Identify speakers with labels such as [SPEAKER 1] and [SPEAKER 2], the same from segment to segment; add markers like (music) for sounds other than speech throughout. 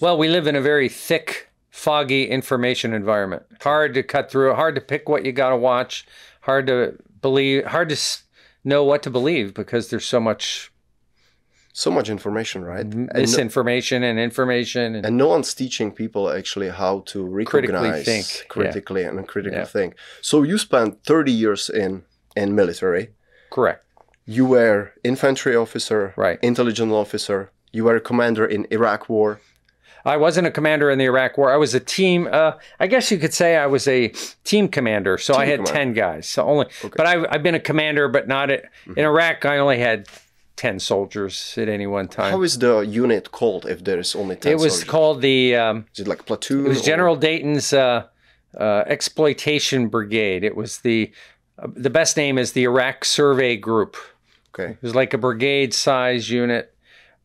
[SPEAKER 1] Well, we live in a very thick, foggy information environment. Hard to cut through. Hard to pick what you got to watch. Hard to believe. Hard to know what to believe because there's so much
[SPEAKER 2] So much information, right? And no,
[SPEAKER 1] misinformation and information. And,
[SPEAKER 2] and no one's teaching people actually how to recognize,
[SPEAKER 1] think, yeah.
[SPEAKER 2] critically and critically
[SPEAKER 1] Yeah.
[SPEAKER 2] think. So you spent 30 years in in military.
[SPEAKER 1] correct.
[SPEAKER 2] You were infantry officer,
[SPEAKER 1] Right.
[SPEAKER 2] intelligence officer. You were a commander in Iraq War.
[SPEAKER 1] I wasn't a commander in the Iraq War. I was a team. Uh, I guess you could say I was a team commander. So I had
[SPEAKER 2] commander.
[SPEAKER 1] ten guys. So only, but I, I've been a commander, but not at,
[SPEAKER 2] Mm-hmm.
[SPEAKER 1] in Iraq. I only had ten soldiers at any one time.
[SPEAKER 2] How is the unit called if there is only 10
[SPEAKER 1] it was
[SPEAKER 2] soldiers?
[SPEAKER 1] called the. Um,
[SPEAKER 2] Is it like platoon?
[SPEAKER 1] it was
[SPEAKER 2] or-
[SPEAKER 1] General Dayton's uh, uh, exploitation brigade. It was the. Uh, the best name is the Iraq Survey Group.
[SPEAKER 2] Okay.
[SPEAKER 1] It was like a brigade size unit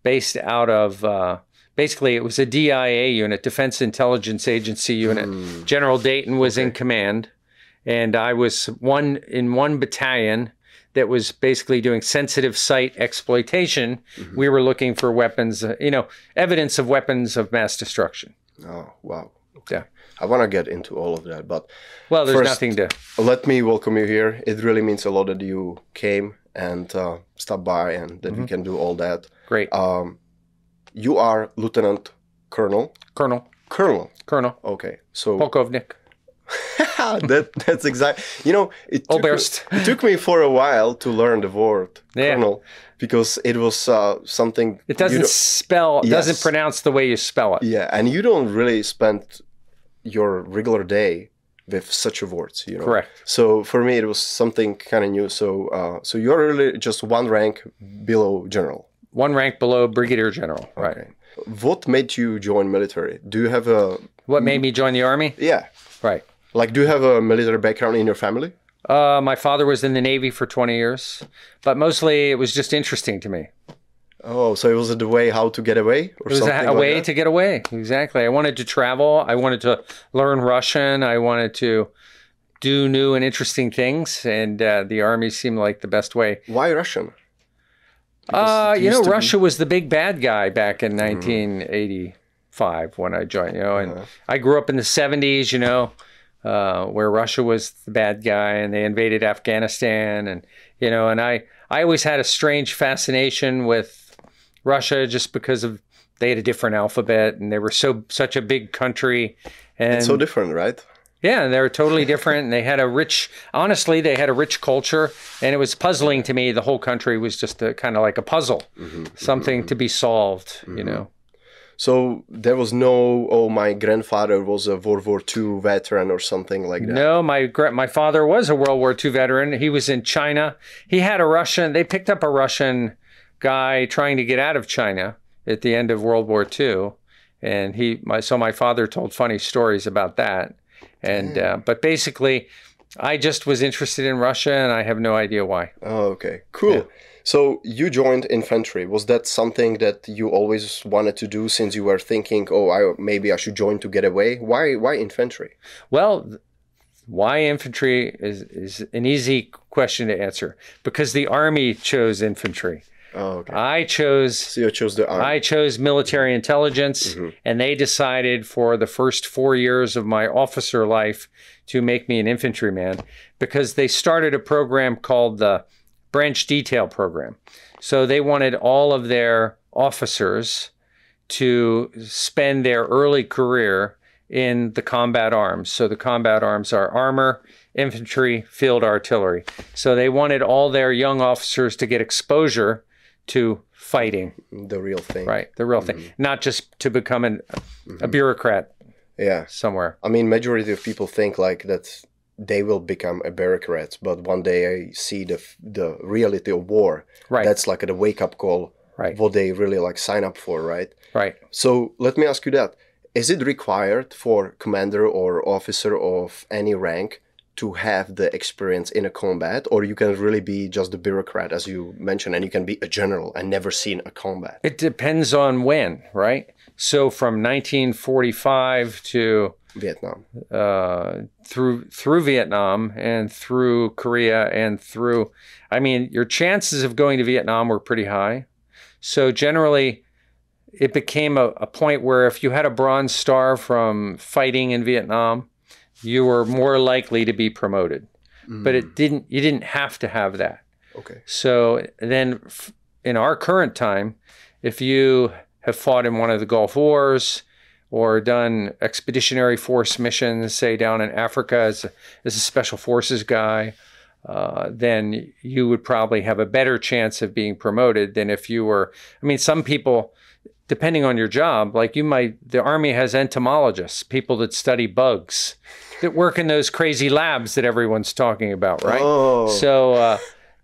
[SPEAKER 1] based out of uh, basically it was a DIA unit, Defense Intelligence Agency unit. General Dayton was in command, and I was one in one battalion that was basically doing sensitive site exploitation. We were looking for weapons, uh, you know, evidence of weapons of mass destruction.
[SPEAKER 2] Oh, wow.
[SPEAKER 1] Yeah.
[SPEAKER 2] I want to get into all of that, but
[SPEAKER 1] Well, there's
[SPEAKER 2] First-
[SPEAKER 1] nothing to.
[SPEAKER 2] let me welcome you here. It really means a lot that you came and uh, stopped by and that we can do all that.
[SPEAKER 1] Great,
[SPEAKER 2] Um, you are Lieutenant Colonel.
[SPEAKER 1] Colonel,
[SPEAKER 2] Colonel.
[SPEAKER 1] Colonel
[SPEAKER 2] Okay, so
[SPEAKER 1] Polkovnik. (laughs)
[SPEAKER 2] that that's exactly. You know, it took, me, it took me for a while to learn the word
[SPEAKER 1] Yeah.
[SPEAKER 2] Colonel because it was uh, something
[SPEAKER 1] It doesn't spell. It
[SPEAKER 2] Yes.
[SPEAKER 1] doesn't pronounce the way you spell it.
[SPEAKER 2] Yeah, and you don't really spend your regular day with such a words, you know.
[SPEAKER 1] Correct.
[SPEAKER 2] So for me, it was something kind of new. So, uh, so you're really just one rank below general.
[SPEAKER 1] One rank below brigadier general. Right.
[SPEAKER 2] Okay. What made you join military? Do you have a
[SPEAKER 1] What made me join the army?
[SPEAKER 2] yeah?
[SPEAKER 1] Right.
[SPEAKER 2] Like, do you have a military background in your family?
[SPEAKER 1] Uh, my father was in the Navy for 20 years, but mostly it was just interesting to me.
[SPEAKER 2] Oh, so it was the way how to get away, or
[SPEAKER 1] It was
[SPEAKER 2] something
[SPEAKER 1] a, a
[SPEAKER 2] like
[SPEAKER 1] way
[SPEAKER 2] that?
[SPEAKER 1] to get away. Exactly. I wanted to travel. I wanted to learn Russian. I wanted to do new and interesting things, and uh, the army seemed like the best way.
[SPEAKER 2] Why Russian?
[SPEAKER 1] Uh, you know,
[SPEAKER 2] to be-
[SPEAKER 1] Russia was the big bad guy back in 1985 when I joined. You know, and
[SPEAKER 2] Uh-huh.
[SPEAKER 1] I grew up in the 70s. You know, uh, where Russia was the bad guy, and they invaded Afghanistan, and you know, and I I always had a strange fascination with Russia just because of they had a different alphabet, and they were so such a big country, and
[SPEAKER 2] It's so different, right?
[SPEAKER 1] Yeah, and they were totally different. And they had a rich, honestly, they had a rich culture. And it was puzzling to me. The whole country was just a, kind of like a puzzle, mm-hmm, mm-hmm, mm-hmm. something to be solved, you know.
[SPEAKER 2] So there was no, oh, my grandfather was a World War II veteran or something like that.
[SPEAKER 1] No, my my father was a World War II veteran. He was in China. He had a Russian. They picked up a Russian guy trying to get out of China at the end of World War II, and he my so my father told funny stories about that. And uh, but basically, I just was interested in Russia, and I have no idea why.
[SPEAKER 2] Oh, okay. Cool. So you joined infantry. Was that something that you always wanted to do since you were thinking, oh, I maybe I should join to get away? Why why infantry?
[SPEAKER 1] Well, why infantry is, is an easy question to answer because the army chose infantry.
[SPEAKER 2] Oh, okay.
[SPEAKER 1] I chose
[SPEAKER 2] So you chose the army.
[SPEAKER 1] I chose military intelligence, mm-hmm. and they decided for the first four years of my officer life to make me an infantryman because they started a program called the Branch Detail Program. So they wanted all of their officers to spend their early career in the combat arms. So the combat arms are armor, infantry, field artillery. So they wanted all their young officers to get exposure to fighting.
[SPEAKER 2] the real thing.
[SPEAKER 1] Right, the real thing, mm-hmm. not just to become an, a mm-hmm. bureaucrat
[SPEAKER 2] Yeah.
[SPEAKER 1] somewhere.
[SPEAKER 2] I mean, majority of people think like that they will become a bureaucrat, but one day I see the the reality of war.
[SPEAKER 1] Right,
[SPEAKER 2] That's like a wake up call.
[SPEAKER 1] Right.
[SPEAKER 2] What they really like sign up for, right?
[SPEAKER 1] right.
[SPEAKER 2] So let me ask you that: Is it required for commander or officer of any rank to have the experience in a combat, or you can really be just a bureaucrat, as you mentioned, and you can be a general and never seen a combat?
[SPEAKER 1] It depends on when, right? So from 1945 to
[SPEAKER 2] Vietnam.
[SPEAKER 1] uh, through through Vietnam and through Korea and through, I mean, your chances of going to Vietnam were pretty high. So generally, it became a, a point where if you had a Bronze Star from fighting in Vietnam, you were more likely to be promoted. But it didn't. You didn't have to have that.
[SPEAKER 2] Okay.
[SPEAKER 1] So then, f- in our current time, if you have fought in one of the Gulf Wars or done expeditionary force missions, say down in Africa as a, as a special forces guy, uh, then you would probably have a better chance of being promoted than if you were. I mean, some people, depending on your job, like you might, the Army has entomologists, people that study bugs, that work in those crazy labs that everyone's talking about, right?
[SPEAKER 2] Oh.
[SPEAKER 1] So uh,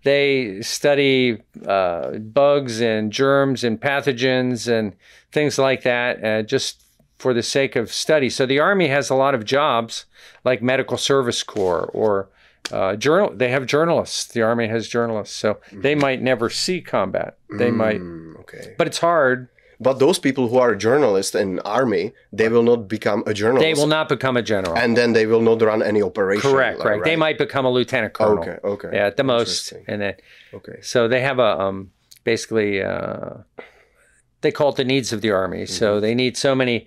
[SPEAKER 1] they study uh, bugs and germs and pathogens and things like that, uh, just for the sake of study. So the Army has a lot of jobs like Medical Service Corps or uh, journal. They have journalists. The Army has journalists, so they might never see combat. They might,
[SPEAKER 2] Mm, okay.
[SPEAKER 1] but it's hard.
[SPEAKER 2] But those people who are journalists in army, they will not become a journalist.
[SPEAKER 1] They will not become a general.
[SPEAKER 2] and then they will not run any operation.
[SPEAKER 1] Correct,
[SPEAKER 2] like,
[SPEAKER 1] right. They might become a lieutenant colonel.
[SPEAKER 2] Okay, okay.
[SPEAKER 1] Yeah, at the most, and then
[SPEAKER 2] Okay.
[SPEAKER 1] So they have a um, basically uh, they call it the needs of the army.
[SPEAKER 2] Mm-hmm.
[SPEAKER 1] So they need so many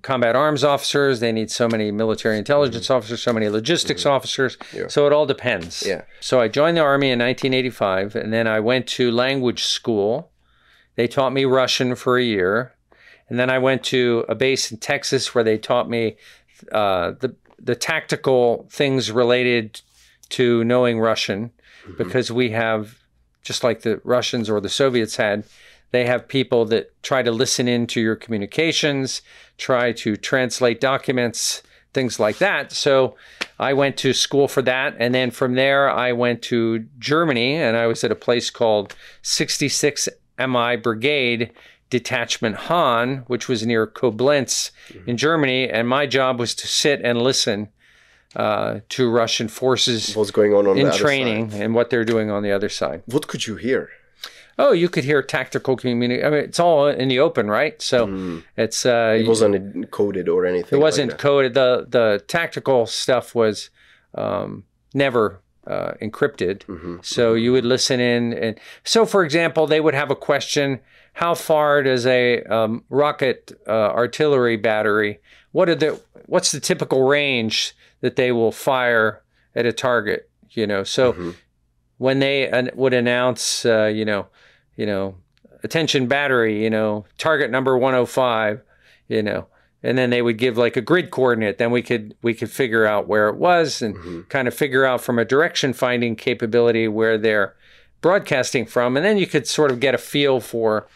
[SPEAKER 1] combat arms officers, they need so many military intelligence officers, so many logistics officers.
[SPEAKER 2] Mm-hmm. Yeah.
[SPEAKER 1] So it all depends.
[SPEAKER 2] Yeah.
[SPEAKER 1] So I joined the army in 1985, and then I went to language school. They taught me Russian for a year, and then I went to a base in Texas where they taught me uh, the the tactical things related to knowing Russian, because we have just like the Russians or the Soviets had, they have people that try to listen into your communications, try to translate documents, things like that. So I went to school for that. And then from there, I went to Germany and I was at a place called 66 MI Brigade Detachment Hahn, which was near Koblenz in Germany. And my job was to sit and listen uh, to Russian forces
[SPEAKER 2] What's going on on the
[SPEAKER 1] in training and what they're doing on the other side.
[SPEAKER 2] What could you hear?
[SPEAKER 1] Oh, you could hear tactical community. I mean, it's all in the open, right? So it's uh,
[SPEAKER 2] It wasn't coded or anything.
[SPEAKER 1] it wasn't
[SPEAKER 2] that.
[SPEAKER 1] coded. the The tactical stuff was um, never uh, encrypted.
[SPEAKER 2] Mm-hmm.
[SPEAKER 1] So you would listen in, and so for example, they would have a question: How far does a um, rocket uh, artillery battery? What are the What's the typical range that they will fire at a target? You know, so
[SPEAKER 2] Mm-hmm.
[SPEAKER 1] when they an- would announce, uh, you know, you know, attention battery, you know, target number 105, you know, and then they would give like a grid coordinate. Then we could we could figure out where it was and
[SPEAKER 2] Mm-hmm.
[SPEAKER 1] kind of figure out from a direction finding capability where they're broadcasting from, and then you could sort of get a feel for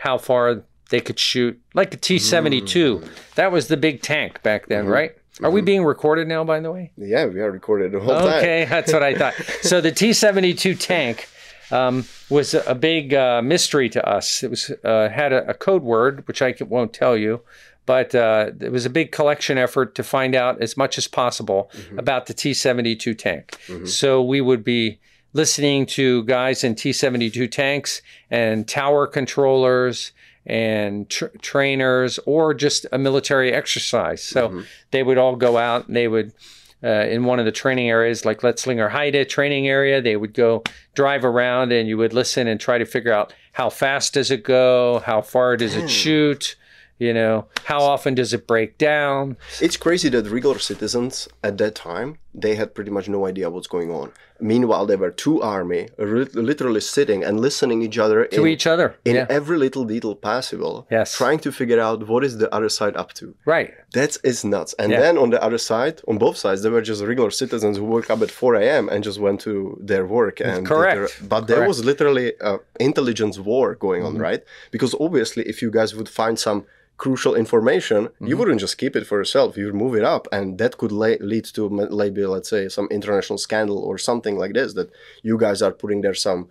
[SPEAKER 1] how far they could shoot, like a T seventy two. That was the big tank back then, right? Are we being recorded now? By the way.
[SPEAKER 2] Yeah, we are recorded the whole time.
[SPEAKER 1] Okay, that's what I thought. (laughs) So the T seventy two tank um, was a big uh, mystery to us. It was uh, had a, a code word which I won't tell you, but uh, it was a big collection effort to find out as much as possible about the T seventy two tank. So we would be listening to guys in T seventy two tanks and tower controllers and tr- trainers or just a military exercise. So they would all go out and they would uh, in one of the training areas, like Letzlinger Heide training area, they would go drive around and you would listen and try to figure out how fast does it go, how far does it shoot, you know, how often does it break down.
[SPEAKER 2] It's crazy that regular citizens at that time they had pretty much no idea what's going on. Meanwhile, there were two army literally sitting and listening each other
[SPEAKER 1] To
[SPEAKER 2] in,
[SPEAKER 1] each other.
[SPEAKER 2] in
[SPEAKER 1] yeah.
[SPEAKER 2] every little detail possible.
[SPEAKER 1] Yes.
[SPEAKER 2] trying to figure out what is the other side up to.
[SPEAKER 1] Right.
[SPEAKER 2] That's nuts. And
[SPEAKER 1] Yeah.
[SPEAKER 2] then on the other side, on both sides, there were just regular citizens who woke up at 4 a.m. and just went to their work. And
[SPEAKER 1] Correct.
[SPEAKER 2] their- but there was literally a intelligence war going on, mm-hmm. right? Because obviously, if you guys would find some crucial information, you mm-hmm. wouldn't just keep it for yourself. You would move it up, and that could la- lead to maybe, let's say, some international scandal or something like this. That you guys are putting there some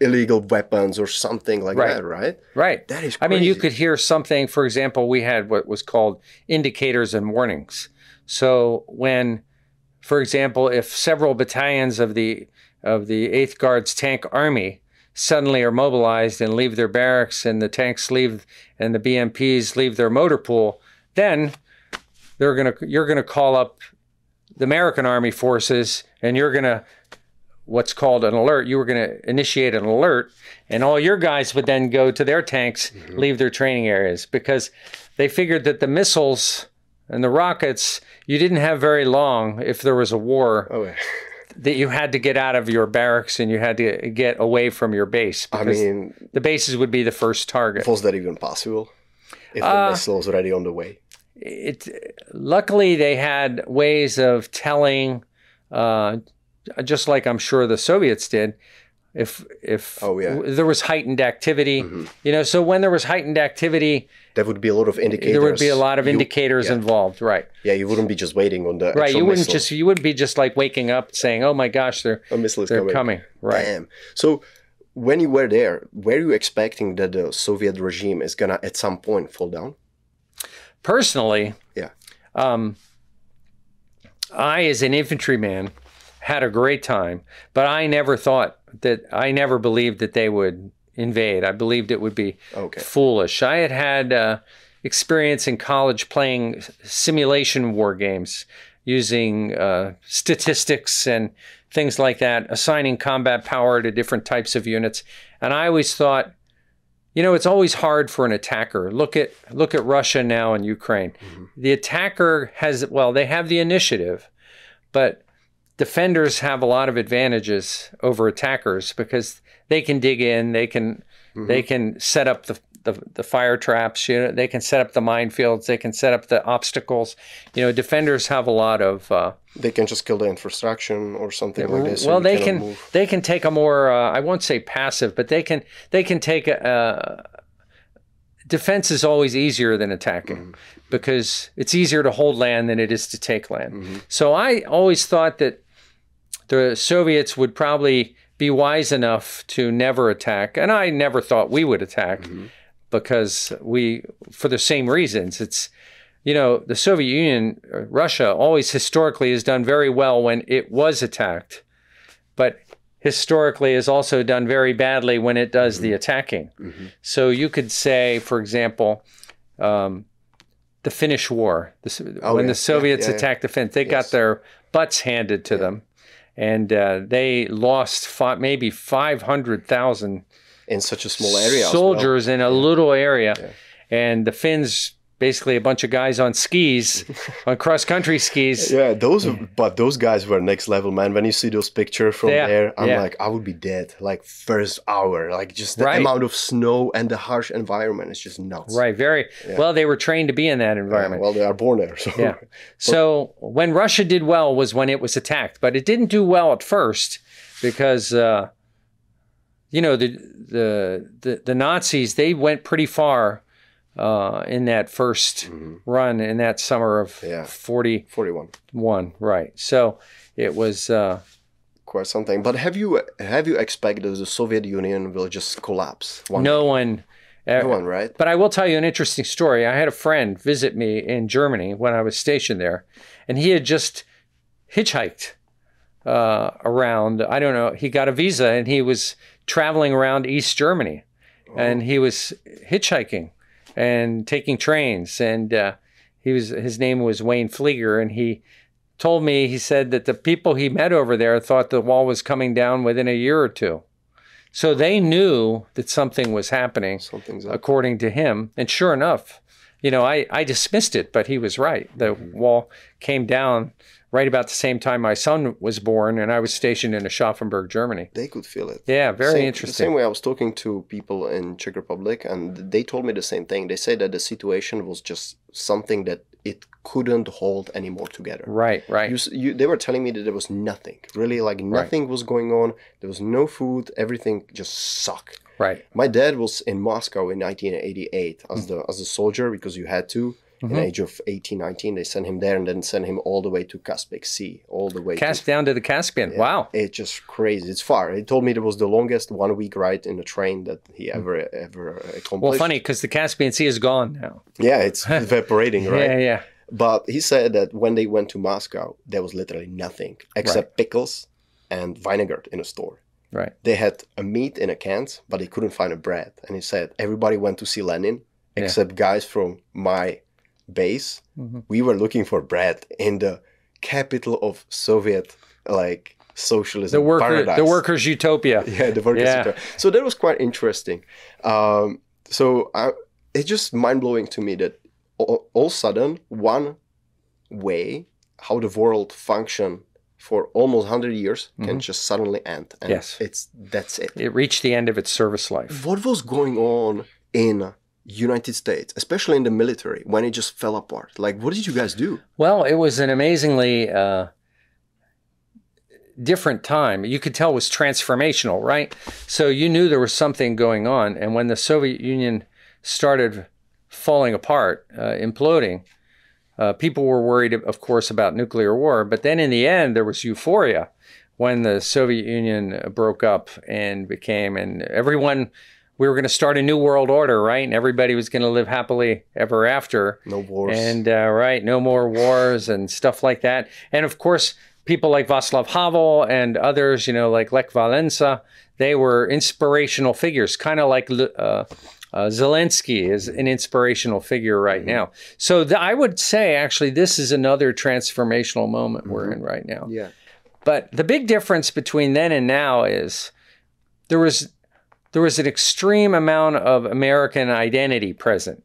[SPEAKER 2] illegal weapons or something like
[SPEAKER 1] Right.
[SPEAKER 2] that, right?
[SPEAKER 1] Right.
[SPEAKER 2] That is
[SPEAKER 1] I mean, you could hear something. For example, we had what was called indicators and warnings. So when, for example, if several battalions of the of the Eighth Guards Tank Army suddenly are mobilized and leave their barracks, and the tanks leave, and the BMPs leave their motor pool, then they're gonna you're gonna call up the American Army forces, and you're gonna what's called an alert. You were going to initiate an alert, and all your guys would then go to their tanks, mm-hmm. leave their training areas because they figured that the missiles and the rockets you didn't have very long if there was a war
[SPEAKER 2] Oh, yeah. (laughs)
[SPEAKER 1] that you had to get out of your barracks and you had to get away from your base
[SPEAKER 2] I mean,
[SPEAKER 1] the bases would be the first target.
[SPEAKER 2] was that even possible? If the
[SPEAKER 1] Uh,
[SPEAKER 2] missile was already on the way.
[SPEAKER 1] it luckily they had ways of telling uh, just like i'm sure the soviets did if if
[SPEAKER 2] Oh, yeah.
[SPEAKER 1] w- there was heightened activity you know so when there was heightened activity
[SPEAKER 2] There would be a lot of indicators.
[SPEAKER 1] there would be a lot of
[SPEAKER 2] You-
[SPEAKER 1] indicators
[SPEAKER 2] yeah.
[SPEAKER 1] involved right
[SPEAKER 2] Yeah, you wouldn't be just waiting on the
[SPEAKER 1] right you wouldn't
[SPEAKER 2] missile.
[SPEAKER 1] just you wouldn't be just like waking up saying oh my gosh they're
[SPEAKER 2] a missile is
[SPEAKER 1] they're
[SPEAKER 2] coming.
[SPEAKER 1] coming right
[SPEAKER 2] Damn. So when you were there, were you expecting that the Soviet regime is gonna at some point fall down?
[SPEAKER 1] personally
[SPEAKER 2] Yeah.
[SPEAKER 1] um, I, as an infantryman, had a great time, but I never thought that I never believed that they would invade. I believed it would be
[SPEAKER 2] Okay.
[SPEAKER 1] foolish. I had had uh, experience in college playing simulation war games using uh, statistics and things like that, assigning combat power to different types of units. And I always thought, you know, it's always hard for an attacker. Look at look at Russia now and Ukraine. The attacker has well, they have the initiative, but defenders have a lot of advantages over attackers because they can dig in, they can they can set up the, the the fire traps, you know, they can set up the minefields, they can set up the obstacles. You know, defenders have a lot of uh,
[SPEAKER 2] They can just kill the infrastructure or something like this.
[SPEAKER 1] well, they can
[SPEAKER 2] move.
[SPEAKER 1] they can take a more uh, I won't say passive, but they can they can take a. a defense is always easier than attacking because it's easier to hold land than it is to take land. So I always thought that the Soviets would probably be wise enough to never attack, and I never thought we would attack because we, for the same reasons, it's you know, the Soviet Union, uh, Russia, always historically has done very well when it was attacked, but historically has also done very badly when it does the attacking. So you could say, for example, um, the Finnish War, the,
[SPEAKER 2] Oh,
[SPEAKER 1] when
[SPEAKER 2] yeah,
[SPEAKER 1] the Soviets
[SPEAKER 2] yeah, yeah.
[SPEAKER 1] attacked the Finns, they got their butts handed to them. And uh, they lost fi- maybe 500,000
[SPEAKER 2] in such a small area. as well.
[SPEAKER 1] soldiers in a little area. And the Finns, basically a bunch of guys on skis, (laughs) on cross country skis.
[SPEAKER 2] Yeah, those but those guys were next level, man. When you see those pictures from
[SPEAKER 1] Yeah,
[SPEAKER 2] there, I'm
[SPEAKER 1] yeah.
[SPEAKER 2] like, I would be dead. Like first hour, like just the
[SPEAKER 1] Right.
[SPEAKER 2] amount of snow and the harsh environment is just nuts.
[SPEAKER 1] Right, very well. They were trained to be in that
[SPEAKER 2] Yeah,
[SPEAKER 1] environment.
[SPEAKER 2] well, they are born there, so
[SPEAKER 1] Yeah. (laughs) So when Russia did well was when it was attacked, but it didn't do well at first because uh, you know the, the the the Nazis they went pretty far uh, in that 1st run in that summer of
[SPEAKER 2] Mm-hmm. Yeah.
[SPEAKER 1] forty
[SPEAKER 2] 41,
[SPEAKER 1] one. Right. So it was. Uh,
[SPEAKER 2] quite something. But have you have you expected the Soviet Union will just collapse? One
[SPEAKER 1] no one. uh,
[SPEAKER 2] no one, right?
[SPEAKER 1] But I will tell you an interesting story. I had a friend visit me in Germany when I was stationed there, and he had just hitchhiked uh, around. I don't know. He got a visa and he was traveling around East Germany, and he was hitchhiking and taking trains. And uh, he was his name was Wayne Flieger, and he told me he said that the people he met over there thought the wall was coming down within a year or two. So they knew that something was happening according to him. And sure enough, you know, I, I dismissed it, but he was right. The wall came down right about the same time my son was born, and I was stationed in Aschaffenburg, Germany.
[SPEAKER 2] They could feel it.
[SPEAKER 1] Yeah, very
[SPEAKER 2] Same- The
[SPEAKER 1] interesting.
[SPEAKER 2] same way I was talking to people in Czech Republic, and they told me the same thing. They said that the situation was just something that it couldn't hold anymore together.
[SPEAKER 1] Right, right.
[SPEAKER 2] You, you, they were telling me that there was nothing, really, like nothing was going on. There was no food. Everything just sucked.
[SPEAKER 1] right.
[SPEAKER 2] My dad was in Moscow in 1988
[SPEAKER 1] Hmm.
[SPEAKER 2] as the as a soldier because you had to. In
[SPEAKER 1] Mm-hmm.
[SPEAKER 2] the age of 18, 19, they sent him there and then sent him all the way to Caspic Sea, all the way
[SPEAKER 1] Cast
[SPEAKER 2] to
[SPEAKER 1] down to the Caspian. Wow.
[SPEAKER 2] it's just crazy. It's far. He told me it was the longest one week ride in a train that he ever ever accomplished.
[SPEAKER 1] Hmm. Well, funny because the Caspian Sea is gone now.
[SPEAKER 2] Yeah, it's (laughs) evaporating, right?
[SPEAKER 1] Yeah, yeah.
[SPEAKER 2] But he said that when they went to Moscow, there was literally nothing except pickles and vinegar in a store.
[SPEAKER 1] Right.
[SPEAKER 2] They had a meat in a can, but they couldn't find a bread. And he said everybody went to see Lenin except guys from my base.
[SPEAKER 1] Mm-hmm.
[SPEAKER 2] We were looking for bread in the capital of Soviet like socialism
[SPEAKER 1] the worker,
[SPEAKER 2] paradise.
[SPEAKER 1] the workers' utopia. (laughs)
[SPEAKER 2] yeah, the workers.
[SPEAKER 1] Yeah.
[SPEAKER 2] utopia. So that was quite interesting. Um, so I, it's just mind blowing to me that all, all of a sudden one way how the world function for almost 100 years can just suddenly end and
[SPEAKER 1] Mm-hmm. Yes.
[SPEAKER 2] it's that's it
[SPEAKER 1] It reached the end of its service life.
[SPEAKER 2] what was going on in united states especially in the military when it just fell apart like what did you guys do
[SPEAKER 1] Well, it was an amazingly uh, different time. You could tell it was transformational, right? So you knew there was something going on. And when the Soviet Union started falling apart, uh, imploding, uh, people were worried, of course, about nuclear war. But then in the end, there was euphoria when the Soviet Union broke up and became, and everyone, we were going to start a new world order, right? And everybody was going to live happily ever after.
[SPEAKER 2] no wars
[SPEAKER 1] And uh, right, no more wars and stuff like that. And of course, people like Václav Havel and others, you know, like Lech Walesa, they were inspirational figures, kind of like uh, uh, Zelensky is an inspirational figure right now. So th- I would say, actually, this is another transformational moment we're in right now.
[SPEAKER 2] yeah
[SPEAKER 1] But the big difference between then and now is there was there was an extreme amount of American identity present.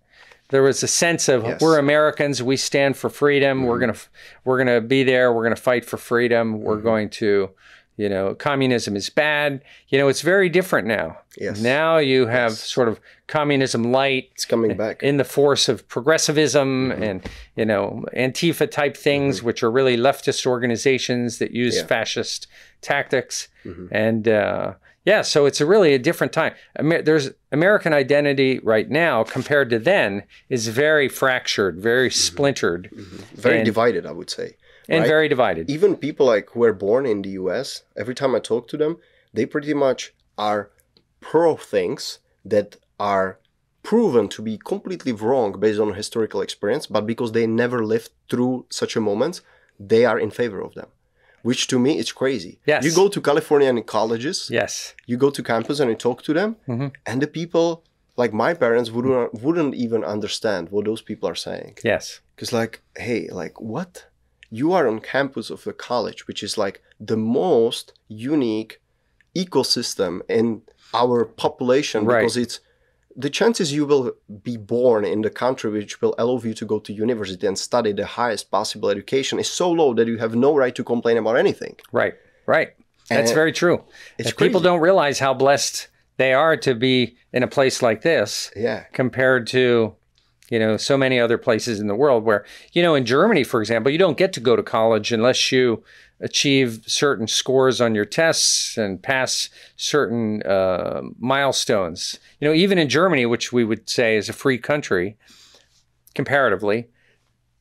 [SPEAKER 1] There was a sense of
[SPEAKER 2] Yes.
[SPEAKER 1] we're Americans, we stand for freedom, we're mm-hmm. gonna we're gonna be there, we're gonna fight for freedom, we're mm-hmm. going to, you know, communism is bad. You know, it's very different now.
[SPEAKER 2] Yes.
[SPEAKER 1] Now you have sort of communism light
[SPEAKER 2] it's coming back
[SPEAKER 1] in the force of progressivism mm-hmm. and you know antifa type things which are really leftist organizations that use
[SPEAKER 2] Yeah.
[SPEAKER 1] fascist tactics and uh, yeah so it's a really a different time. Amer- there's american identity right now compared to then is very fractured very mm-hmm. splintered. Mm-hmm.
[SPEAKER 2] Very
[SPEAKER 1] and-
[SPEAKER 2] divided i would say
[SPEAKER 1] and
[SPEAKER 2] right?
[SPEAKER 1] very divided.
[SPEAKER 2] Even people like who were born in the US, every time I talk to them, they pretty much are pro things that are proven to be completely wrong based on historical experience, but because they never lived through such a moment, they are in favor of them. Which to me is crazy.
[SPEAKER 1] Yes.
[SPEAKER 2] You go to Californian colleges,
[SPEAKER 1] yes
[SPEAKER 2] you go to campus and you talk to them,
[SPEAKER 1] Mhm.
[SPEAKER 2] and the people like my parents wouldn't wouldn't even understand what those people are saying.
[SPEAKER 1] yes
[SPEAKER 2] Because, like, hey, like, what? You are on campus of the college, which is like the most unique ecosystem in our population
[SPEAKER 1] Right.
[SPEAKER 2] because it's the chances you will be born in the country which will allow you to go to university and study the highest possible education is so low that you have no right to complain about anything.
[SPEAKER 1] right right that's very true people don't realize how blessed they are to be in a place like this
[SPEAKER 2] Yeah.
[SPEAKER 1] compared to you know so many other places in the world where you know in Germany for example you don't get to go to college unless you achieve certain scores on your tests and pass certain uh, milestones. You know even in Germany which we would say is a free country comparatively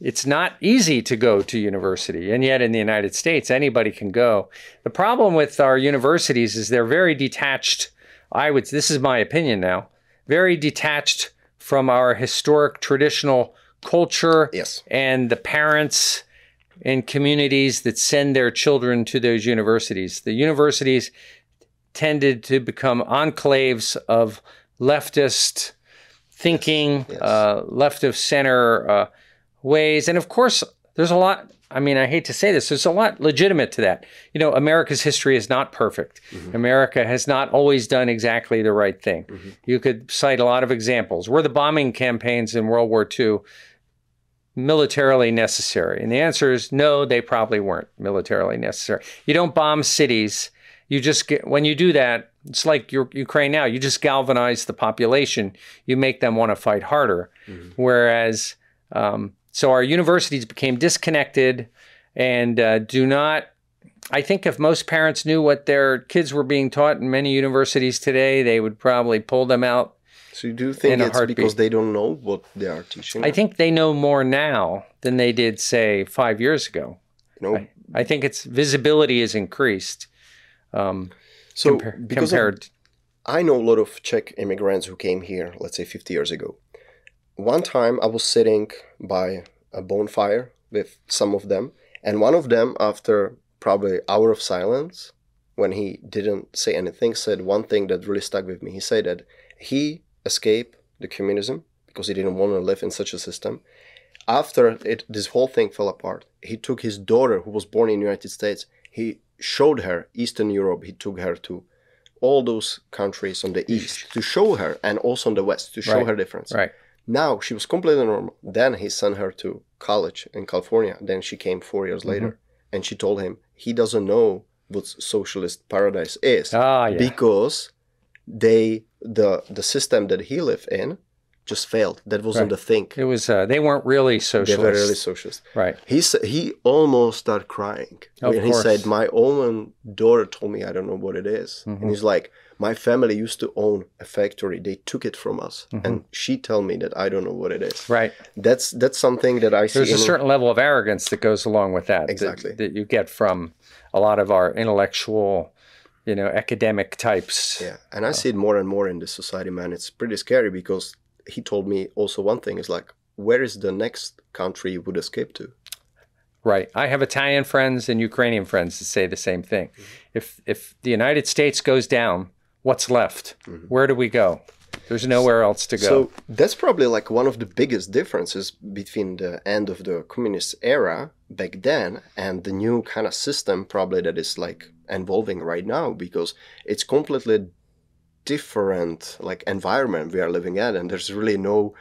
[SPEAKER 1] it's not easy to go to university. And yet in the United States anybody can go. The problem with our universities is they're very detached I would this is my opinion now very detached from our historic traditional culture
[SPEAKER 2] Yes.
[SPEAKER 1] and the parents and communities that send their children to those universities. The universities tended to become enclaves of leftist thinking,
[SPEAKER 2] yes.
[SPEAKER 1] Uh, left of center uh, ways. And of course, there's a lot. I mean, I hate to say this, there's a lot legitimate to that. You know, America's history is not perfect. America has not always done exactly the right thing. You could cite a lot of examples. Were the bombing campaigns in World War II militarily necessary? And the answer is no, they probably weren't militarily necessary. You don't bomb cities. You just get, when you do that, it's like your, Ukraine now, you just galvanize the population. You make them want to fight harder. Whereas, um, so our universities became disconnected and uh, do not. I think if most parents knew what their kids were being taught in many universities today, they would probably pull them out.
[SPEAKER 2] So you do think it's
[SPEAKER 1] heartbeat.
[SPEAKER 2] because they don't know what they are teaching?
[SPEAKER 1] I think they know more now than they did, say, five years ago.
[SPEAKER 2] you know,
[SPEAKER 1] I think its visibility is increased um,
[SPEAKER 2] so
[SPEAKER 1] compar-
[SPEAKER 2] because of
[SPEAKER 1] compared.
[SPEAKER 2] I know a lot of Czech immigrants who came here, let's say 50 years ago. One time I was sitting by a bonfire with some of them, and one of them, after probably hour of silence, when he didn't say anything, said one thing that really stuck with me. He said that he escaped the communism because he didn't want to live in such a system. After it, this whole thing fell apart, he took his daughter, who was born in the United States, he showed her Eastern Europe. He took her to all those countries on the east to show her, and also on the west to show
[SPEAKER 1] Right.
[SPEAKER 2] her difference.
[SPEAKER 1] Right.
[SPEAKER 2] Now she was completely normal. Then he sent her to college in California. Then she came four years
[SPEAKER 1] Mm-hmm.
[SPEAKER 2] later, and she told him he doesn't know what socialist paradise is
[SPEAKER 1] Ah, yeah.
[SPEAKER 2] because they the the system that he lived in just failed. That wasn't
[SPEAKER 1] Right.
[SPEAKER 2] the thing.
[SPEAKER 1] It was. Uh, they weren't really
[SPEAKER 2] socialists.
[SPEAKER 1] They
[SPEAKER 2] were really socialist.
[SPEAKER 1] right.
[SPEAKER 2] He sa- he almost started crying
[SPEAKER 1] Of
[SPEAKER 2] when he said, "My own daughter told me I don't know what it is."
[SPEAKER 1] Mm-hmm.
[SPEAKER 2] and he's like, "My family used to own a factory. They took it from us, and she told me that I don't know what it is."
[SPEAKER 1] Mm-hmm. Right.
[SPEAKER 2] That's that's something that I see.
[SPEAKER 1] There's a
[SPEAKER 2] in-
[SPEAKER 1] certain level of arrogance that goes along with that. that-
[SPEAKER 2] Exactly.
[SPEAKER 1] That, you get from a lot of our intellectual, you know, academic types.
[SPEAKER 2] Yeah, and I see it more and more in this society, man. It's pretty scary because he told me also one thing is like, where is the next country you would escape to?
[SPEAKER 1] Right. I have Italian friends and Ukrainian friends that say the same thing. Mm-hmm. If if the United States goes down, what's left? Mm-hmm. Where do we go? There's nowhere else to go.
[SPEAKER 2] So that's probably like one of the biggest differences between the end of the communist era back then and the new kind of system probably that is like evolving right now because it's completely different like environment we are living in and there's really no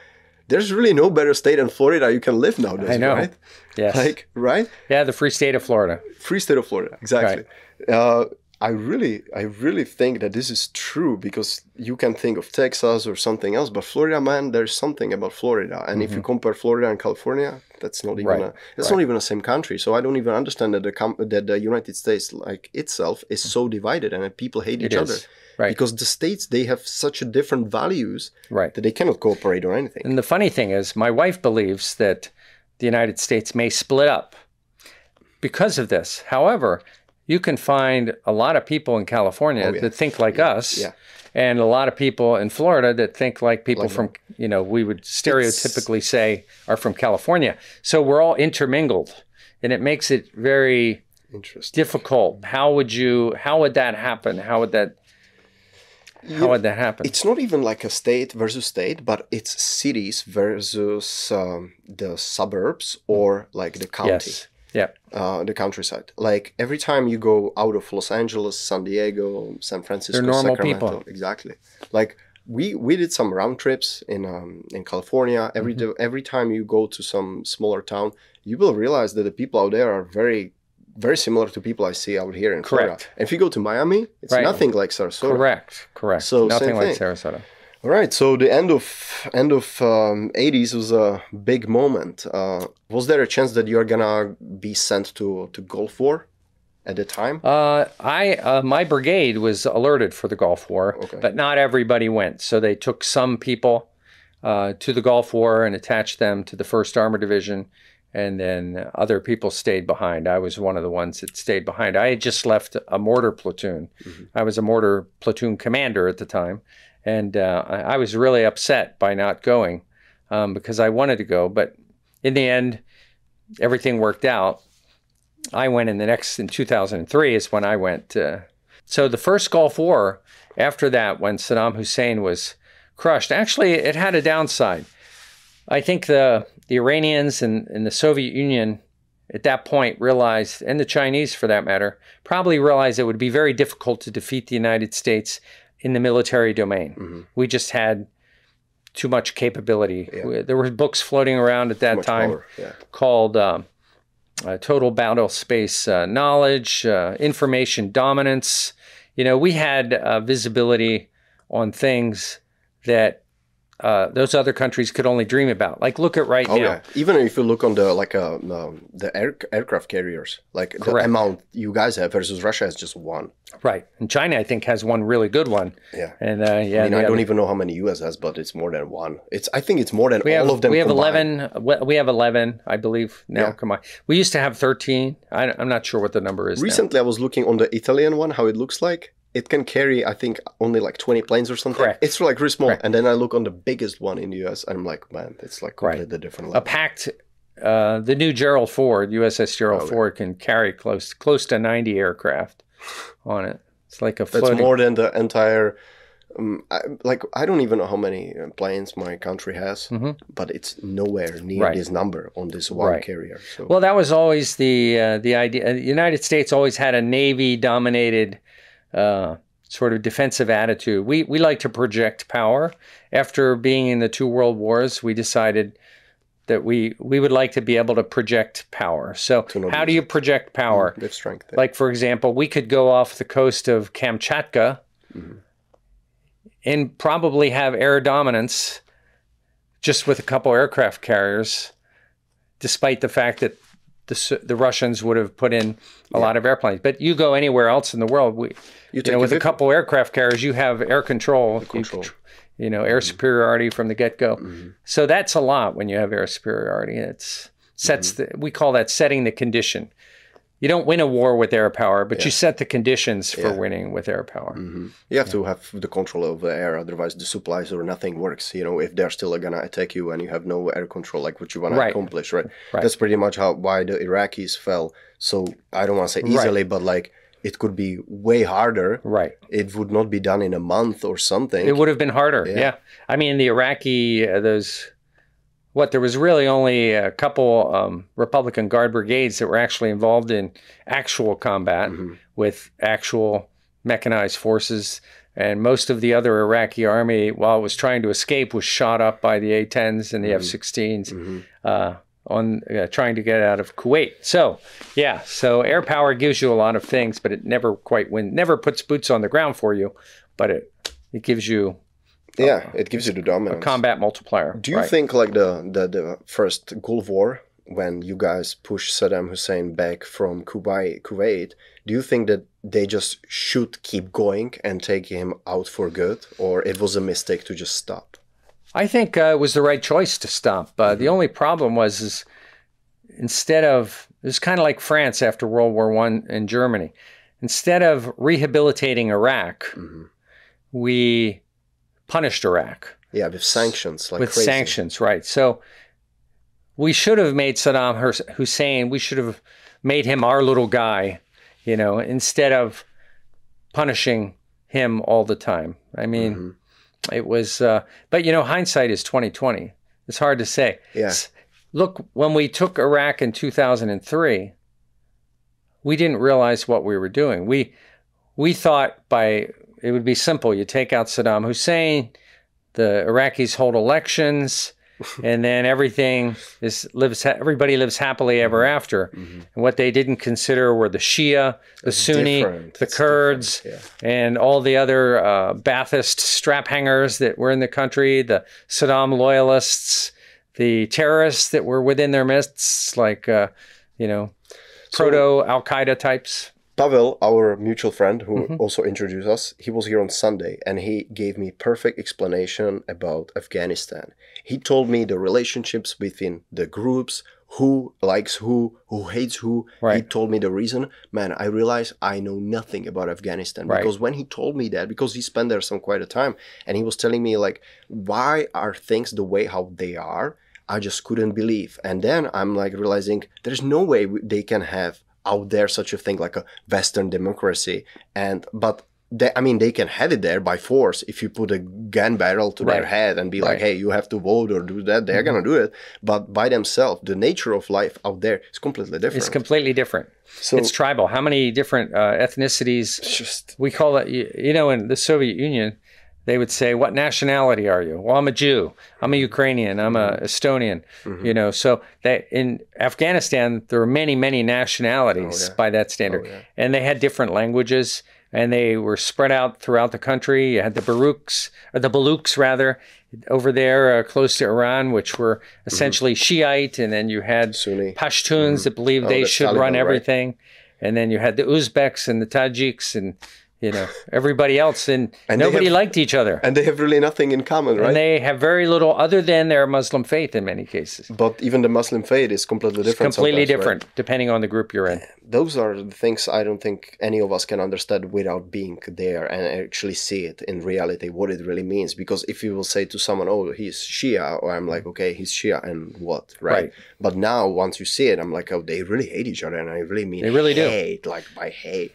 [SPEAKER 2] there's really no better state in Florida you can live nowadays,
[SPEAKER 1] I know.
[SPEAKER 2] right?
[SPEAKER 1] yes.
[SPEAKER 2] Like, right?
[SPEAKER 1] yeah, the free state of Florida.
[SPEAKER 2] Free state of Florida, exactly. Uh, I really, I really think that this is true because you can think of Texas or something else, but Florida, man, there's something about Florida. And if you compare Florida and California, that's not even
[SPEAKER 1] Mm-hmm. Right,
[SPEAKER 2] a, that's not even the same country. So I don't even understand that the com- that the United States, like itself, is so divided and that people hate
[SPEAKER 1] It
[SPEAKER 2] each
[SPEAKER 1] is.
[SPEAKER 2] other
[SPEAKER 1] Right.
[SPEAKER 2] because the states they have such a different values
[SPEAKER 1] Right.
[SPEAKER 2] that they cannot cooperate or anything.
[SPEAKER 1] And the funny thing is, my wife believes that the United States may split up because of this. However, you can find a lot of people in California
[SPEAKER 2] Oh, yeah.
[SPEAKER 1] that think like us,
[SPEAKER 2] yeah.
[SPEAKER 1] and a lot of people in Florida that think like people
[SPEAKER 2] Like
[SPEAKER 1] from, you know, we would stereotypically say are from California. So we're all intermingled, and it makes it very
[SPEAKER 2] Interesting.
[SPEAKER 1] difficult. How would you? How would that happen? How would that? How would that happen?
[SPEAKER 2] it's not even like a state versus state, but it's cities versus um, the suburbs or like the county,
[SPEAKER 1] yes. Yeah.
[SPEAKER 2] uh, the countryside. Like every time you go out of Los Angeles, San Diego, San Francisco,
[SPEAKER 1] They're normal
[SPEAKER 2] Sacramento,
[SPEAKER 1] people.
[SPEAKER 2] exactly. Like we we did some round trips in um, in California. Every
[SPEAKER 1] Mm-hmm.
[SPEAKER 2] day- every time you go to some smaller town, you will realize that the people out there are very very similar to people I see out here in Florida.
[SPEAKER 1] Correct.
[SPEAKER 2] And if you go to Miami, it's
[SPEAKER 1] Right.
[SPEAKER 2] nothing like Sarasota.
[SPEAKER 1] Correct. Correct.
[SPEAKER 2] So,
[SPEAKER 1] Nothing like. Sarasota.
[SPEAKER 2] All right, so the end of end of um, 80s was a big moment. Uh, was there a chance that you are gonna be sent to to Gulf War at the time?
[SPEAKER 1] Uh, I uh, my brigade was alerted for the Gulf War,
[SPEAKER 2] Okay.
[SPEAKER 1] but not everybody went. So they took some people uh, to the Gulf War and attached them to the First Armor Division, and then other people stayed behind. I was one of the ones that stayed behind. I had just left a mortar platoon. I was a mortar platoon commander at the time, and uh, I, I was really upset by not going um, because I wanted to go, but in the end, everything worked out. I went in the next in 2003 is when I went. Uh, so the first Gulf War, after that, when Saddam Hussein was crushed, actually it had a downside. I think the the Iranians and, and the Soviet Union at that point realized, and the Chinese for that matter, probably realized it would be very difficult to defeat the United States in the military domain.
[SPEAKER 2] Mm-hmm.
[SPEAKER 1] We just had too much capability.
[SPEAKER 2] Yeah.
[SPEAKER 1] There were books floating around at that time
[SPEAKER 2] Yeah.
[SPEAKER 1] called um, uh, Total Battle Space uh, Knowledge, uh, Information Dominance. You know, we had uh, visibility on things that uh, those other countries could only dream about. Like, look at right
[SPEAKER 2] Oh
[SPEAKER 1] now.
[SPEAKER 2] yeah. Even if you look on the like uh, um, the air, aircraft carriers, like the amount you guys have versus Russia has just one.
[SPEAKER 1] Right. And China, I think, has one really good one.
[SPEAKER 2] Yeah.
[SPEAKER 1] And uh, yeah,
[SPEAKER 2] I mean, I don't even know how many US has, but it's more than one. It's I think it's more than
[SPEAKER 1] we
[SPEAKER 2] all
[SPEAKER 1] have,
[SPEAKER 2] of them.
[SPEAKER 1] we have
[SPEAKER 2] combined.
[SPEAKER 1] 11 we- have 11 i believe now
[SPEAKER 2] Yeah.
[SPEAKER 1] come on we used to have 13 I, i'm not sure what the number is now.
[SPEAKER 2] Recently, I was looking on the Italian one, how it looks like. It can carry, I think, only like 20 planes or something.
[SPEAKER 1] Correct.
[SPEAKER 2] It's like really small.
[SPEAKER 1] Correct.
[SPEAKER 2] And then I look on the biggest one in the US, and I'm like, man, it's like
[SPEAKER 1] Right.
[SPEAKER 2] completely different
[SPEAKER 1] a packed uh, the new Gerald Ford, USS Gerald
[SPEAKER 2] Oh, yeah.
[SPEAKER 1] Ford, can carry close close to 90 aircraft on it. It's like a
[SPEAKER 2] That's more than the entire Um, I, like I don't even know how many uh, planes my country has, but it's nowhere near
[SPEAKER 1] Mm-hmm. Right.
[SPEAKER 2] this number on this one
[SPEAKER 1] Right.
[SPEAKER 2] carrier. So
[SPEAKER 1] Well, that was always the uh, the idea. The United States always had a navy dominated uh, sort of defensive attitude. We we like to project power. After being in the two world wars, we decided that we we would like to be able to project power. So how do you project power?
[SPEAKER 2] with strength.
[SPEAKER 1] Like for example, we could go off the coast of Kamchatka and probably have air dominance just with a couple aircraft carriers, despite the fact that the the Russians would have put in a lot of airplanes. But you go anywhere else in the world, we, you,
[SPEAKER 2] take
[SPEAKER 1] know, with a couple aircraft carriers, you have air control. You
[SPEAKER 2] control.
[SPEAKER 1] contr- you know, air mm-hmm. superiority from the get go. Mm-hmm. So that's a lot when you have air superiority. It's sets mm-hmm. the we call that setting the condition. You don't win a war with air power, but you set the conditions for winning with air power.
[SPEAKER 2] You have to have the control of the air, otherwise the supplies or nothing works. You know, if they're still gonna attack you and you have no air control, like what you want
[SPEAKER 1] Right.
[SPEAKER 2] to accomplish, right?
[SPEAKER 1] Right.
[SPEAKER 2] That's pretty much how why the Iraqis fell. So I don't want to say easily, but like it could be way harder.
[SPEAKER 1] Right.
[SPEAKER 2] It would not be done in a month or something.
[SPEAKER 1] It would have been harder. Yeah. I mean, the Iraqi, uh, those, what, there was really only a couple um, Republican Guard brigades that were actually involved in actual combat with actual mechanized forces. And most of the other Iraqi army, while it was trying to escape, was shot up by the A 10s and the F 16s uh, on uh, trying to get out of Kuwait. So, yeah, so air power gives you a lot of things, but it never quite win, never puts boots on the ground for you, but it, it gives you
[SPEAKER 2] yeah, it gives you the dominance.
[SPEAKER 1] combat multiplier.
[SPEAKER 2] Do you
[SPEAKER 1] right?
[SPEAKER 2] think like the, the the first Gulf War when you guys pushed Saddam Hussein back from Kuwait, Kuwait, do you think that they just should keep going and take him out for good, or it was a mistake to just stop?
[SPEAKER 1] I think uh, it was the right choice to stop. Uh, The only problem was is instead of it was kind of like France after World War One and Germany. Instead of rehabilitating Iraq, we punished Iraq
[SPEAKER 2] Yeah, with sanctions, like
[SPEAKER 1] with
[SPEAKER 2] crazy.
[SPEAKER 1] sanctions, right? So we should have made Saddam Hussein. We should have made him our little guy, you know, instead of punishing him all the time. I mean,
[SPEAKER 2] Mm-hmm.
[SPEAKER 1] it was. Uh, but you know, hindsight is twenty twenty. It's hard to say.
[SPEAKER 2] Yeah.
[SPEAKER 1] Look, when we took Iraq in two thousand and three, we didn't realize what we were doing. We we thought by it would be simple. You take out Saddam Hussein, the Iraqis hold elections, (laughs) and then everything is lives. Everybody lives happily ever
[SPEAKER 2] Mm-hmm.
[SPEAKER 1] after. And what they didn't consider were the Shia, the Sunni,
[SPEAKER 2] different.
[SPEAKER 1] the
[SPEAKER 2] It's
[SPEAKER 1] Kurds,
[SPEAKER 2] different,
[SPEAKER 1] and all the other uh, Ba'athist strap hangers that were in the country, the Saddam loyalists, the terrorists that were within their midst, like uh, you know, proto Al Qaeda types.
[SPEAKER 2] Pavel, our mutual friend who
[SPEAKER 1] Mm-hmm.
[SPEAKER 2] also introduced us, he was here on Sunday and he gave me perfect explanation about Afghanistan. He told me the relationships between the groups, who likes who, who hates who. He told me the reason. Man, I realize I know nothing about Afghanistan
[SPEAKER 1] Right.
[SPEAKER 2] because when he told me that, because he spent there some quite a time, and he was telling me like, why are things the way how they are? I just couldn't believe. And then I'm like realizing there's no way they can have out there such a thing like a Western democracy. And but they, I mean, they can have it there by force if you put a gun barrel to their head and be like,
[SPEAKER 1] Right. Mm-hmm.
[SPEAKER 2] "Hey, you have to vote or do that." They're gonna do it. But by themselves, the nature of life out there is completely different.
[SPEAKER 1] It's completely different.
[SPEAKER 2] so
[SPEAKER 1] It's tribal. How many different uh, ethnicities?
[SPEAKER 2] just
[SPEAKER 1] We call it, you, you know, in the Soviet Union, they would say, What nationality are you? Well, I'm a Jew. I'm a Ukrainian. I'm a mm-hmm. Estonian. Mm-hmm. You know, so that in Afghanistan, there were many, many nationalities oh,
[SPEAKER 2] yeah.
[SPEAKER 1] by that standard.
[SPEAKER 2] Oh, yeah.
[SPEAKER 1] And they had different languages and they were spread out throughout the country. You had the Baruchs, or the Baluks rather, over there uh, close to Iran, which were mm-hmm. essentially Shiite. And then you had
[SPEAKER 2] Sunni.
[SPEAKER 1] Pashtuns that believed
[SPEAKER 2] Oh,
[SPEAKER 1] they
[SPEAKER 2] the
[SPEAKER 1] should
[SPEAKER 2] Taliban,
[SPEAKER 1] run
[SPEAKER 2] right.
[SPEAKER 1] everything. And then you had the Uzbeks and the Tajiks and, you know, everybody else. And, (laughs)
[SPEAKER 2] And
[SPEAKER 1] nobody
[SPEAKER 2] have-
[SPEAKER 1] liked each other.
[SPEAKER 2] and they have really nothing in common, right?
[SPEAKER 1] And they have very little other than their Muslim faith in many cases.
[SPEAKER 2] but even the Muslim faith is completely different.
[SPEAKER 1] Completely
[SPEAKER 2] sometimes, right?
[SPEAKER 1] different depending on the group you're in.
[SPEAKER 2] those are the things I don't think any of us can understand without being there and actually see it in reality what it really means. Because if you will say to someone, "Oh, he's Shia," or I'm like, "Okay, he's Shia," and what, right?
[SPEAKER 1] Right.
[SPEAKER 2] But now once you see it, I'm like, "Oh, they really hate each other," and I really mean
[SPEAKER 1] They really do.
[SPEAKER 2] hate, like by hate.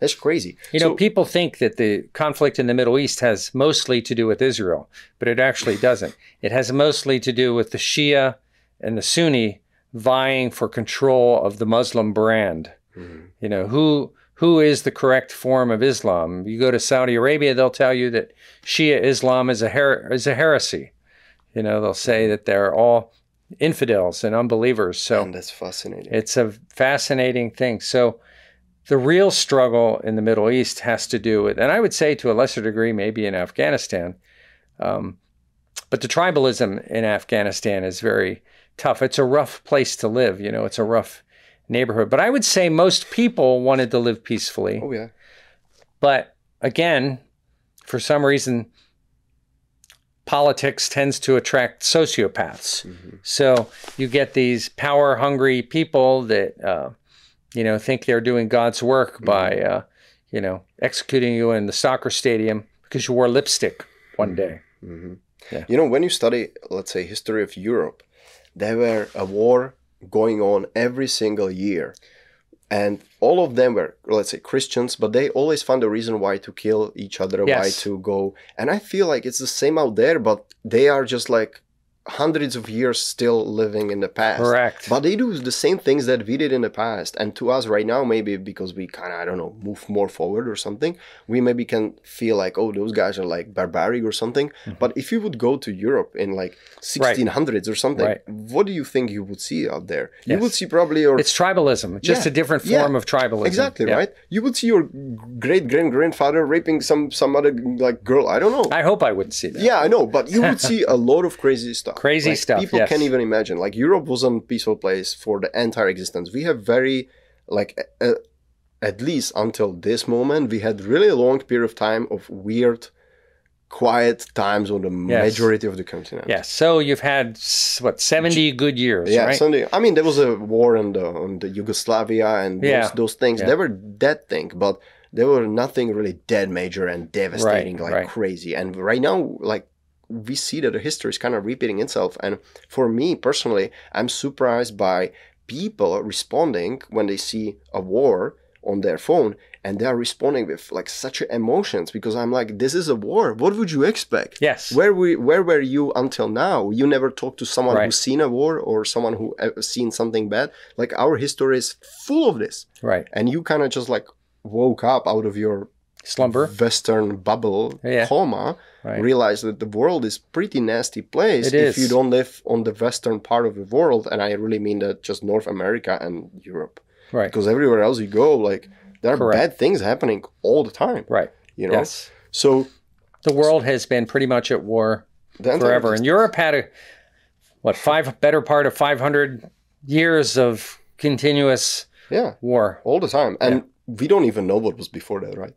[SPEAKER 2] That's crazy.
[SPEAKER 1] You know,
[SPEAKER 2] So-
[SPEAKER 1] people think that the conflict in the Middle East has mostly to do with Israel, but it actually doesn't. It has mostly to do with the Shia and the Sunni vying for control of the Muslim brand. Mm-hmm. You know, who who is the correct form of Islam? You go to Saudi Arabia, they'll tell you that Shia Islam is a her- is a heresy. You know, they'll say that they're all infidels and unbelievers. So
[SPEAKER 2] and that's fascinating.
[SPEAKER 1] it's a fascinating thing. So the real struggle in the Middle East has to do with, and I would say to a lesser degree, maybe in Afghanistan, um, but the tribalism in Afghanistan is very tough. It's a rough place to live. You know, it's a rough neighborhood. But I would say most people wanted to live peacefully.
[SPEAKER 2] oh yeah.
[SPEAKER 1] But again, for some reason, politics tends to attract sociopaths. So you get these power hungry people that, uh, you know, think they're doing God's work mm-hmm. by, uh, you know, executing you in the soccer stadium because you wore lipstick one mm-hmm. day. Mm-hmm.
[SPEAKER 2] You know, when you study, let's say, history of Europe, there were a war going on every single year. And all of them were, let's say, Christians, but they always found a reason why to kill each other, why to go. And I feel like it's the same out there, but they are just like hundreds of years still living in the past.
[SPEAKER 1] Correct.
[SPEAKER 2] But they do the same things that we did in the past. And to us right now, maybe because we kind of, I don't know, move more forward or something, we maybe can feel like, oh, those guys are like barbaric or something.
[SPEAKER 1] Mm-hmm.
[SPEAKER 2] But if you would go to Europe in like 1600s or something,
[SPEAKER 1] Right.
[SPEAKER 2] what do you think you would see out there? You would see probably your.
[SPEAKER 1] It's tribalism, just
[SPEAKER 2] Yeah.
[SPEAKER 1] a different
[SPEAKER 2] Yeah.
[SPEAKER 1] form of tribalism.
[SPEAKER 2] Exactly
[SPEAKER 1] Yeah.
[SPEAKER 2] right. You would see your great great grandfather raping some some other like girl. I don't know.
[SPEAKER 1] I hope I wouldn't see that.
[SPEAKER 2] Yeah, I know, but you would see a lot of crazy stuff.
[SPEAKER 1] Crazy
[SPEAKER 2] Like,
[SPEAKER 1] stuff,
[SPEAKER 2] People
[SPEAKER 1] yes.
[SPEAKER 2] can't even imagine. Like Europe wasn't a peaceful place for the entire existence. We have very, like, uh, at least until this moment, we had really a long period of time of weird, quiet times on the
[SPEAKER 1] Yes.
[SPEAKER 2] majority of the continent.
[SPEAKER 1] Yes. So you've had what seventy good years,
[SPEAKER 2] Yeah,
[SPEAKER 1] right?
[SPEAKER 2] Sunday. I mean, there was a war on the on the Yugoslavia and those,
[SPEAKER 1] Yeah.
[SPEAKER 2] those things.
[SPEAKER 1] Yeah.
[SPEAKER 2] They were dead thing, but they were nothing really dead major and devastating like
[SPEAKER 1] right.
[SPEAKER 2] crazy. And right now, like we see that the history is kind of repeating itself. And for me personally, I'm surprised by people responding when they see a war on their phone and they are responding with like such emotions because I'm like, this is a war. What would you expect?
[SPEAKER 1] yes.
[SPEAKER 2] Where we where were you until now? You never talked to someone
[SPEAKER 1] Right.
[SPEAKER 2] who's seen a war or someone who uh, seen something bad. Like our history is full of this,
[SPEAKER 1] right.
[SPEAKER 2] and you kind of just like woke up out of your
[SPEAKER 1] Slumber.
[SPEAKER 2] Western bubble
[SPEAKER 1] Yeah.
[SPEAKER 2] coma,
[SPEAKER 1] Right.
[SPEAKER 2] realize that the world is pretty nasty place
[SPEAKER 1] It
[SPEAKER 2] if
[SPEAKER 1] is.
[SPEAKER 2] you don't live on the western part of the world, and I really mean that just North America and Europe,
[SPEAKER 1] Right.
[SPEAKER 2] because everywhere else you go, like there are
[SPEAKER 1] Correct.
[SPEAKER 2] bad things happening all the time.
[SPEAKER 1] Right.
[SPEAKER 2] You know,
[SPEAKER 1] Yes.
[SPEAKER 2] so
[SPEAKER 1] The world has been pretty much at war forever. And Europe had a what five better part of five hundred years of continuous
[SPEAKER 2] yeah.
[SPEAKER 1] war.
[SPEAKER 2] all the time and we don't even know what was before that right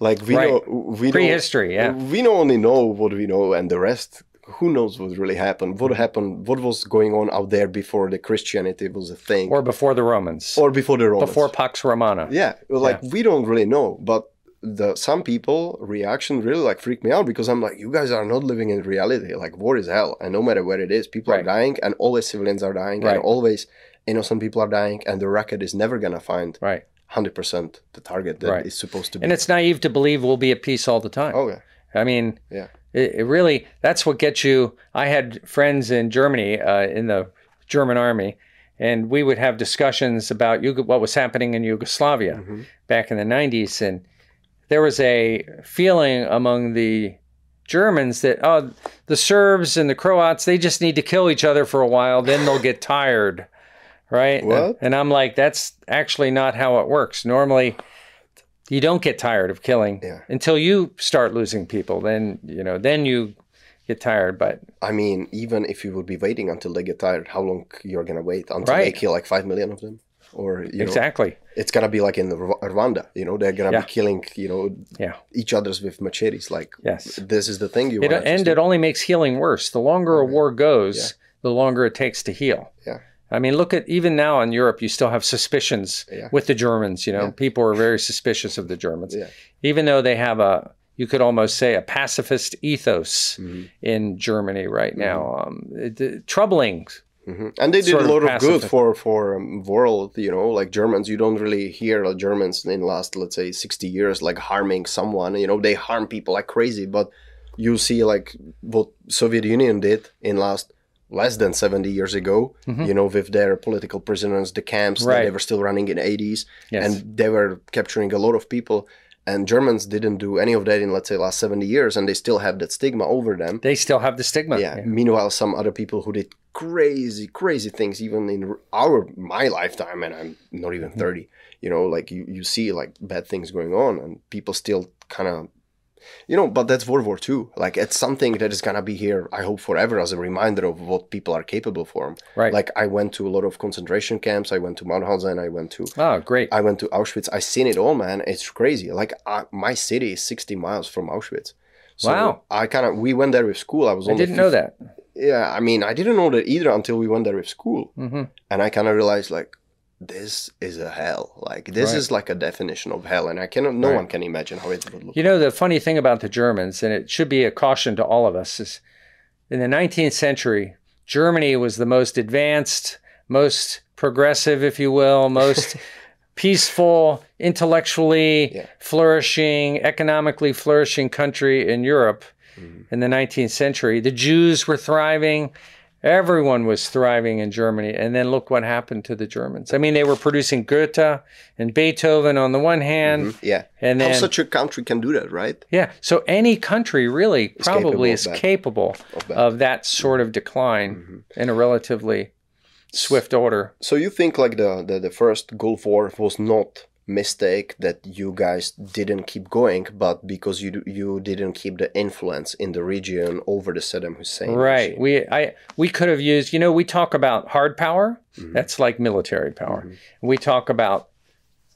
[SPEAKER 2] like we
[SPEAKER 1] Right.
[SPEAKER 2] know we
[SPEAKER 1] Prehistory,
[SPEAKER 2] know,
[SPEAKER 1] yeah.
[SPEAKER 2] we don't only know what we know and the rest who knows what really happened what mm-hmm. happened what was going on out there before the christianity was a thing
[SPEAKER 1] Or before the Romans.
[SPEAKER 2] or before the romans
[SPEAKER 1] before Pax Romana.
[SPEAKER 2] yeah like we don't really know but the some people reaction really like freaked me out because i'm like you guys are not living in reality like war is hell and no matter where it is people
[SPEAKER 1] Right.
[SPEAKER 2] are dying and always civilians are dying
[SPEAKER 1] Right.
[SPEAKER 2] and always innocent people are dying and the racket is never gonna find
[SPEAKER 1] Right.
[SPEAKER 2] 100% the target that is
[SPEAKER 1] Right.
[SPEAKER 2] supposed to be.
[SPEAKER 1] And it's naive to believe we'll be at peace all the time.
[SPEAKER 2] oh, yeah.
[SPEAKER 1] I mean,
[SPEAKER 2] Yeah.
[SPEAKER 1] it, it really, that's what gets you. I had friends in Germany, uh, in the German army, and we would have discussions about what was happening in Yugoslavia
[SPEAKER 2] Mhm.
[SPEAKER 1] back in the 90s. And there was a feeling among the Germans that, oh, the Serbs and the Croats, they just need to kill each other for a while, then they'll get tired. Right?
[SPEAKER 2] What?
[SPEAKER 1] And I'm like, that's actually not how it works. Normally, you don't get tired of killing
[SPEAKER 2] Yeah.
[SPEAKER 1] until you start losing people. Then, you know, then you get tired. But
[SPEAKER 2] I mean, even if you would be waiting until they get tired, how long you're going to wait until they kill like 5 million of them? Or, you know,
[SPEAKER 1] exactly.
[SPEAKER 2] it's going to be like in Rw- Rwanda, you know, they're going to
[SPEAKER 1] Yeah.
[SPEAKER 2] be killing, you know,
[SPEAKER 1] Yeah.
[SPEAKER 2] each other's with machetes. Like,
[SPEAKER 1] Yes.
[SPEAKER 2] this is the thing you want.
[SPEAKER 1] It, and it only makes healing worse. The longer a war goes, the longer it takes to heal.
[SPEAKER 2] Yeah.
[SPEAKER 1] I mean, look at even now in Europe, you still have suspicions
[SPEAKER 2] Yeah.
[SPEAKER 1] with the Germans. You know,
[SPEAKER 2] Yeah.
[SPEAKER 1] people are very suspicious of the Germans,
[SPEAKER 2] Yeah.
[SPEAKER 1] even though they have a, you could almost say, a pacifist ethos
[SPEAKER 2] Mhm.
[SPEAKER 1] in Germany right now. Um, it- it- troubling
[SPEAKER 2] Mhm. And they did a lot of good for for um, world, you know, like Germans. You don't really hear of Germans in last, let's say, sixty years, like harming someone. You know, they harm people like crazy, but you see like what Soviet Union did in last less than seventy years ago. You know, with their political prisoners, the camps that they
[SPEAKER 1] Mm-hmm.
[SPEAKER 2] Were still running in eighties,
[SPEAKER 1] Yes.
[SPEAKER 2] and they were capturing a lot of people. And Germans didn't do any of that in, let's say, last seventy years, and they still have that stigma over them
[SPEAKER 1] they still have the stigma.
[SPEAKER 2] yeah. Meanwhile, some other people who did crazy, crazy things, even in our my lifetime, and I'm not even
[SPEAKER 1] Mm-hmm.
[SPEAKER 2] thirty. You know, like you, you see like bad things going on, and people still kind of, you know. But that's World War II. Like it's something that is gonna be here. I hope forever as a reminder of what people are capable for.
[SPEAKER 1] Right.
[SPEAKER 2] Like I went to a lot of concentration camps. I went to Mauthausen. I went to
[SPEAKER 1] Oh, great.
[SPEAKER 2] I went to Auschwitz. I seen it all, man. It's crazy. Like I, my city is 60 miles from Auschwitz. So
[SPEAKER 1] Wow.
[SPEAKER 2] I kind of we went there with school. I was
[SPEAKER 1] I didn't know that.
[SPEAKER 2] yeah, I mean, I didn't know that either until we went there with school,
[SPEAKER 1] hmm
[SPEAKER 2] and I kind of realized like this is a hell. Like this
[SPEAKER 1] Right.
[SPEAKER 2] is like a definition of hell, and I cannot. No
[SPEAKER 1] Right.
[SPEAKER 2] one can imagine how it would look.
[SPEAKER 1] You know, the funny thing about the Germans, and it should be a caution to all of us, is in the 19th century, Germany was the most advanced, most progressive, if you will, (laughs) most peaceful, intellectually
[SPEAKER 2] Yeah.
[SPEAKER 1] flourishing, economically flourishing country in Europe mm-hmm. in the 19th century. The Jews were thriving. Everyone was thriving in Germany. And then look what happened to the Germans. I mean, they were producing Goethe and Beethoven on the one hand. Mm-hmm.
[SPEAKER 2] yeah,
[SPEAKER 1] And
[SPEAKER 2] how such a country can do that, right?
[SPEAKER 1] yeah. So any country really probably
[SPEAKER 2] capable
[SPEAKER 1] is
[SPEAKER 2] of
[SPEAKER 1] capable
[SPEAKER 2] Of that.
[SPEAKER 1] of that sort of decline mm-hmm. in a relatively swift order.
[SPEAKER 2] So you think like the, the the first Gulf War was not mistake that you guys didn't keep going, but because you you didn't keep the influence in the region over the Saddam Hussein.
[SPEAKER 1] Right.
[SPEAKER 2] regime.
[SPEAKER 1] We I we could have used, you know, we talk about hard power.
[SPEAKER 2] Mm-hmm.
[SPEAKER 1] That's like military power. We talk about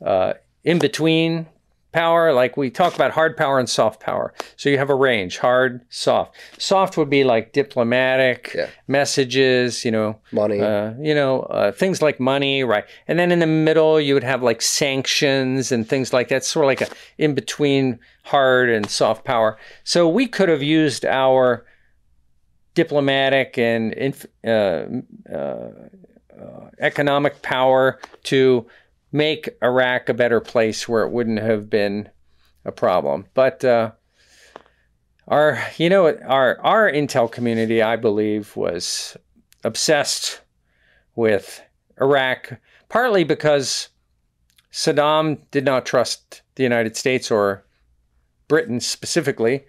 [SPEAKER 1] uh, in between power, like we talk about hard power and soft power. So you have a range, hard, soft. Soft would be like diplomatic
[SPEAKER 2] Yeah.
[SPEAKER 1] messages, you know,
[SPEAKER 2] Money.
[SPEAKER 1] uh, you know, uh, things like money, right? And then in the middle, you would have like sanctions and things like that, sort of like a in between hard and soft power. So we could have used our diplomatic and inf- uh, uh, uh, economic power to make Iraq a better place where it wouldn't have been a problem. But uh, our, you know, our our intel community, I believe, was obsessed with Iraq, partly because Saddam did not trust the United States or Britain specifically,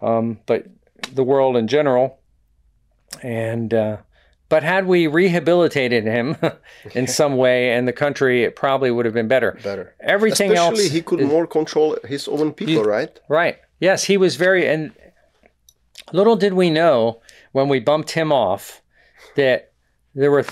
[SPEAKER 1] um, but the world in general. And uh, but had we rehabilitated him (laughs) in (laughs) some way, and the country, it probably would have been better.
[SPEAKER 2] better.
[SPEAKER 1] Everything
[SPEAKER 2] Especially
[SPEAKER 1] else,
[SPEAKER 2] he could more control his own people, right?
[SPEAKER 1] right? Yes, he was very. And little did we know when we bumped him off that there were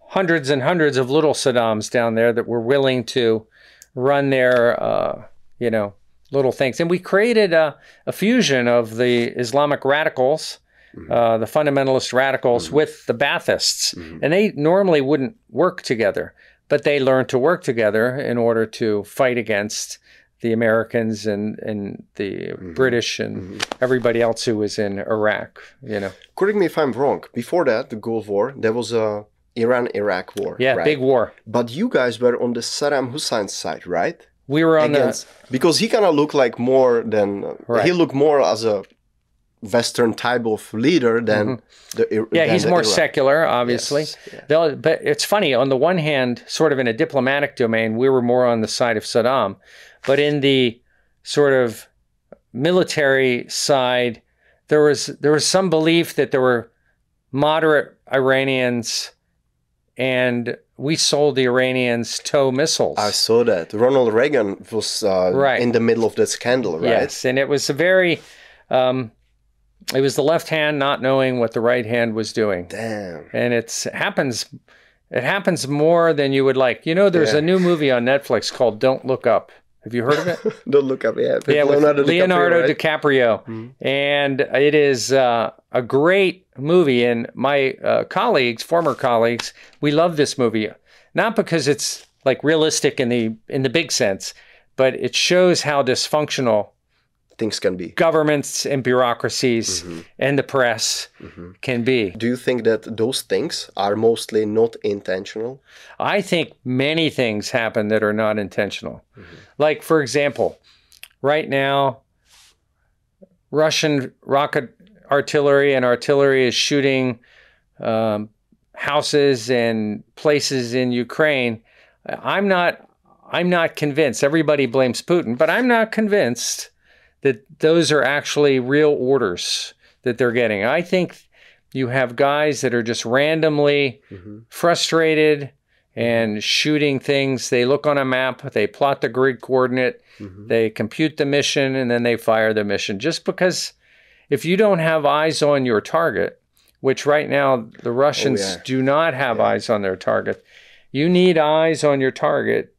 [SPEAKER 1] hundreds and hundreds of little Saddams down there that were willing to run their, uh, you know, little things. And we created a, a fusion of the Islamic radicals, Mm-hmm. uh, the fundamentalist radicals, mm-hmm. with the Baathists. Mm-hmm. And they normally wouldn't work together, but they learned to work together in order to fight against the Americans and, and the British and everybody else who was in Iraq, you know.
[SPEAKER 2] Correct me if I'm wrong. Before that, the Gulf War, there was a Iran-Iraq war.
[SPEAKER 1] Yeah,
[SPEAKER 2] right?
[SPEAKER 1] big war.
[SPEAKER 2] But you guys were on the Saddam Hussein side, right?
[SPEAKER 1] We were on
[SPEAKER 2] Against because he kind of looked like more than uh,
[SPEAKER 1] Right.
[SPEAKER 2] he looked more as a Western type of leader than the Ir-
[SPEAKER 1] Mm-hmm. Yeah,
[SPEAKER 2] than
[SPEAKER 1] he's
[SPEAKER 2] the
[SPEAKER 1] more
[SPEAKER 2] Iraq.
[SPEAKER 1] secular, obviously.
[SPEAKER 2] Yes, yeah.
[SPEAKER 1] But it's funny, on the one hand, sort of in a diplomatic domain, we were more on the side of Saddam. But in the sort of military side, there was there was some belief that there were moderate Iranians and we sold the Iranians TOW missiles.
[SPEAKER 2] I saw that Ronald Reagan was uh,
[SPEAKER 1] Right.
[SPEAKER 2] in the middle of that scandal, right?
[SPEAKER 1] Yes, and it was a very um, it was the left hand not knowing what the right hand was doing.
[SPEAKER 2] Damn.
[SPEAKER 1] and it's happens it happens more than you would like you know there's
[SPEAKER 2] Yeah.
[SPEAKER 1] a new movie on netflix called don't look up have you heard of it (laughs)
[SPEAKER 2] Don't look up. Yeah,
[SPEAKER 1] yeah with leonardo,
[SPEAKER 2] DiCaprio, right?
[SPEAKER 1] DiCaprio, and it is uh, a great movie and my uh, colleagues former colleagues we love this movie not because it's like realistic in the in the big sense but it shows how dysfunctional
[SPEAKER 2] things can be.
[SPEAKER 1] governments and bureaucracies mm-hmm. and the press mm-hmm. can be.
[SPEAKER 2] Do you think that those things are mostly not intentional?
[SPEAKER 1] I think many things happen that are not intentional. Mm-hmm. Like, for example, right now, Russian rocket artillery and artillery is shooting um, houses and places in Ukraine. I'm not. I'm not convinced. Everybody blames Putin, but I'm not convinced that those are actually real orders that they're getting. I think you have guys that are just randomly mm-hmm. frustrated and mm-hmm. shooting things. They look on a map, they plot the grid coordinate, mm-hmm. they compute the mission, and then they fire the mission. Just because if you don't have eyes on your target, which right now the oh, Russians
[SPEAKER 2] yeah.
[SPEAKER 1] do not have eyes on their target, you need eyes on your target,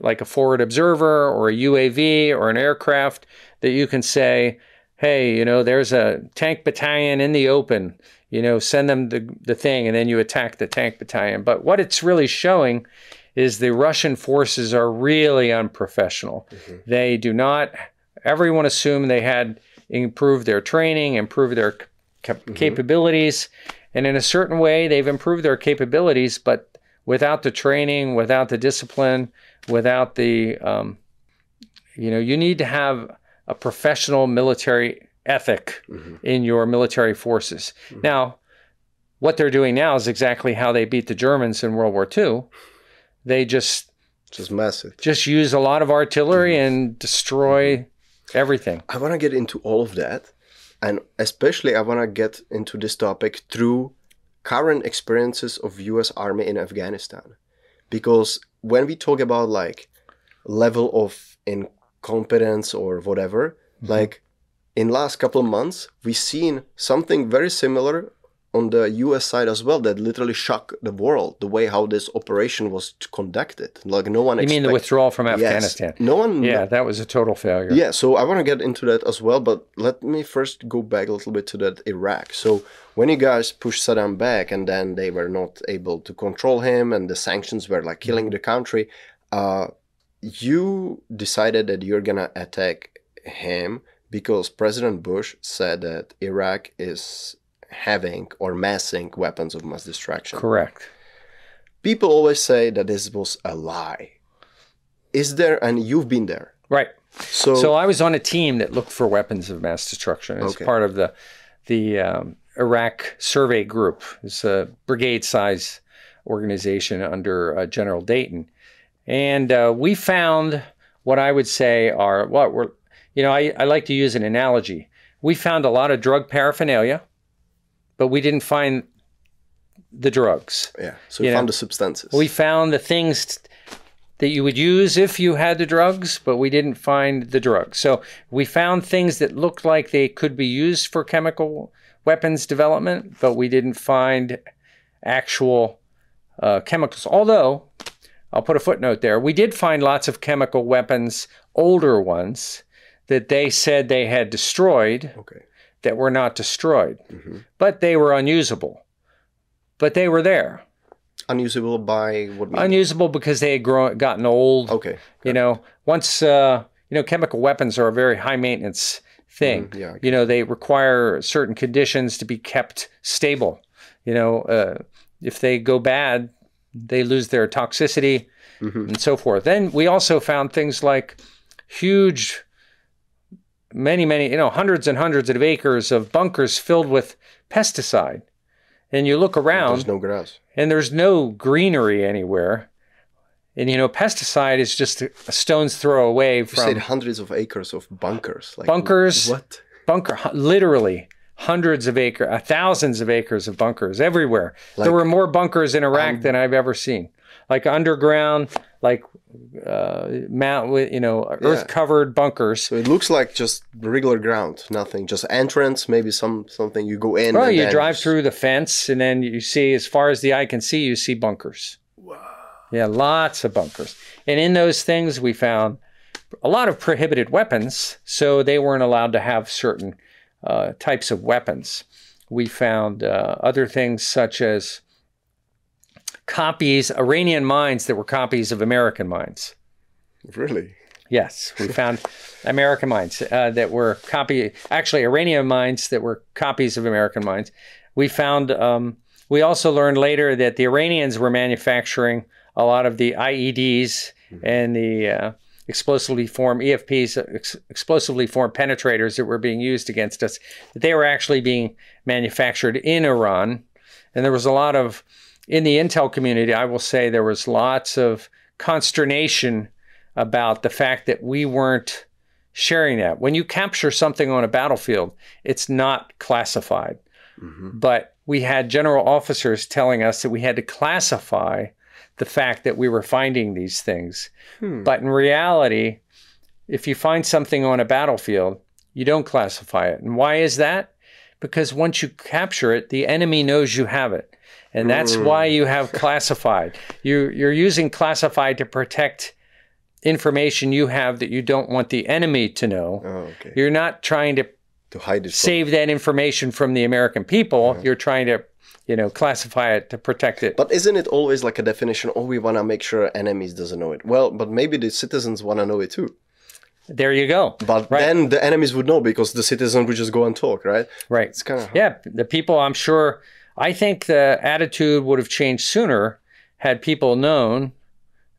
[SPEAKER 1] like a forward observer or a UAV or an aircraft, that you can say, hey, you know, there's a tank battalion in the open, you know, send them the, the thing, and then you attack the tank battalion. But what it's really showing is the Russian forces are really unprofessional. Mm-hmm. They do not, everyone assumed they had improved their training, improved their cap- mm-hmm. capabilities. And in a certain way, they've improved their capabilities, but without the training, without the discipline, without the, um, you know, you need to have a professional military ethic mm-hmm. in your military forces. Mm-hmm. Now, what they're doing now is exactly how they beat the Germans in World War II. They just
[SPEAKER 2] Just massive.
[SPEAKER 1] just use a lot of artillery mm-hmm. and destroy everything.
[SPEAKER 2] I want to get into all of that. And especially, I want to get into this topic through current experiences of US Army in Afghanistan. Because when we talk about like level of incompetence or whatever, mm-hmm. like in last couple of months, we've seen something very similar on the US side as well that literally shocked the world, the way how this operation was conducted. Like no one
[SPEAKER 1] You mean the withdrawal from
[SPEAKER 2] Yes.
[SPEAKER 1] Afghanistan?
[SPEAKER 2] No one
[SPEAKER 1] Yeah, that was a total failure.
[SPEAKER 2] yeah, so I want to get into that as well, but let me first go back a little bit to that Iraq. So when you guys pushed Saddam back and then they were not able to control him and the sanctions were like killing the country, uh, you decided that you're gonna attack him because President Bush said that Iraq is having or massing weapons of mass destruction.
[SPEAKER 1] Correct.
[SPEAKER 2] People always say that this was a lie. Is there, and you've been there.
[SPEAKER 1] Right.
[SPEAKER 2] So,
[SPEAKER 1] So I was on a team that looked for weapons of mass destruction as
[SPEAKER 2] Okay.
[SPEAKER 1] part of the the um, Iraq Survey Group. It's a brigade size organization under uh, General Dayton, and uh, we found what I would say are what were you know I, I like to use an analogy. We found a lot of drug paraphernalia, but we didn't find the drugs.
[SPEAKER 2] yeah, so
[SPEAKER 1] you
[SPEAKER 2] you
[SPEAKER 1] know,
[SPEAKER 2] found the substances.
[SPEAKER 1] We found the things that you would use if you had the drugs, but we didn't find the drugs. So we found things that looked like they could be used for chemical weapons development, but we didn't find actual uh, chemicals. Although, I'll put a footnote there, we did find lots of chemical weapons, older ones, that they said they had destroyed
[SPEAKER 2] okay.
[SPEAKER 1] That were not destroyed,
[SPEAKER 2] Mhm.
[SPEAKER 1] but they were unusable. But they were there.
[SPEAKER 2] Unusable by what mean?
[SPEAKER 1] unusable because they had grown, gotten old.
[SPEAKER 2] okay.
[SPEAKER 1] You know, once uh, you know, chemical weapons are a very high maintenance thing.
[SPEAKER 2] Mm, yeah,
[SPEAKER 1] You know, they require certain conditions to be kept stable. You know, uh, if they go bad, they lose their toxicity
[SPEAKER 2] Mhm.
[SPEAKER 1] and so forth. Then we also found things like huge, many, many, you know, hundreds and hundreds of acres of bunkers filled with pesticide. And you look around and
[SPEAKER 2] There's no grass.
[SPEAKER 1] and there's no greenery anywhere. And you know, pesticide is just a stone's throw away
[SPEAKER 2] You said
[SPEAKER 1] from
[SPEAKER 2] hundreds of acres of bunkers. Like
[SPEAKER 1] Bunkers.
[SPEAKER 2] What?
[SPEAKER 1] bunker, literally hundreds of acres, uh, thousands of acres of bunkers everywhere.
[SPEAKER 2] Like-
[SPEAKER 1] there were more bunkers in Iraq
[SPEAKER 2] Um,
[SPEAKER 1] than I've ever seen, like underground, like uh, mount with you know earth covered bunkers.
[SPEAKER 2] So it looks like just regular ground, nothing. Just entrance, maybe some something you go in.
[SPEAKER 1] Well,
[SPEAKER 2] and
[SPEAKER 1] you drive through the fence, and then you see, as far as the eye can see, you see bunkers. Wow. Yeah, lots of bunkers. And in those things, we found a lot of prohibited weapons, so they weren't allowed to have certain uh, types of weapons. We found uh, other things such as copies, Iranian mines that were copies of American mines.
[SPEAKER 2] Really?
[SPEAKER 1] Yes, we (laughs) found American mines uh, that were copy, actually Iranian mines that were copies of American mines. We found. Um, we also learned later that the Iranians were manufacturing a lot of the IEDs and the uh, explosively formed EFPs, ex- explosively formed penetrators that were being used against us. That they were actually being manufactured in Iran, and there was a lot of in the intel community. I will say there was lots of consternation about the fact that we weren't sharing that. When you capture something on a battlefield, it's not classified. Mm-hmm. But we had general officers telling us that we had to classify the fact that we were finding these things. Hmm. But in reality, if you find something on a battlefield, you don't classify it. And why is that? Because once you capture it, the enemy knows you have it. And that's mm. why you have classified. You, you're using classified to protect information you have that you don't want the enemy to know. Oh, okay. You're not trying to,
[SPEAKER 2] to hide it
[SPEAKER 1] save that information from the American people. Uh-huh. You're trying to you know classify it to protect it
[SPEAKER 2] but isn't it always like a definition oh we want to make sure enemies doesn't know it well but maybe the citizens want to know it too
[SPEAKER 1] there you go
[SPEAKER 2] but right. then the enemies would know because the citizens would just go and talk right
[SPEAKER 1] right it's kind of yeah the people i'm sure i think the attitude would have changed sooner had people known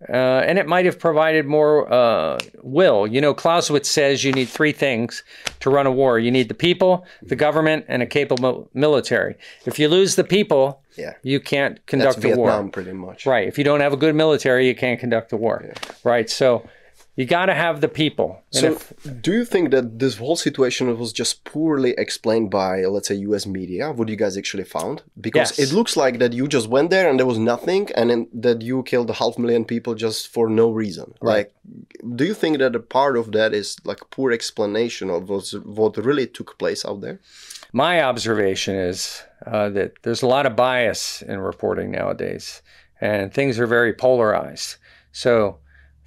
[SPEAKER 1] uh, and it might have provided more uh, will. You know, Clausewitz says you need three things to run a war you need the people, the government, and a capable military. If you lose the people, yeah. you can't conduct
[SPEAKER 2] That's
[SPEAKER 1] a
[SPEAKER 2] Vietnam,
[SPEAKER 1] war.
[SPEAKER 2] pretty much.
[SPEAKER 1] Right. If you don't have a good military, you can't conduct a war. Yeah. Right. So you got to have the people.
[SPEAKER 2] And so, if, do you think that this whole situation was just poorly explained by, let's say, U.S. media? What you guys actually found? Because yes. it looks like that you just went there and there was nothing, and then that you killed a half million people just for no reason. Right. Like, do you think that a part of that is like poor explanation of what really took place out there?
[SPEAKER 1] My observation is uh, that there's a lot of bias in reporting nowadays, and things are very polarized. So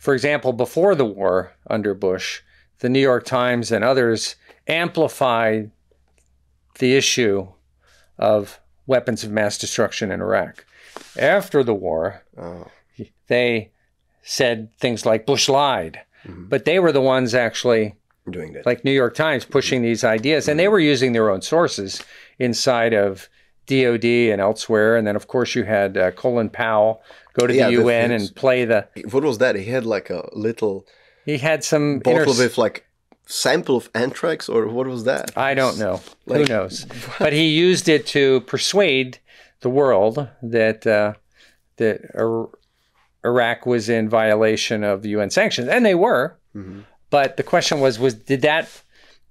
[SPEAKER 1] for example, before the war under Bush, the New York Times and others amplified the issue of weapons of mass destruction in Iraq. After the war, oh. they said things like Bush lied, mm-hmm. but they were the ones actually
[SPEAKER 2] doing that,
[SPEAKER 1] like New York Times, pushing mm-hmm. these ideas, and they mm-hmm. were using their own sources inside of DOD and elsewhere. And then, of course, you had uh, Colin Powell go to yeah, the UN and play the.
[SPEAKER 2] What was that? He had like a little.
[SPEAKER 1] He had some
[SPEAKER 2] bottle inter- with like sample of anthrax, or what was that?
[SPEAKER 1] I don't know. Like, Who knows? (laughs) but he used it to persuade the world that uh, that Iraq was in violation of the UN sanctions, and they were. Mm-hmm. But the question was: was did that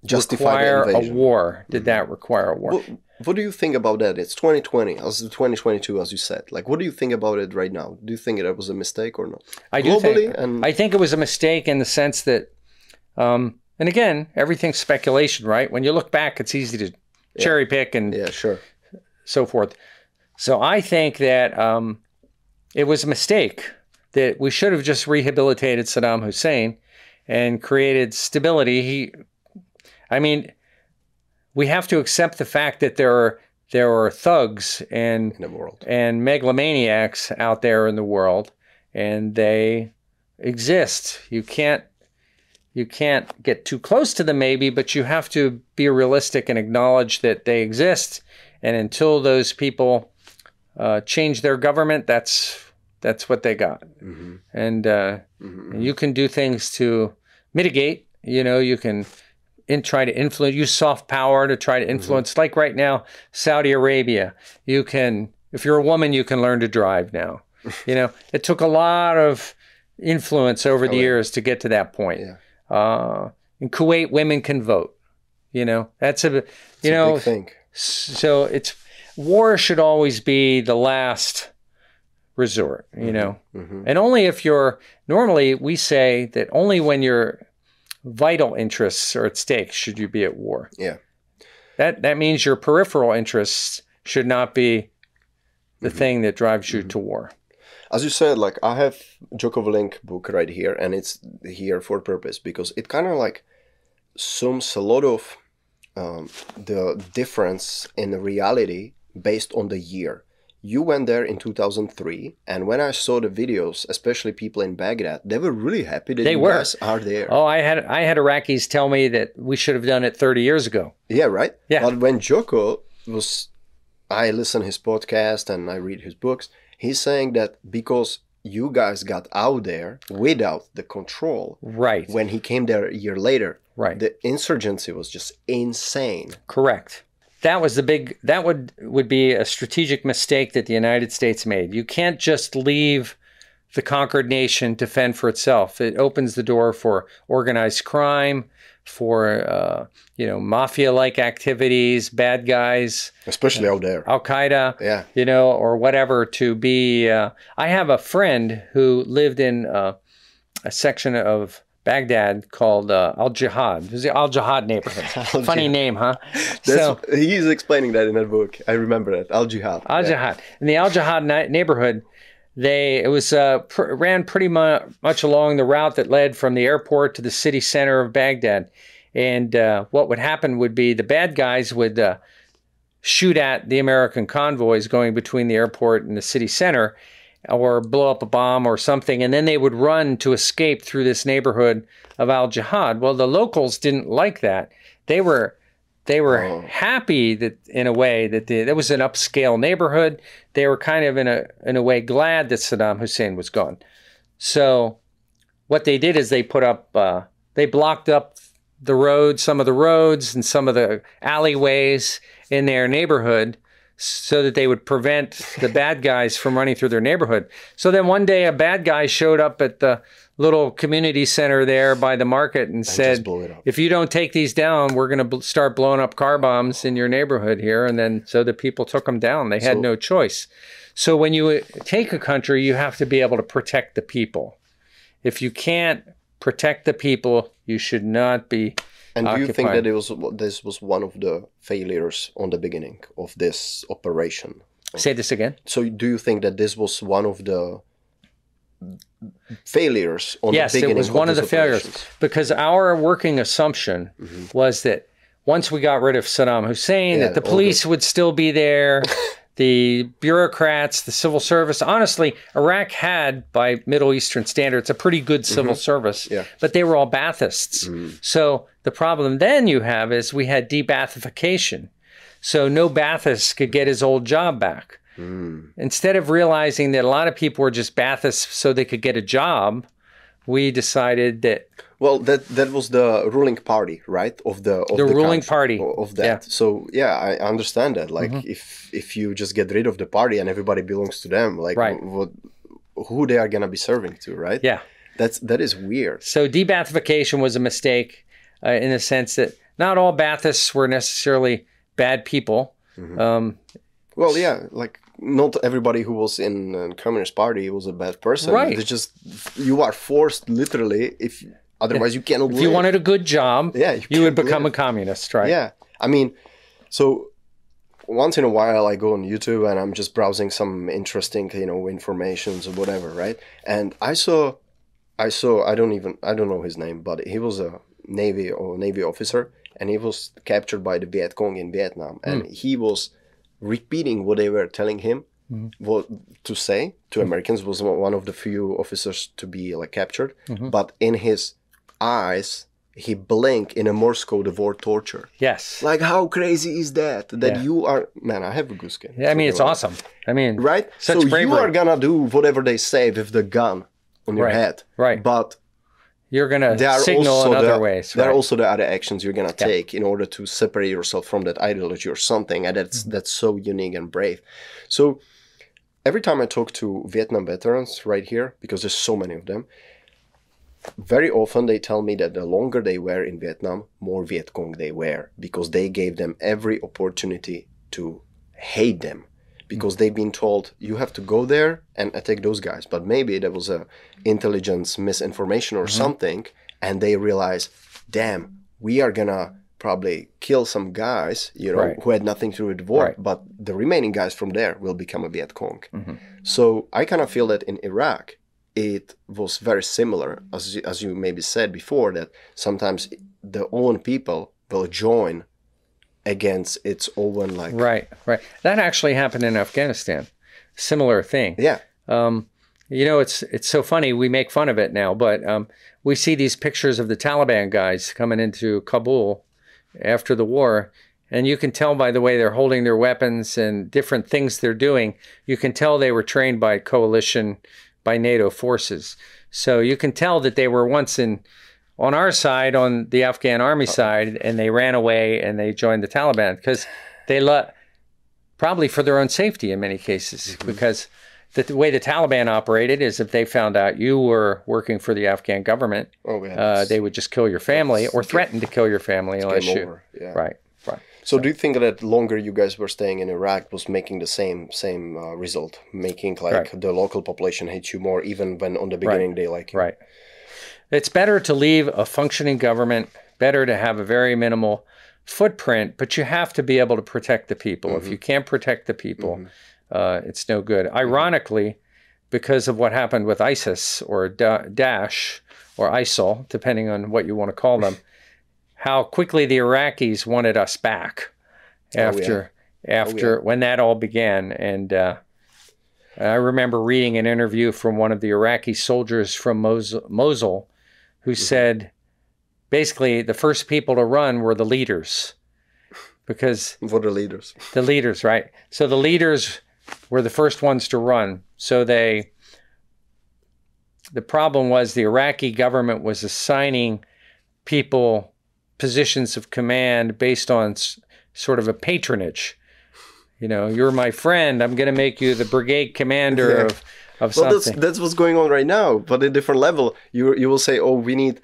[SPEAKER 1] Justify require a war? Did mm-hmm. that require a war?
[SPEAKER 2] Well, what do you think about that? It's 2020, as 2022, as you said. Like, what do you think about it right now? Do you think it was a mistake or not?
[SPEAKER 1] I do think. And... I think it was a mistake in the sense that, um, and again, everything's speculation, right? When you look back, it's easy to yeah. cherry pick and
[SPEAKER 2] yeah, sure,
[SPEAKER 1] so forth. So I think that um, it was a mistake that we should have just rehabilitated Saddam Hussein and created stability. He, I mean we have to accept the fact that there are there are thugs and and megalomaniacs out there in the world, and they exist. You can't you can't get too close to them, maybe, but you have to be realistic and acknowledge that they exist. And until those people uh, change their government, that's that's what they got. Mm-hmm. And, uh, mm-hmm. and you can do things to mitigate. You know, you can in try to influence, use soft power to try to mm-hmm. influence. Mm-hmm. Like right now, Saudi Arabia, you can, if you're a woman, you can learn to drive now. (laughs) you know, it took a lot of influence over the oh, years to get to that point. Yeah. Uh, in Kuwait, women can vote. You know, that's a, you it's know,
[SPEAKER 2] a thing.
[SPEAKER 1] so it's war should always be the last resort. You mm-hmm. know, mm-hmm. and only if you're normally we say that only when you're vital interests are at stake should you be at war.
[SPEAKER 2] Yeah.
[SPEAKER 1] That that means your peripheral interests should not be the mm-hmm. thing that drives you mm-hmm. to war.
[SPEAKER 2] As you said, like I have Willink book right here, and it's here for purpose because it kind of like sums a lot of um, the difference in reality based on the year. You went there in 2003, and when I saw the videos, especially people in Baghdad, they were really happy that
[SPEAKER 1] They
[SPEAKER 2] you
[SPEAKER 1] were.
[SPEAKER 2] guys are there.
[SPEAKER 1] Oh, I had I had Iraqis tell me that we should have done it 30 years ago.
[SPEAKER 2] Yeah, right.
[SPEAKER 1] Yeah.
[SPEAKER 2] But when Jocko was, I listen his podcast and I read his books. He's saying that because you guys got out there without the control,
[SPEAKER 1] Right.
[SPEAKER 2] when he came there a year later,
[SPEAKER 1] Right.
[SPEAKER 2] the insurgency was just insane.
[SPEAKER 1] Correct. That was the big that would would be a strategic mistake that the United States made. You can't just leave the conquered nation to fend for itself. It opens the door for organized crime, for uh, you know mafia-like activities, bad guys,
[SPEAKER 2] Especially out there.
[SPEAKER 1] Al Qaeda,
[SPEAKER 2] Yeah.
[SPEAKER 1] you know, or whatever. To be, uh, I have a friend who lived in uh, a section of Baghdad called uh, Al Jihad. It was the Al Jihad neighborhood. (laughs) Funny name, huh? So
[SPEAKER 2] he's explaining that in that book. I remember that. Al Jihad.
[SPEAKER 1] Al
[SPEAKER 2] Yeah.
[SPEAKER 1] Jihad in the Al Jihad neighborhood, they it was uh, pr- ran pretty mu- much along the route that led from the airport to the city center of Baghdad. And uh, what would happen would be the bad guys would uh, shoot at the American convoys going between the airport and the city center, or blow up a bomb or something, and then they would run to escape through this neighborhood of Al Jihad. Well, the locals didn't like that. They were they were
[SPEAKER 2] Oh.
[SPEAKER 1] happy that in a way that the, that was an upscale neighborhood. They were kind of in a in a way glad that Saddam Hussein was gone. So what they did is they put up uh, they blocked up the road, some of the roads and some of the alleyways in their neighborhood so that they would prevent the bad guys from running through their neighborhood. So then one day a bad guy showed up at the little community center there by the market and
[SPEAKER 2] just
[SPEAKER 1] said,
[SPEAKER 2] blew it up.
[SPEAKER 1] "If you don't take these down, we're going to bl- start blowing up car bombs in your neighborhood here." And then so the people took them down. They had
[SPEAKER 2] So-
[SPEAKER 1] no choice. So when you uh, take a country, you have to be able to protect the people. If you can't protect the people, you should not be
[SPEAKER 2] And do you think that it was this was one of the failures on the beginning of this operation?
[SPEAKER 1] Say this again.
[SPEAKER 2] So do you think that this was one of the failures on
[SPEAKER 1] yes,
[SPEAKER 2] the beginning?
[SPEAKER 1] Yes, it was one of the
[SPEAKER 2] these
[SPEAKER 1] failures because our working assumption mm-hmm. was that once we got rid of Saddam Hussein,
[SPEAKER 2] Yeah,
[SPEAKER 1] that the police would still be there, (laughs) the bureaucrats, the civil service. Honestly, Iraq had, by Middle Eastern standards, a pretty good mm-hmm. civil service,
[SPEAKER 2] Yeah.
[SPEAKER 1] but they were all Baathists. Mm-hmm. So the problem then you have is we had de-Baathification. So no Baathist could get his old job back. Mm. Instead of realizing that a lot of people were just Baathists so they could get a job, we decided that
[SPEAKER 2] Well, that that was the ruling party, right? Of the of
[SPEAKER 1] The ruling
[SPEAKER 2] country,
[SPEAKER 1] party.
[SPEAKER 2] of that.
[SPEAKER 1] Yeah. Mm-hmm.
[SPEAKER 2] So yeah, I understand that. Like if if you just get rid of the party and everybody belongs to them, like
[SPEAKER 1] Right.
[SPEAKER 2] what who they are gonna be serving to, right?
[SPEAKER 1] yeah.
[SPEAKER 2] That's that is weird.
[SPEAKER 1] So de-Baathification was a mistake uh, in the sense that not all Baathists were necessarily bad people.
[SPEAKER 2] Mm-hmm.
[SPEAKER 1] Um,
[SPEAKER 2] Well, yeah, like not everybody who was in the Communist Party was a bad person.
[SPEAKER 1] Right.
[SPEAKER 2] It's just you are forced literally if otherwise you can't.
[SPEAKER 1] if you wanted a good job,
[SPEAKER 2] Yeah, you
[SPEAKER 1] you, would become
[SPEAKER 2] live.
[SPEAKER 1] a communist, right?
[SPEAKER 2] Yeah, I mean, so once in a while I go on YouTube and I'm just browsing some interesting, you know, informations or whatever, right? And I saw, I saw, I don't even, I don't know his name, but he was a Navy or Navy officer, and he was captured by the Viet Cong in Vietnam, hmm. and he was repeating what they were telling him. Hmm. What to say to hmm. Americans was one of the few officers to be like captured, mm-hmm. but in his eyes, he blinked in a Morse code of war torture.
[SPEAKER 1] Yes.
[SPEAKER 2] Like how crazy is that? That
[SPEAKER 1] Yeah.
[SPEAKER 2] you are man, I have a goose skin.
[SPEAKER 1] Yeah, I mean, it's awesome. I mean,
[SPEAKER 2] Right?
[SPEAKER 1] Such
[SPEAKER 2] so you are gonna do whatever they say with the gun on your
[SPEAKER 1] Right,
[SPEAKER 2] head.
[SPEAKER 1] right.
[SPEAKER 2] But
[SPEAKER 1] You're
[SPEAKER 2] there
[SPEAKER 1] signal in other
[SPEAKER 2] the,
[SPEAKER 1] ways.
[SPEAKER 2] There are also the other actions you're gonna take in order to separate yourself from that ideology or something, and that's
[SPEAKER 1] Mm-hmm.
[SPEAKER 2] that's so unique and brave. So every time I talk to Vietnam veterans right here, because there's so many of them, very often they tell me that the longer they were in Vietnam, more Viet Cong they were, because they gave them every opportunity to hate them. Because they've been told you have to go there and attack those guys, but maybe there was a intelligence misinformation or mm-hmm. something, and they realize, damn, we are gonna probably kill some guys, you know,
[SPEAKER 1] Right.
[SPEAKER 2] who had nothing to do with the war,
[SPEAKER 1] Right.
[SPEAKER 2] but the remaining guys from there will become a Viet Cong. Mm-hmm. So I kind of feel that in Iraq, it was very similar, as you, as you maybe said before, that sometimes the own people will join against its own like
[SPEAKER 1] Right, right. That actually happened in Afghanistan. similar thing.
[SPEAKER 2] Yeah.
[SPEAKER 1] Um, you know, it's it's so funny. We make fun of it now, but um, we see these pictures of the Taliban guys coming into Kabul after the war, and you can tell by the way they're holding their weapons and different things they're doing. You can tell they were trained by coalition, by NATO forces. So you can tell that they were once in on our side, on the Afghan army side, and they ran away and they joined the Taliban because they let probably for their own safety in many cases because the, the way the Taliban operated is if they found out you were working for the Afghan government,
[SPEAKER 2] Oh
[SPEAKER 1] uh, they would just kill your family or threaten to kill your family unless you.
[SPEAKER 2] Yeah.
[SPEAKER 1] Right.
[SPEAKER 2] So, do you think that longer you guys were staying in Iraq was making the same same uh, result, making like
[SPEAKER 1] Right.
[SPEAKER 2] the local population hate you more, even when on the beginning they like you?
[SPEAKER 1] Right. It's better to leave a functioning government, better to have a very minimal footprint, but you have to be able to protect the people. If you can't protect the people, uh, it's no good. Ironically, because of what happened with ISIS or da- Daesh or ISIL, depending on what you want to call them, how quickly the Iraqis wanted us back after after when that all began. And uh, I remember reading an interview from one of the Iraqi soldiers from Mosul, Mosul who said basically the first people to run were the leaders because
[SPEAKER 2] For the leaders.
[SPEAKER 1] the leaders, right? So the leaders were the first ones to run. So they, the problem was the Iraqi government was assigning people positions of command based on s- sort of a patronage. You know, you're my friend. I'm going to make you the brigade commander
[SPEAKER 2] Yeah.
[SPEAKER 1] of of
[SPEAKER 2] Well, that's
[SPEAKER 1] something.
[SPEAKER 2] that's what's going on right now, but at a different level. You you will say, oh, we need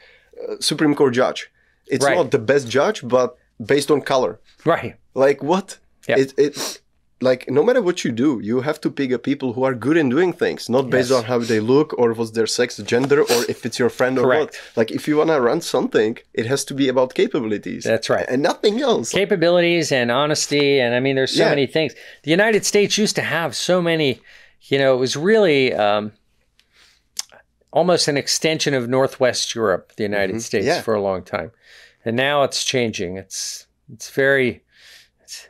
[SPEAKER 2] a Supreme Court judge. It's
[SPEAKER 1] Right.
[SPEAKER 2] not the best judge, but based on color.
[SPEAKER 1] right.
[SPEAKER 2] Like what?
[SPEAKER 1] Yeah.
[SPEAKER 2] It it like no matter what you do, you have to pick a people who are good in doing things, not based
[SPEAKER 1] Yes.
[SPEAKER 2] on how they look or what's their sex, gender, or if it's your friend or what. Like if you wanna run something, it has to be about capabilities.
[SPEAKER 1] That's right.
[SPEAKER 2] And nothing else.
[SPEAKER 1] capabilities and honesty and i mean there's so
[SPEAKER 2] Yeah.
[SPEAKER 1] many things the united states used to have so many you know it was really um, almost an extension of northwest europe the united states
[SPEAKER 2] Mm-hmm. Yeah.
[SPEAKER 1] for a long time and now it's changing it's it's very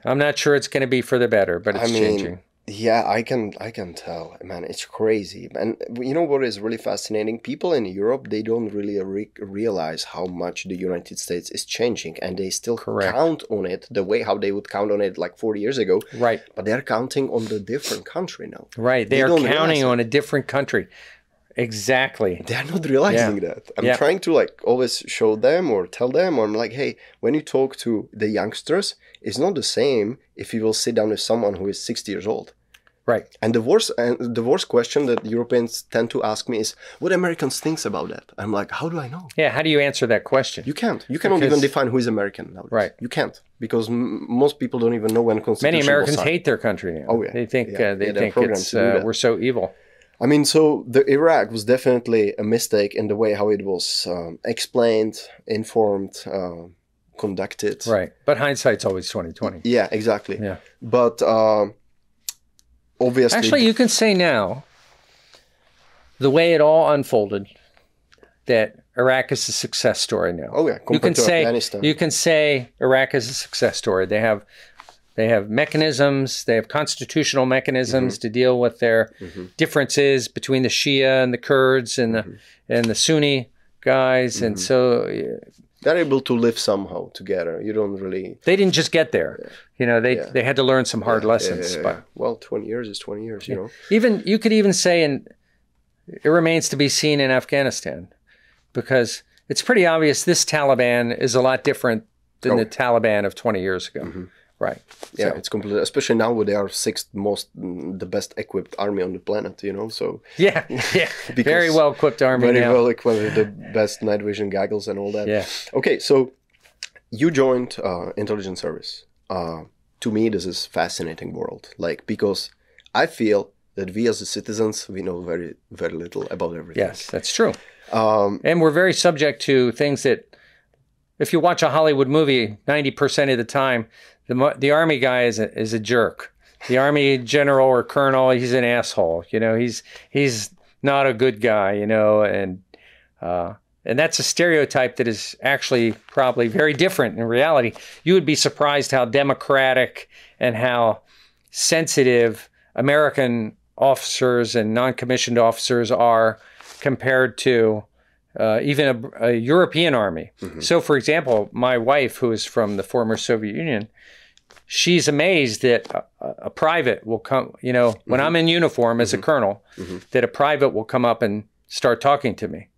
[SPEAKER 1] i'm not sure it's going to be for the better but it's
[SPEAKER 2] I mean,
[SPEAKER 1] changing
[SPEAKER 2] Yeah, I can I can tell, man. It's crazy, and you know what is really fascinating? People in Europe they don't really re- realize how much the United States is changing, and they still
[SPEAKER 1] Correct.
[SPEAKER 2] count on it the way how they would count on it like forty years ago.
[SPEAKER 1] right
[SPEAKER 2] But they're counting on the different country now.
[SPEAKER 1] right they,
[SPEAKER 2] They
[SPEAKER 1] are counting on a different country exactly
[SPEAKER 2] They're not realizing that. I'm
[SPEAKER 1] Yeah.
[SPEAKER 2] trying to like always show them or tell them, or I'm like, hey, when you talk to the youngsters, it's not the same if you will sit down with someone who is sixty years old.
[SPEAKER 1] right
[SPEAKER 2] And the worst and the worst question that Europeans tend to ask me is, "What Americans thinks about that?" I'm like, "How do I know?"
[SPEAKER 1] yeah how do you answer that question
[SPEAKER 2] You can't. You cannot
[SPEAKER 1] Because-
[SPEAKER 2] even define who is American nowadays.
[SPEAKER 1] Right.
[SPEAKER 2] You can't because m- most people don't even know when constitution
[SPEAKER 1] many americans hate their country now
[SPEAKER 2] Oh, yeah.
[SPEAKER 1] they think
[SPEAKER 2] Yeah.
[SPEAKER 1] uh, they
[SPEAKER 2] Yeah,
[SPEAKER 1] think it's uh, we're so evil
[SPEAKER 2] I mean, so the Iraq was definitely a mistake in the way how it was um, explained, informed, uh, conducted.
[SPEAKER 1] right but hindsight's always 2020
[SPEAKER 2] Yeah, exactly.
[SPEAKER 1] Yeah.
[SPEAKER 2] But um obviously,
[SPEAKER 1] Actually, you can say now, the way it all unfolded, that Iraq is a success story now.
[SPEAKER 2] oh yeah,
[SPEAKER 1] you can say
[SPEAKER 2] Afghanistan.
[SPEAKER 1] you can say Iraq is a success story. They have they have mechanisms, they have constitutional mechanisms
[SPEAKER 2] Mm-hmm.
[SPEAKER 1] to deal with their differences between the Shia and the Kurds and the
[SPEAKER 2] Mm-hmm.
[SPEAKER 1] and the Sunni guys, and so yeah,
[SPEAKER 2] they're able to live somehow together. You don't really
[SPEAKER 1] they didn't just get there. You know, they
[SPEAKER 2] Yeah.
[SPEAKER 1] they had to learn some hard lessons.
[SPEAKER 2] Yeah, yeah,
[SPEAKER 1] but
[SPEAKER 2] well, twenty years is twenty years. You know.
[SPEAKER 1] even you could even say and it remains to be seen in Afghanistan because it's pretty obvious this Taliban is a lot different than
[SPEAKER 2] Oh.
[SPEAKER 1] the Taliban of 20 years ago. Mm-hmm. Right.
[SPEAKER 2] Yeah,
[SPEAKER 1] So-
[SPEAKER 2] it's completely. Especially now, they are sixth most, mm, the best equipped army on the planet. You know, so (laughs)
[SPEAKER 1] yeah. (laughs) Yeah. Very well equipped army
[SPEAKER 2] very
[SPEAKER 1] now.
[SPEAKER 2] well equipped with the best night vision goggles and all that.
[SPEAKER 1] Yeah.
[SPEAKER 2] Okay, so you joined uh, intelligence service. Uh, to me, this is fascinating world. Like because I feel that we as the citizens we know very very little about everything.
[SPEAKER 1] Yes, that's true.
[SPEAKER 2] Um,
[SPEAKER 1] And we're very subject to things that if you watch a Hollywood movie 90% of the time the the army guy is a, is a jerk. The army general or colonel, he's an asshole. You know, he's he's not a good guy, you know, and uh, and that's a stereotype that is actually probably very different in reality. You would be surprised how democratic and how sensitive American officers and non-commissioned officers are compared to uh, even a, a, European army. Mm-hmm. So, for example, my wife, who is from the former Soviet Union, she's amazed that a, a private will come. You know, mm-hmm. when I'm in uniform as mm-hmm. a colonel, mm-hmm. that a private will come up and start talking to me,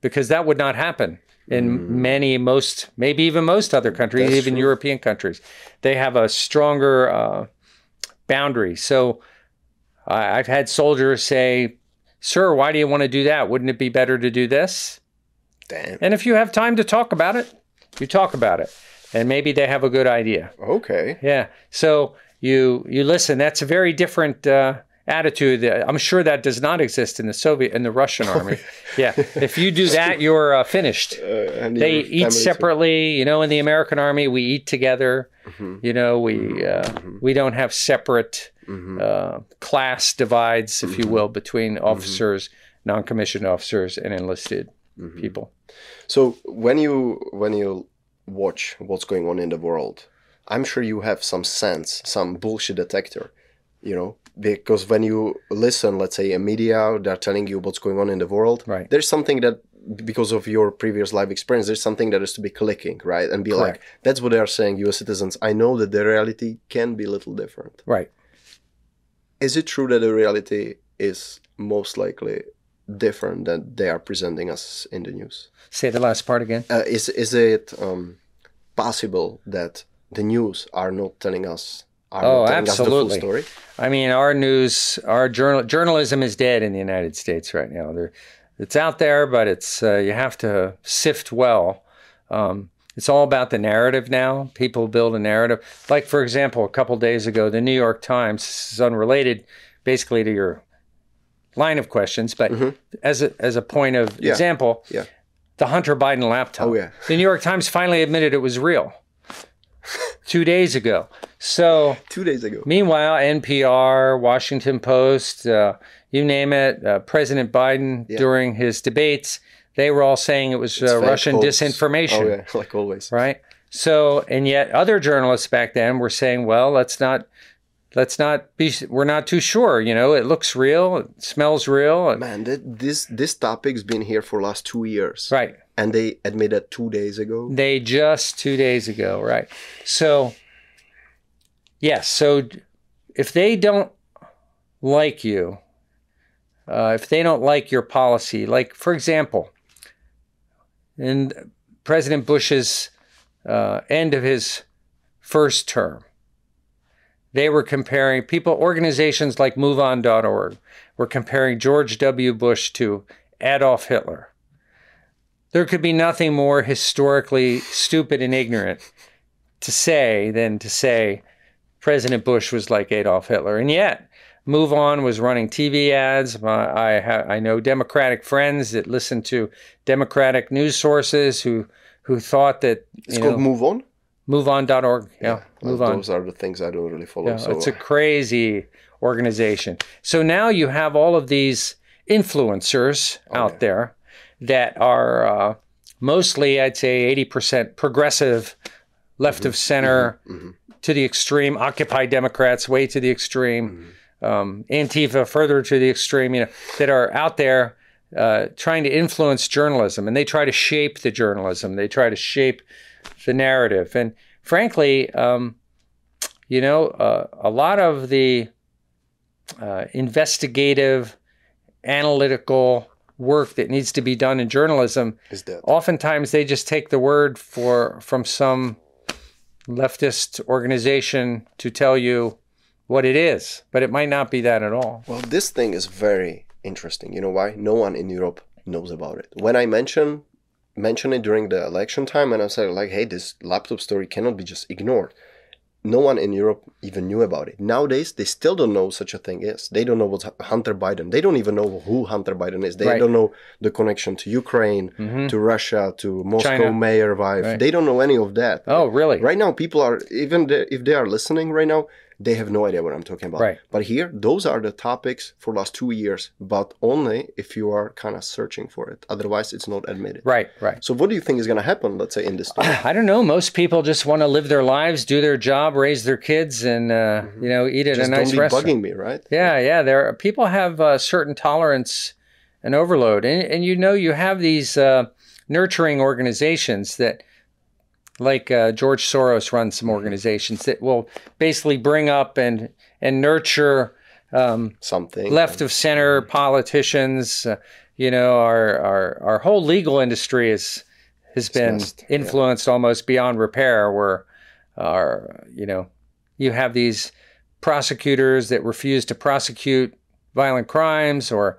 [SPEAKER 1] because that would not happen in mm. many, most, maybe even most other countries, That's even true. European countries. They have a stronger uh, boundary. So I've had soldiers say, Sir, why do you want to do that? Wouldn't it be better to do this?
[SPEAKER 2] Damn.
[SPEAKER 1] And if you have time to talk about it, you talk about it. And maybe they have a good idea.
[SPEAKER 2] Okay.
[SPEAKER 1] Yeah. So you you listen. That's a very different uh, attitude. I'm sure that does not exist in the Soviet in the Russian army. yeah. If you do that, (laughs) you're uh, finished. Uh, they eat separately. Too. You know, in the American army, we eat together. Mm-hmm. You know, we uh, mm-hmm. we don't have separate mm-hmm. uh, class divides, if you mm-hmm. will, between mm-hmm. officers, non-commissioned officers, and enlisted mm-hmm. people.
[SPEAKER 2] So when you when you watch what's going on in the world, I'm sure you have some sense, some bullshit detector, you know, because when you listen, let's say a media, they're telling you what's going on in the world.
[SPEAKER 1] Right.
[SPEAKER 2] There's something that because of your previous life experience, there's something that is to be clicking, right? And be Correct. like, that's what they are saying, U.S. citizens. I know that the reality can be a little different.
[SPEAKER 1] Right
[SPEAKER 2] is it true that the reality is most likely different than they are presenting us in the news?
[SPEAKER 1] Say the last part again.
[SPEAKER 2] Uh, is is it um, possible that the news are not telling us? Are
[SPEAKER 1] oh, telling absolutely. story? I mean, our news, our journal, journalism is dead in the United States right now. There, it's out there, but it's uh, you have to sift well. Um, it's all about the narrative now. People build a narrative. Like, for example, a couple days ago, the New York Times is unrelated basically to your line of questions, but mm-hmm. as, a, as a point of yeah. example,
[SPEAKER 2] yeah.
[SPEAKER 1] The Hunter Biden laptop.
[SPEAKER 2] Oh, yeah.
[SPEAKER 1] The New York Times finally admitted it was real (laughs) two days ago. So,
[SPEAKER 2] two days ago.
[SPEAKER 1] Meanwhile, NPR, Washington Post, uh, you name it, uh, President Biden yeah. during his debates they were all saying it was uh, Russian disinformation. Oh,
[SPEAKER 2] yeah, (laughs) like always.
[SPEAKER 1] Right. So, and yet other journalists back then were saying, well, let's not, let's not be, we're not too sure. You know, it looks real, it smells real.
[SPEAKER 2] Man, this this topic's been here for last two years.
[SPEAKER 1] Right.
[SPEAKER 2] And they admitted two days ago.
[SPEAKER 1] They just two days ago, right? So, yes. So, if they don't like you, uh, if they don't like your policy, like for example, in President Bush's uh, end of his first term. They were comparing people, organizations like MoveOn.org were comparing George W. Bush to Adolf Hitler. There could be nothing more historically stupid and ignorant to say than to say President Bush was like Adolf Hitler. And yet, MoveOn was running TV ads. I I know Democratic friends that listen to Democratic news sources who who thought that
[SPEAKER 2] it's called know, MoveOn.
[SPEAKER 1] MoveOn.org. Yeah, yeah
[SPEAKER 2] move on. Those are the things I don't really follow. Yeah,
[SPEAKER 1] so. It's a crazy organization. So now you have all of these influencers oh, out yeah. there that are uh, mostly, I'd say, eighty percent progressive, left mm-hmm. of center, mm-hmm. mm-hmm. to the extreme, Occupy Democrats, way to the extreme. Mm-hmm um, Antifa further to the extreme, you know, that are out there uh, trying to influence journalism, and they try to shape the journalism. They try to shape the narrative, and frankly, um, you know, uh, a lot of the uh, investigative, analytical work that needs to be done in journalism
[SPEAKER 2] is that
[SPEAKER 1] oftentimes they just take the word for from some leftist organization to tell you what it is, but it might not be that at all.
[SPEAKER 2] Well, this thing is very interesting. You know why? No one in Europe knows about it. When I mention mention it during the election time, and I said like, "Hey, this laptop story cannot be just ignored." No one in Europe even knew about it. Nowadays, they still don't know such a thing is. They don't know what Hunter Biden. They don't even know who Hunter Biden is. They right. don't know the connection to Ukraine, mm-hmm. to Russia, to Moscow China. mayor wife. Right. They don't know any of that.
[SPEAKER 1] Oh, really?
[SPEAKER 2] Right now, people are even if they are listening right now, they have no idea what I'm talking about.
[SPEAKER 1] Right.
[SPEAKER 2] But here, those are the topics for last two years, but only if you are kind of searching for it. Otherwise, it's not admitted.
[SPEAKER 1] Right, right.
[SPEAKER 2] So, what do you think is going to happen? Let's say in this (clears throat) story.
[SPEAKER 1] I don't know. Most people just want to live their lives, do their job, raise their kids, and uh, you know, eat at
[SPEAKER 2] Mm-hmm. Just
[SPEAKER 1] a nice restaurant.
[SPEAKER 2] bugging me, right?
[SPEAKER 1] Yeah, yeah. There, are, people have a certain tolerance and overload, and and you know, you have these uh, nurturing organizations that, like uh, George Soros runs some organizations that will basically bring up and and nurture um,
[SPEAKER 2] Something
[SPEAKER 1] left of center politicians. Uh, you know, our our our whole legal industry is has been
[SPEAKER 2] messed, yeah.
[SPEAKER 1] influenced almost beyond repair. Where, our you know, you have these prosecutors that refuse to prosecute violent crimes, or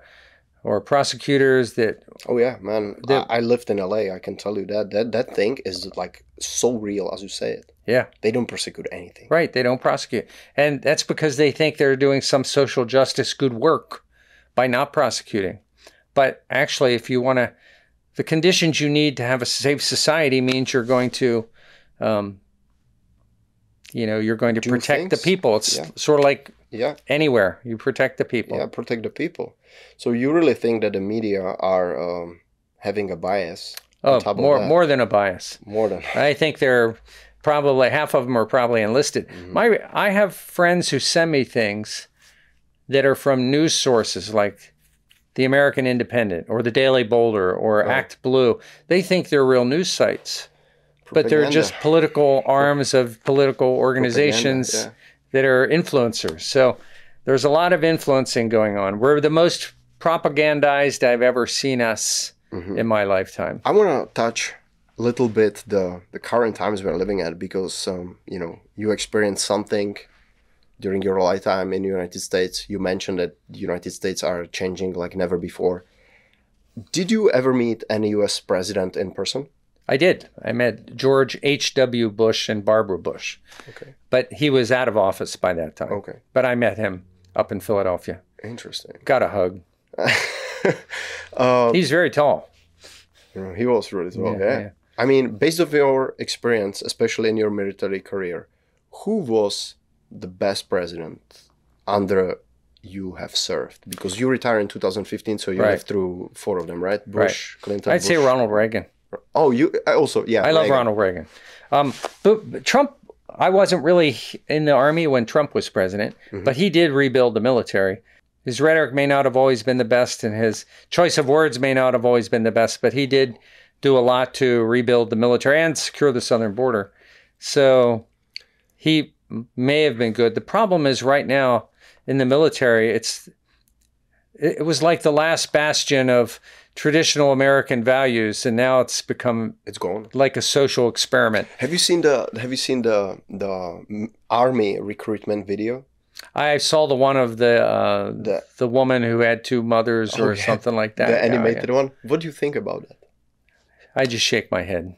[SPEAKER 1] or prosecutors that
[SPEAKER 2] Oh yeah, man.
[SPEAKER 1] The-
[SPEAKER 2] I, I lived in LA. I can tell you that that that thing is like so real as you say it.
[SPEAKER 1] yeah
[SPEAKER 2] They don't prosecute anything.
[SPEAKER 1] Right, they don't prosecute. And that's because they think they're doing some social justice good work by not prosecuting. But actually, if you want to, the conditions you need to have a safe society means you're going to, um, you know, you're going to
[SPEAKER 2] Do
[SPEAKER 1] protect the people. It's
[SPEAKER 2] Yeah.
[SPEAKER 1] sort of like
[SPEAKER 2] Yeah,
[SPEAKER 1] anywhere you protect the people.
[SPEAKER 2] yeah. Protect the people. So you really think that the media are um, having a bias?
[SPEAKER 1] Oh, more
[SPEAKER 2] that?
[SPEAKER 1] more than a bias.
[SPEAKER 2] More than (laughs)
[SPEAKER 1] I think they're probably half of them are probably enlisted.
[SPEAKER 2] Mm-hmm.
[SPEAKER 1] My I have friends who send me things that are from news sources like the American Independent or the Daily Boulder or Act Blue. They think they're real news sites, but they're just political arms of political organizations
[SPEAKER 2] yeah.
[SPEAKER 1] that are influencers. So there's a lot of influencing going on. We're the most propagandized I've ever seen us
[SPEAKER 2] Mm-hmm.
[SPEAKER 1] in my lifetime.
[SPEAKER 2] I want to touch a little bit the the current times we're living at because um, you know you experienced something during your lifetime in the United States. You mentioned that the United States are changing like never before. Did you ever meet any U.S. president in person?
[SPEAKER 1] I did. I met George H.W. Bush and Barbara Bush.
[SPEAKER 2] Okay.
[SPEAKER 1] But he was out of office by that time.
[SPEAKER 2] Okay.
[SPEAKER 1] But I met him up in Philadelphia.
[SPEAKER 2] Interesting.
[SPEAKER 1] Got a hug.
[SPEAKER 2] uh, (laughs)
[SPEAKER 1] He's very tall.
[SPEAKER 2] he was really tall.
[SPEAKER 1] Yeah,
[SPEAKER 2] Yeah,
[SPEAKER 1] yeah.
[SPEAKER 2] I mean, based on your experience, especially in your military career, who was the best president under you have served? Because you retired in 2015, so you
[SPEAKER 1] Right.
[SPEAKER 2] lived through four of them, right? Bush, Clinton.
[SPEAKER 1] I'd say Ronald Reagan.
[SPEAKER 2] Oh, you also yeah.
[SPEAKER 1] I love
[SPEAKER 2] Reagan.
[SPEAKER 1] Ronald Reagan. Um, but, but Trump, I wasn't really in the army when Trump was president,
[SPEAKER 2] Mm-hmm.
[SPEAKER 1] but he did rebuild the military. His rhetoric may not have always been the best, and his choice of words may not have always been the best, but he did do a lot to rebuild the military and secure the southern border. So he may have been good. The problem is right now in the military, it's it it was like the last bastion of traditional American values, and now it's become
[SPEAKER 2] It's gone.
[SPEAKER 1] like a social experiment.
[SPEAKER 2] Have you seen the Have you seen the the mm, army recruitment video?
[SPEAKER 1] I saw the one of the uh,
[SPEAKER 2] The-
[SPEAKER 1] the woman who had two mothers or
[SPEAKER 2] Oh, yeah.
[SPEAKER 1] something like that.
[SPEAKER 2] the animated
[SPEAKER 1] yeah.
[SPEAKER 2] one. What do you think about that?
[SPEAKER 1] I just shake my head.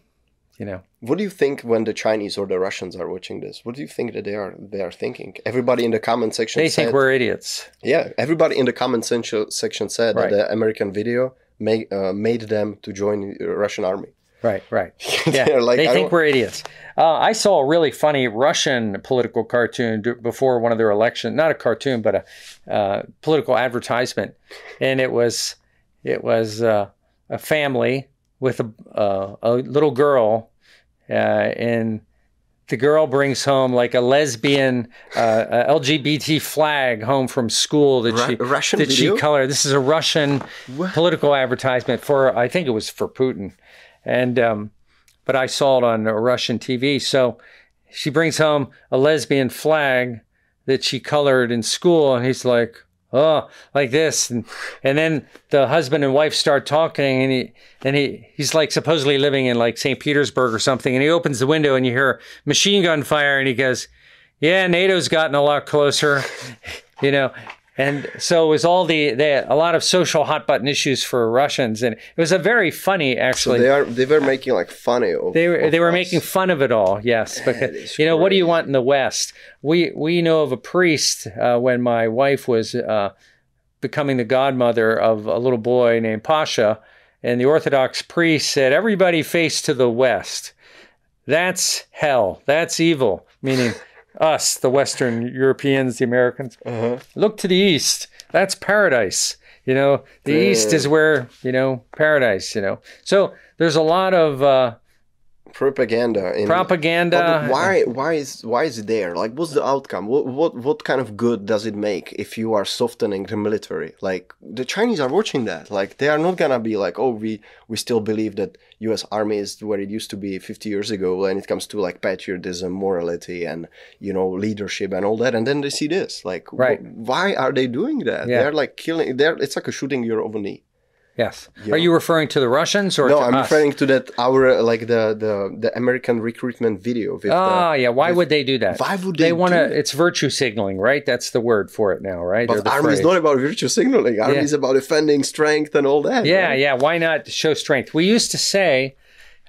[SPEAKER 1] You know,
[SPEAKER 2] What do you think when the Chinese or the Russians are watching this? What do you think that they are they are thinking? Everybody in the comment section
[SPEAKER 1] they
[SPEAKER 2] said,
[SPEAKER 1] think we're idiots.
[SPEAKER 2] yeah. Everybody in the comment section section said
[SPEAKER 1] Right.
[SPEAKER 2] that the American video made uh, made them to join the Russian army.
[SPEAKER 1] Right, right. (laughs) Yeah,
[SPEAKER 2] like,
[SPEAKER 1] they
[SPEAKER 2] I
[SPEAKER 1] think
[SPEAKER 2] don't-
[SPEAKER 1] we're idiots. Uh, I saw a really funny Russian political cartoon d- before one of their elections. Not a cartoon, but a uh, political advertisement, and it was it was uh, a family with a uh, a little girl, uh, and the girl brings home like a lesbian uh, a LGBT flag home from school that
[SPEAKER 2] Ru-
[SPEAKER 1] she
[SPEAKER 2] Russian
[SPEAKER 1] that
[SPEAKER 2] video?
[SPEAKER 1] she colored. This is a Russian
[SPEAKER 2] What?
[SPEAKER 1] political advertisement for I think it was for Putin, and um, but I saw it on uh, Russian TV. So she brings home a lesbian flag that she colored in school, and he's like, "Oh, like this," and and then the husband and wife start talking, and he and he he's like supposedly living in like St. Petersburg or something, and he opens the window and you hear machine gun fire, and he goes, "Yeah, NATO's gotten a lot closer," (laughs) you know. And so it was all the, the a lot of social hot button issues for Russians, and it was a very funny actually.
[SPEAKER 2] So They are they were making like funny of
[SPEAKER 1] They were
[SPEAKER 2] of
[SPEAKER 1] they were
[SPEAKER 2] us.
[SPEAKER 1] making fun of it all. Yes, because you know what do you want in the West? We we know of a priest uh, when my wife was uh, becoming the godmother of a little boy named Pasha, and the Orthodox priest said, "Everybody face to the West. That's hell. That's evil." Meaning us, the Western Europeans, the Americans.
[SPEAKER 2] Uh-huh.
[SPEAKER 1] Look to the east. That's paradise. You know, the east is where you know paradise. You know, so there's a lot of uh,
[SPEAKER 2] propaganda in
[SPEAKER 1] propaganda.
[SPEAKER 2] Why why is why is it there? Like what's the outcome? What what what kind of good does it make if you are softening the military? Like the Chinese are watching that. Like they are not gonna be like, oh we we still believe that US army is where it used to be 50 years ago when it comes to like patriotism, morality and you know leadership and all that and then they see this. Like
[SPEAKER 1] Right.
[SPEAKER 2] wh- why are they doing that?
[SPEAKER 1] Yeah.
[SPEAKER 2] They're like killing they're it's like a shooting your own knee.
[SPEAKER 1] Yes. Are you referring to the Russians or
[SPEAKER 2] No, I'm
[SPEAKER 1] us?
[SPEAKER 2] referring to that our uh, like the the the American recruitment video with the,
[SPEAKER 1] Ah, yeah. Why
[SPEAKER 2] with-
[SPEAKER 1] would they do that?
[SPEAKER 2] Why would
[SPEAKER 1] they
[SPEAKER 2] they
[SPEAKER 1] want to? It's virtue signaling, right? That's the word for it now, right?
[SPEAKER 2] But
[SPEAKER 1] the
[SPEAKER 2] army is not about virtue signaling. Army
[SPEAKER 1] Yeah.
[SPEAKER 2] is about defending strength and all that.
[SPEAKER 1] Yeah,
[SPEAKER 2] right?
[SPEAKER 1] yeah. Why not show strength? We used to say,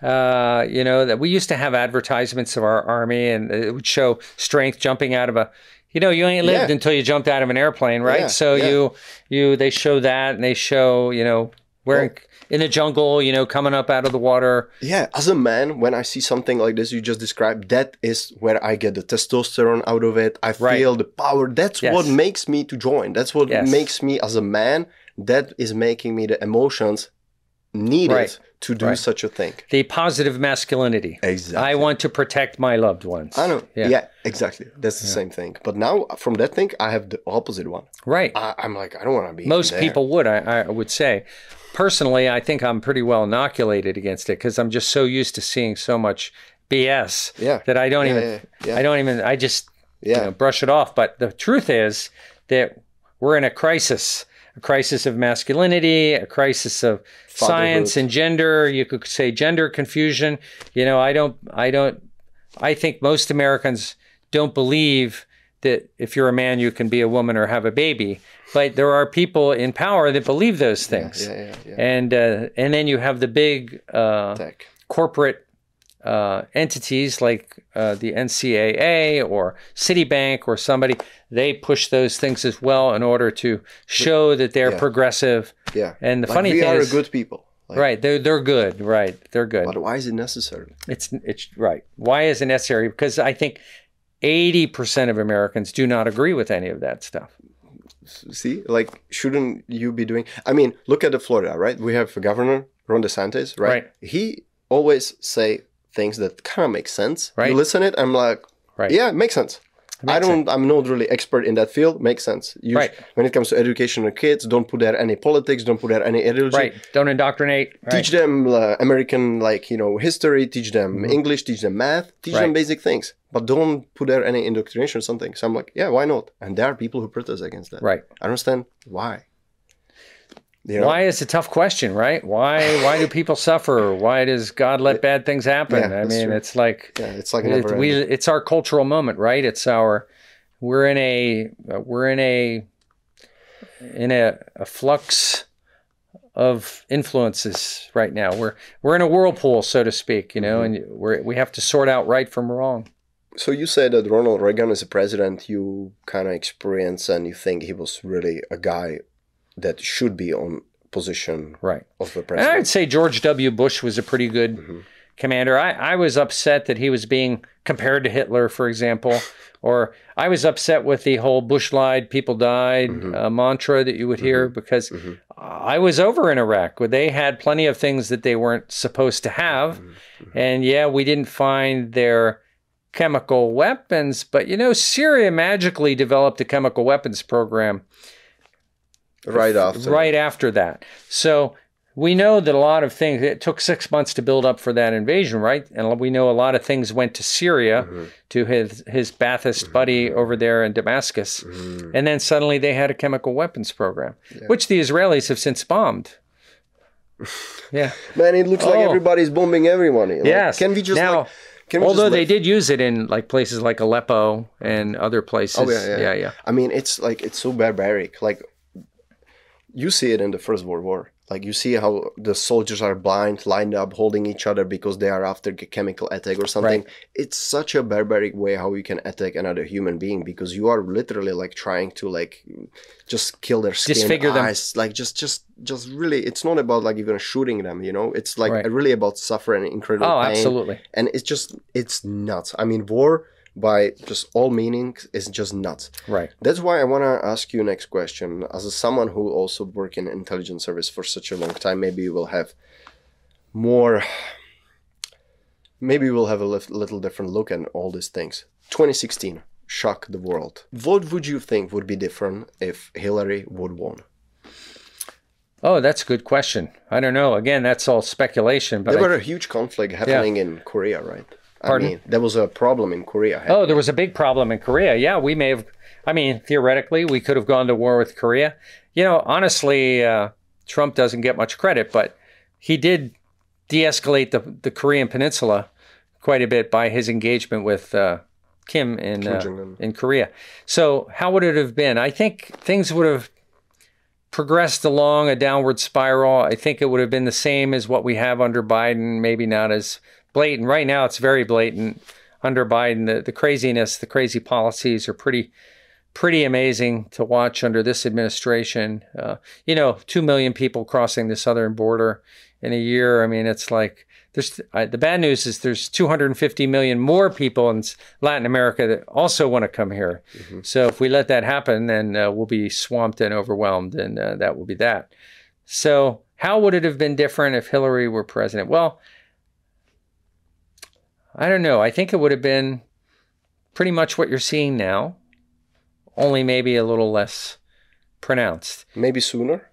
[SPEAKER 1] uh, you know, that we used to have advertisements of our army, and it would show strength jumping out of a. You know, you ain't lived
[SPEAKER 2] Yeah.
[SPEAKER 1] until you jumped out of an airplane, right?
[SPEAKER 2] Yeah,
[SPEAKER 1] so
[SPEAKER 2] yeah.
[SPEAKER 1] you, you, they show that, and they show, you know, wearing in the jungle, you know, coming up out of the water.
[SPEAKER 2] Yeah, as a man, when I see something like this you just described, that is where I get the testosterone out of it. I
[SPEAKER 1] Right.
[SPEAKER 2] feel the power. That's
[SPEAKER 1] Yes.
[SPEAKER 2] what makes me to join. That's what
[SPEAKER 1] Yes.
[SPEAKER 2] makes me as a man. That is making me the emotions needed
[SPEAKER 1] Right.
[SPEAKER 2] To do
[SPEAKER 1] Right.
[SPEAKER 2] such a thing.
[SPEAKER 1] The positive masculinity.
[SPEAKER 2] Exactly.
[SPEAKER 1] I want to protect my loved ones.
[SPEAKER 2] I know.
[SPEAKER 1] Yeah.
[SPEAKER 2] Yeah, exactly. That's the same thing. But now from that thing, I have the opposite one.
[SPEAKER 1] Right.
[SPEAKER 2] I, I'm like, I don't want to be.
[SPEAKER 1] Most people would, I, I would say. Personally, I think I'm pretty well inoculated against it because I'm just so used to seeing so much BS
[SPEAKER 2] Yeah.
[SPEAKER 1] that I don't
[SPEAKER 2] Yeah,
[SPEAKER 1] even,
[SPEAKER 2] yeah, yeah.
[SPEAKER 1] I don't even, I just you
[SPEAKER 2] Yeah.
[SPEAKER 1] know, brush it off. But the truth is that we're in a crisis, a crisis of masculinity, a crisis of science and gender. You could say gender confusion. You know, I don't, I don't, I think most Americans don't believe that if you're a man, you can be a woman or have a baby. But there are people in power that believe those things.
[SPEAKER 2] Yeah, yeah, yeah.
[SPEAKER 1] And uh, and then you have the big uh, corporate uh, entities like uh, the NCAA or Citibank or somebody. They push those things as well in order to show that they're
[SPEAKER 2] Yeah.
[SPEAKER 1] progressive.
[SPEAKER 2] Yeah.
[SPEAKER 1] And the
[SPEAKER 2] Like,
[SPEAKER 1] funny
[SPEAKER 2] we
[SPEAKER 1] thing
[SPEAKER 2] are
[SPEAKER 1] is,
[SPEAKER 2] good people. Like,
[SPEAKER 1] right? They're they're good. Right? They're good.
[SPEAKER 2] But why is it necessary?
[SPEAKER 1] It's it's right. Why is it necessary? Because I think eighty percent of Americans do not agree with any of that stuff.
[SPEAKER 2] See, like, shouldn't you be doing? I mean, look at the Florida, right? We have Governor Ron DeSantis, right?
[SPEAKER 1] Right.
[SPEAKER 2] He always say things that kind of make sense.
[SPEAKER 1] Right.
[SPEAKER 2] You listen it, I'm like,
[SPEAKER 1] Right.
[SPEAKER 2] yeah, makes sense. I don't. I'm not really expert in that field. Makes sense. You,
[SPEAKER 1] Right.
[SPEAKER 2] When it comes to education of kids, don't put there any politics. Don't put there any ideology.
[SPEAKER 1] Right. Don't indoctrinate. Right.
[SPEAKER 2] Teach them uh, American, like you know, history. Teach them
[SPEAKER 1] Mm-hmm.
[SPEAKER 2] English. Teach them math. Teach them basic things. But don't put there any indoctrination or something. So I'm like, yeah, why not? And there are people who protest against that.
[SPEAKER 1] Right.
[SPEAKER 2] I understand why. You know?
[SPEAKER 1] Why is a tough question, right? Why why do people suffer? Why does God let bad things happen?
[SPEAKER 2] Yeah,
[SPEAKER 1] I mean,
[SPEAKER 2] true.
[SPEAKER 1] it's like
[SPEAKER 2] Yeah, it's like
[SPEAKER 1] it, we it's our cultural moment, right? It's our we're in a we're in a in a, a flux of influences right now. We're we're in a whirlpool, so to speak, you know,
[SPEAKER 2] Mm-hmm.
[SPEAKER 1] and we're we have to sort out right from wrong.
[SPEAKER 2] So you said that Ronald Reagan is a president you kind of experience and you think he was really a guy that should be on position
[SPEAKER 1] Right.
[SPEAKER 2] of the
[SPEAKER 1] And
[SPEAKER 2] president.
[SPEAKER 1] I'd say George W. Bush was a pretty good
[SPEAKER 2] Mm-hmm.
[SPEAKER 1] commander. I, I was upset that he was being compared to Hitler, for example, (laughs) or I was upset with the whole Bush lied, people died
[SPEAKER 2] Mm-hmm.
[SPEAKER 1] uh, mantra that you would hear because I was over in Iraq where they had plenty of things that they weren't supposed to have.
[SPEAKER 2] Mm-hmm.
[SPEAKER 1] And yeah, we didn't find their chemical weapons, but you know, Syria magically developed a chemical weapons program
[SPEAKER 2] right after.
[SPEAKER 1] right after that. So we know that a lot of things, it took six months to build up for that invasion, right? And we know a lot of things went to Syria,
[SPEAKER 2] Mm-hmm.
[SPEAKER 1] to his, his Baathist buddy over there in Damascus.
[SPEAKER 2] Mm-hmm.
[SPEAKER 1] And then suddenly they had a chemical weapons program, which the Israelis have since bombed. (laughs) yeah.
[SPEAKER 2] Man, it looks like
[SPEAKER 1] Oh.
[SPEAKER 2] everybody's bombing everyone. Like,
[SPEAKER 1] Yes.
[SPEAKER 2] Can we just
[SPEAKER 1] Now,
[SPEAKER 2] like?
[SPEAKER 1] Although they did use it in like places like Aleppo and other places.
[SPEAKER 2] Oh, yeah, yeah.
[SPEAKER 1] yeah, yeah.
[SPEAKER 2] I mean, it's like it's so barbaric. Like you see it in the First World War. Like you see how the soldiers are blind, lined up, holding each other because they are after a chemical attack or something.
[SPEAKER 1] Right.
[SPEAKER 2] It's such a barbaric way how you can attack another human being because you are literally like trying to like just kill their skin,
[SPEAKER 1] Disfigure them.
[SPEAKER 2] eyes, like just just just really. It's not about like even shooting them. You know, it's like
[SPEAKER 1] Right.
[SPEAKER 2] really about suffering incredible
[SPEAKER 1] Oh,
[SPEAKER 2] pain
[SPEAKER 1] absolutely.
[SPEAKER 2] and it's just it's nuts i mean war by just all meaning is just nuts.
[SPEAKER 1] Right.
[SPEAKER 2] That's why I want to ask you next question. As a, someone who also worked in intelligence service for such a long time, maybe you will have more. Maybe we'll have a little different look at all these things. 2016 shock the world. What would you think would be different if Hillary would won?
[SPEAKER 1] Oh, that's a good question. I don't know. Again, that's all speculation. But
[SPEAKER 2] There
[SPEAKER 1] I-
[SPEAKER 2] were a huge conflict happening in Korea, right?
[SPEAKER 1] Pardon?
[SPEAKER 2] I mean, there was a problem in Korea.
[SPEAKER 1] Oh, there was a big problem in Korea. Yeah, we may have. I mean, theoretically, we could have gone to war with Korea. You know, honestly, uh, Trump doesn't get much credit, but he did de-escalate the the Korean Peninsula quite a bit by his engagement with uh, Kim in uh, in Korea. So, how would it have been? I think things would have progressed along a downward spiral. I think it would have been the same as what we have under Biden, maybe not as blatant. Right now, it's very blatant under Biden. The, the craziness, the crazy policies are pretty pretty amazing to watch under this administration. Uh, you know, two million people crossing the southern border in a year. I mean, it's like there's uh, the bad news is there's 250 million more people in Latin America that also want to come here. So if we let that happen, then uh, we'll be swamped and overwhelmed, and uh, that will be that. So how would it have been different if Hillary were president? Well, I don't know. I think it would have been pretty much what you're seeing now, only maybe a little less pronounced.
[SPEAKER 2] Maybe sooner.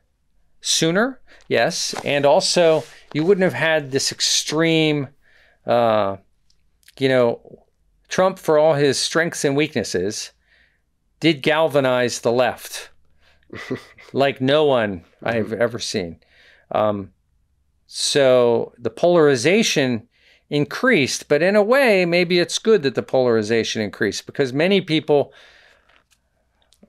[SPEAKER 1] Sooner, yes, and also you wouldn't have had this extreme, uh, you know, Trump for all his strengths and weaknesses did galvanize the left (laughs) like no one I've ever seen. Um, so the polarization increased, but in a way, maybe it's good that the polarization increased because many people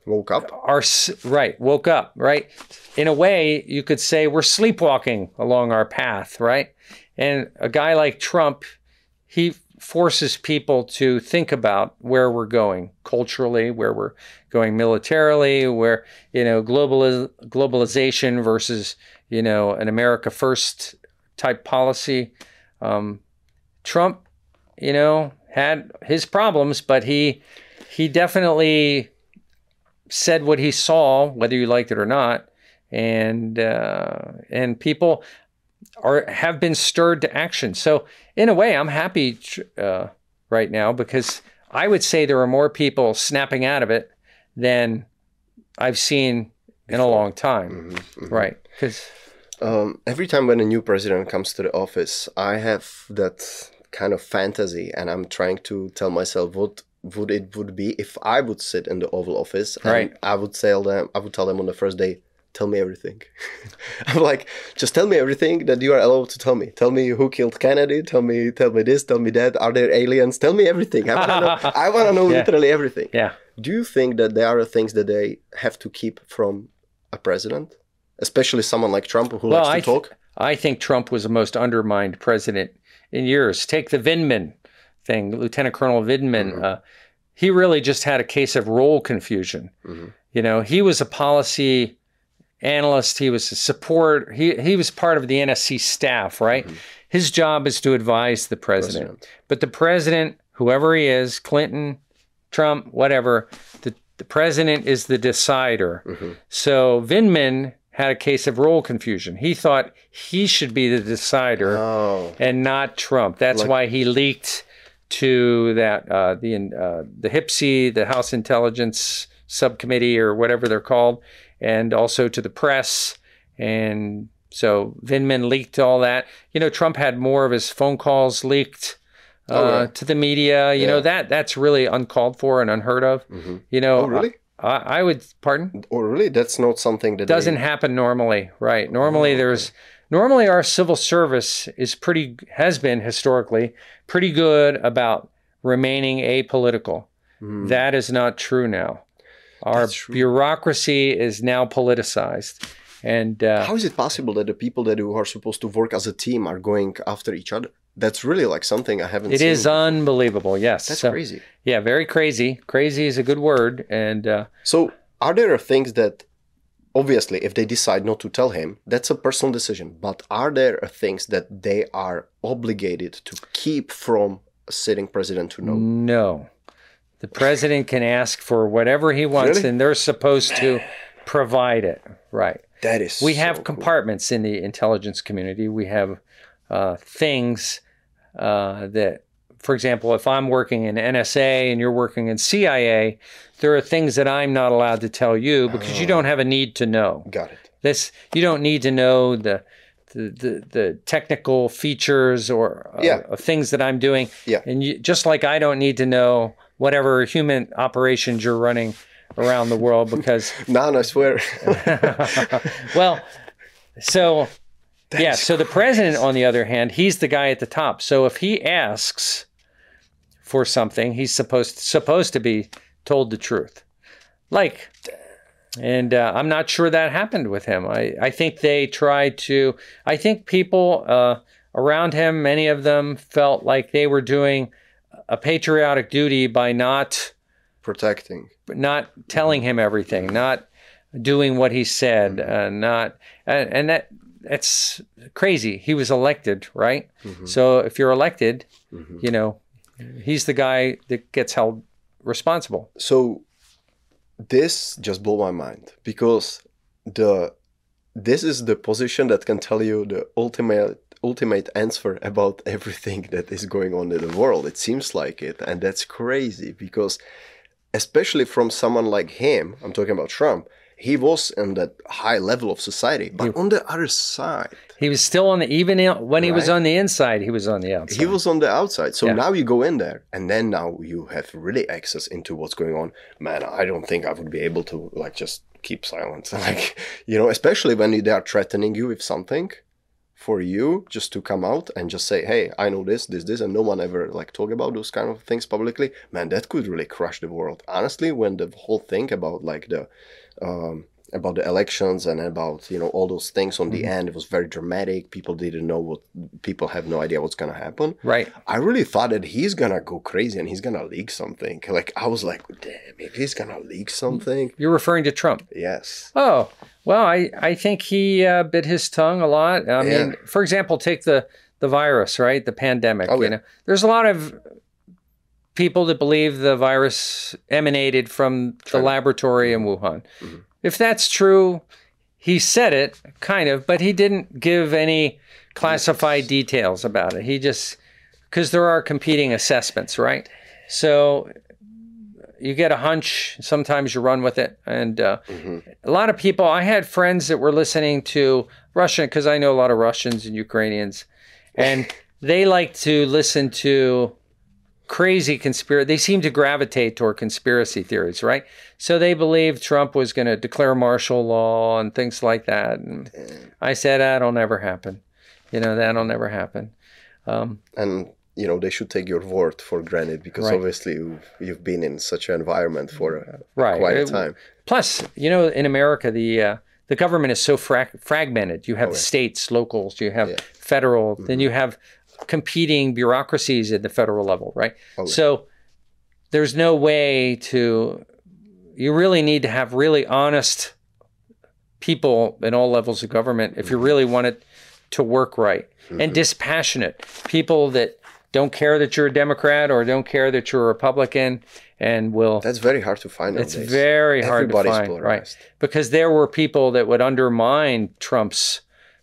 [SPEAKER 2] Woke up.
[SPEAKER 1] are right woke up right? In a way you could say we're sleepwalking along our path right? And a guy like trump he forces people to think about where we're going culturally where we're going militarily where you know global globalization versus you know an america first type policy. Um, trump you know had his problems but he he definitely said what he saw, whether you liked it or not, and uh, and people are have been stirred to action. So in a way, I'm happy uh, right now because I would say there are more people snapping out of it than I've seen in a long time. Right? Because
[SPEAKER 2] Um, every time when a new president comes to the office, I have that kind of fantasy, and I'm trying to tell myself what would it would be if I would sit in the Oval Office, and
[SPEAKER 1] Right.
[SPEAKER 2] I would tell them, I would tell them on the first day, tell me everything. (laughs) I'm like, just tell me everything that you are allowed to tell me. Tell me who killed Kennedy. Tell me, tell me this. Tell me that. Are there aliens? Tell me everything. I want to know. (laughs) I want to know
[SPEAKER 1] Yeah.
[SPEAKER 2] literally everything.
[SPEAKER 1] yeah,
[SPEAKER 2] Do you think that there are things that they have to keep from a president, especially someone like Trump who likes to
[SPEAKER 1] I
[SPEAKER 2] talk?
[SPEAKER 1] I think Trump was the most undermined president in years. Take the Vindman thing, Lieutenant Colonel Vindman. Mm-hmm. Uh, he really just had a case of role confusion. Mm-hmm. You know, he was a policy analyst. He was a support. He he was part of the NSC staff, right? Mm-hmm. His job is to advise the president.
[SPEAKER 2] President.
[SPEAKER 1] But the president, whoever he is, Clinton, Trump, whatever, the, the president is the decider. So Vindman had a case of role confusion. He thought he should be the decider
[SPEAKER 2] Oh,
[SPEAKER 1] and not Trump. That's
[SPEAKER 2] Like-
[SPEAKER 1] why he leaked to that uh, the uh, the HPSCI, the House Intelligence Subcommittee, or whatever they're called, and also to the press. And so Vindman leaked all that. You know, Trump had more of his phone calls leaked. Uh,
[SPEAKER 2] Oh, yeah.
[SPEAKER 1] To the media, you know that that's really uncalled for and unheard of. You know,
[SPEAKER 2] Oh, really?
[SPEAKER 1] I, I would pardon
[SPEAKER 2] or really? That's not something that
[SPEAKER 1] doesn't happen normally right normally there's normally our civil service is pretty has been historically pretty good about remaining apolitical that is not true now our.
[SPEAKER 2] True.
[SPEAKER 1] bureaucracy is now politicized and uh,
[SPEAKER 2] How is it possible that the people that who are supposed to work as a team are going after each other? That's really like something I haven't
[SPEAKER 1] it
[SPEAKER 2] seen.
[SPEAKER 1] is unbelievable yes
[SPEAKER 2] That's
[SPEAKER 1] So-
[SPEAKER 2] crazy.
[SPEAKER 1] yeah very crazy crazy is a good word and uh,
[SPEAKER 2] So, are there things that, obviously, if they decide not to tell him, that's a personal decision. But are there things that they are obligated to keep from a sitting president to know?
[SPEAKER 1] No. The president can ask for whatever he wants,
[SPEAKER 2] Really?
[SPEAKER 1] and they're supposed to provide it. Right.
[SPEAKER 2] That is.
[SPEAKER 1] We
[SPEAKER 2] so
[SPEAKER 1] have
[SPEAKER 2] cool.
[SPEAKER 1] compartments in the intelligence community. We have uh, things uh, that, for example, if I'm working in NSA and you're working in CIA, there are things that I'm not allowed to tell you because
[SPEAKER 2] Oh.
[SPEAKER 1] you don't have a need to know.
[SPEAKER 2] Got it.
[SPEAKER 1] This you don't need to know the the, the, the technical features or uh,
[SPEAKER 2] Yeah.
[SPEAKER 1] of things that I'm doing.
[SPEAKER 2] Yeah.
[SPEAKER 1] And you, just like I don't need to know whatever human operations you're running around the world because (laughs)
[SPEAKER 2] Man, I swear. (laughs)
[SPEAKER 1] well, so yeah, so the president, on the other hand, he's the guy at the top. So if he asks for something, he's supposed supposed to be told the truth. Like, and uh, I'm not sure that happened with him. I I think they tried to. I think people uh, around him, many of them, felt like they were doing a patriotic duty by not
[SPEAKER 2] Protecting.
[SPEAKER 1] But not telling him everything, not doing what he said, uh, not and, and that that's crazy. He was elected, right? Mm-hmm. So if you're elected, mm-hmm. you know, he's the guy that gets held responsible.
[SPEAKER 2] So this just blew my mind because the this is the position that can tell you the ultimate ultimate answer about (laughs) everything that is going on in the world. It seems like it, and that's crazy because especially from someone like him, I'm talking about Trump. He was in that high level of society, but on the other side,
[SPEAKER 1] He was still on the even when he was on the inside, he was on the outside.
[SPEAKER 2] he was on the outside. So
[SPEAKER 1] Yeah.
[SPEAKER 2] now you go in there, and then now you have really access into what's going on. Man, I don't think I would be able to like just keep silent. (laughs) Like you know, especially when they are threatening you with something, for you just to come out and just say, "Hey, I know this, this, this," and no one ever like talk about those kind of things publicly. Man, that could really crush the world. Honestly, when the whole thing about like the um, about the elections and about you know all those things on the end, it was very dramatic. People didn't know what. People have no idea what's gonna happen.
[SPEAKER 1] right.
[SPEAKER 2] I really thought that he's gonna go crazy and he's gonna leak something. Like I was like, damn, if he's gonna leak something,
[SPEAKER 1] You're referring to Trump.
[SPEAKER 2] yes,
[SPEAKER 1] Oh, well, I, I think he uh, bit his tongue a lot. I mean, for example, take the, the virus, right? The pandemic.
[SPEAKER 2] Oh,
[SPEAKER 1] you
[SPEAKER 2] yeah.
[SPEAKER 1] know, there's a lot of people that believe the virus emanated from the laboratory in Wuhan.
[SPEAKER 2] Mm-hmm.
[SPEAKER 1] If that's true, he said it, kind of, but he didn't give any classified details about it. He just, because there are competing assessments, right? So you get a hunch, sometimes you run with it. And uh, a lot of people, I had friends that were listening to Russian, because I know a lot of Russians and Ukrainians, and (laughs) they like to listen to crazy conspiracy. They seem to gravitate toward conspiracy theories, right? So they believe Trump was going to declare martial law and things like that. And I said, that'll never happen. You know, that'll never happen. Um,
[SPEAKER 2] and you know they should take your word for granted because
[SPEAKER 1] Right.
[SPEAKER 2] obviously you've, you've been in such an environment for a,
[SPEAKER 1] Right.
[SPEAKER 2] quite a time.
[SPEAKER 1] Plus, you know, in America, the uh, the government is so fra- fragmented. You have
[SPEAKER 2] Oh, yeah.
[SPEAKER 1] states, locals, you have
[SPEAKER 2] Yeah. Mm-hmm.
[SPEAKER 1] federal, then you have competing bureaucracies at the federal level, right?
[SPEAKER 2] Oh, yeah.
[SPEAKER 1] So there's no way to. You really need to have really honest people in all levels of government if you
[SPEAKER 2] Mm-hmm.
[SPEAKER 1] really want it to work right, and dispassionate people that don't care that you're a Democrat or don't care that you're a Republican, and will
[SPEAKER 2] That's very hard to find.
[SPEAKER 1] it's
[SPEAKER 2] nowadays.
[SPEAKER 1] very hard
[SPEAKER 2] Everybody's
[SPEAKER 1] to find,
[SPEAKER 2] polarized.
[SPEAKER 1] right? Because there were people that would undermine Trump's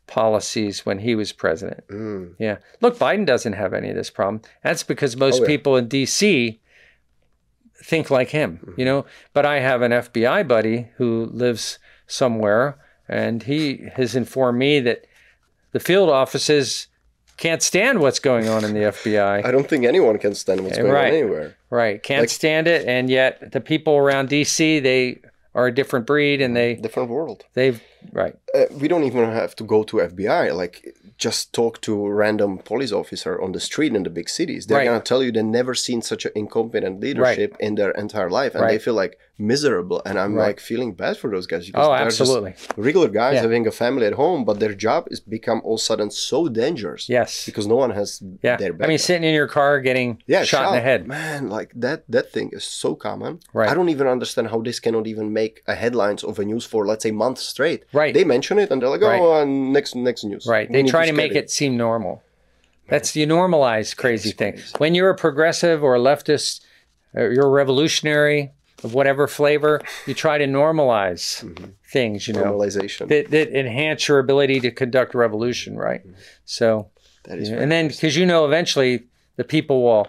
[SPEAKER 1] policies when he was president.
[SPEAKER 2] Mm,
[SPEAKER 1] Yeah. Look, Biden doesn't have any of this problem. That's because most
[SPEAKER 2] Oh, yeah.
[SPEAKER 1] people in D.C. think like him,
[SPEAKER 2] Mm-hmm.
[SPEAKER 1] you know. But I have an FBI buddy who lives somewhere, and he has informed me that the field offices can't stand what's going on in the (laughs) FBI.
[SPEAKER 2] I don't think anyone can stand what's going
[SPEAKER 1] Right.
[SPEAKER 2] on anywhere.
[SPEAKER 1] Right. Can't
[SPEAKER 2] Like-
[SPEAKER 1] stand it. And yet the people around DC, they are a different breed and they,
[SPEAKER 2] Different world.
[SPEAKER 1] they've, right.
[SPEAKER 2] Uh, we don't even have to go to FBI. Like, just talk to a random police officer on the street in the big cities. They're
[SPEAKER 1] Right.
[SPEAKER 2] gonna tell you they never seen such an incompetent leadership in their entire life, and they feel like miserable. And I'm
[SPEAKER 1] Right.
[SPEAKER 2] like feeling bad for those guys. because
[SPEAKER 1] Oh, absolutely.
[SPEAKER 2] regular guys
[SPEAKER 1] Yeah.
[SPEAKER 2] having a family at home, but their job is become all of a sudden so dangerous.
[SPEAKER 1] Yes.
[SPEAKER 2] Because no one has
[SPEAKER 1] Yeah.
[SPEAKER 2] their
[SPEAKER 1] I mean, sitting in your car getting
[SPEAKER 2] yeah,
[SPEAKER 1] shot in the head.
[SPEAKER 2] Man, like that that thing is so common.
[SPEAKER 1] Right.
[SPEAKER 2] I don't even understand how this cannot even make a headlines of a news for let's say months straight.
[SPEAKER 1] Right.
[SPEAKER 2] They mention it and they're like, oh, uh, next next news.
[SPEAKER 1] Right.
[SPEAKER 2] We
[SPEAKER 1] They try to
[SPEAKER 2] spread
[SPEAKER 1] make it seem normal. That's you normalize crazy
[SPEAKER 2] is
[SPEAKER 1] thing. When you're a progressive or a leftist, uh, you're a revolutionary of whatever flavor. You try to normalize mm-hmm. things, you know,
[SPEAKER 2] Normalization.
[SPEAKER 1] that, that enhance your ability to conduct revolution, right? Mm-hmm. So,
[SPEAKER 2] that is
[SPEAKER 1] and then because you know eventually the people will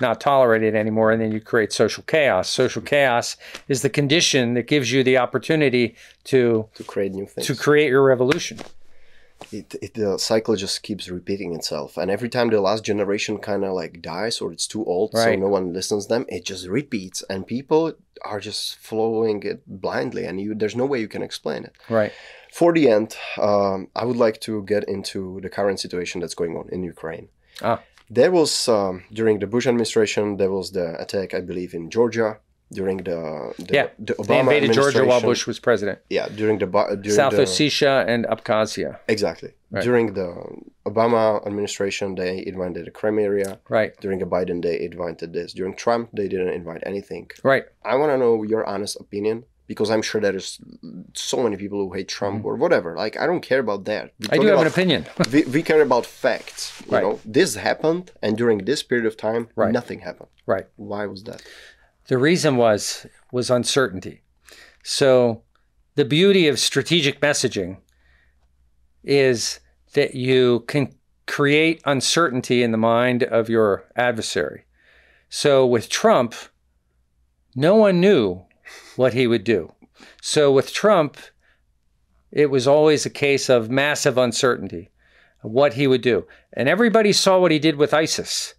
[SPEAKER 1] not tolerate it anymore, and then you create social chaos. Social mm-hmm. chaos is the condition that gives you the opportunity to
[SPEAKER 2] to create new things.
[SPEAKER 1] to create your revolution.
[SPEAKER 2] It, it the cycle just keeps repeating itself. And every time the last generation kind of like dies or it's too old so no one listens to them it just repeats. And people are just following it blindly and you there's no way you can explain it.
[SPEAKER 1] Right.
[SPEAKER 2] for the end um, i would like to get into the current situation that's going on in ukraine.
[SPEAKER 1] Ah.
[SPEAKER 2] there was um, during the bush administration there was the attack i believe in georgia during the, the,
[SPEAKER 1] Yeah.
[SPEAKER 2] the obama
[SPEAKER 1] They invaded Georgia while Bush was president.
[SPEAKER 2] yeah during the during
[SPEAKER 1] South
[SPEAKER 2] the,
[SPEAKER 1] Ossetia and Abkhazia.
[SPEAKER 2] Exactly.
[SPEAKER 1] Right.
[SPEAKER 2] During the Obama administration, they invited the Crimea area.
[SPEAKER 1] Right.
[SPEAKER 2] During the Biden, they invited this. During Trump, they didn't invite anything.
[SPEAKER 1] Right.
[SPEAKER 2] I want to know your honest opinion because I'm sure there's so many people who hate Trump mm. or whatever. Like, I don't care about that. We.
[SPEAKER 1] I do have an opinion. (laughs)
[SPEAKER 2] we, we care about facts. You
[SPEAKER 1] Right.
[SPEAKER 2] know, this happened, and during this period of time,
[SPEAKER 1] Right.
[SPEAKER 2] nothing happened.
[SPEAKER 1] right.
[SPEAKER 2] Why was that?
[SPEAKER 1] The reason was was uncertainty. So the beauty of strategic messaging is that you can create uncertainty in the mind of your adversary. So with Trump, no one knew what he would do. So with Trump, it was always a case of massive uncertainty what he would do. And everybody saw what he did with ISIS.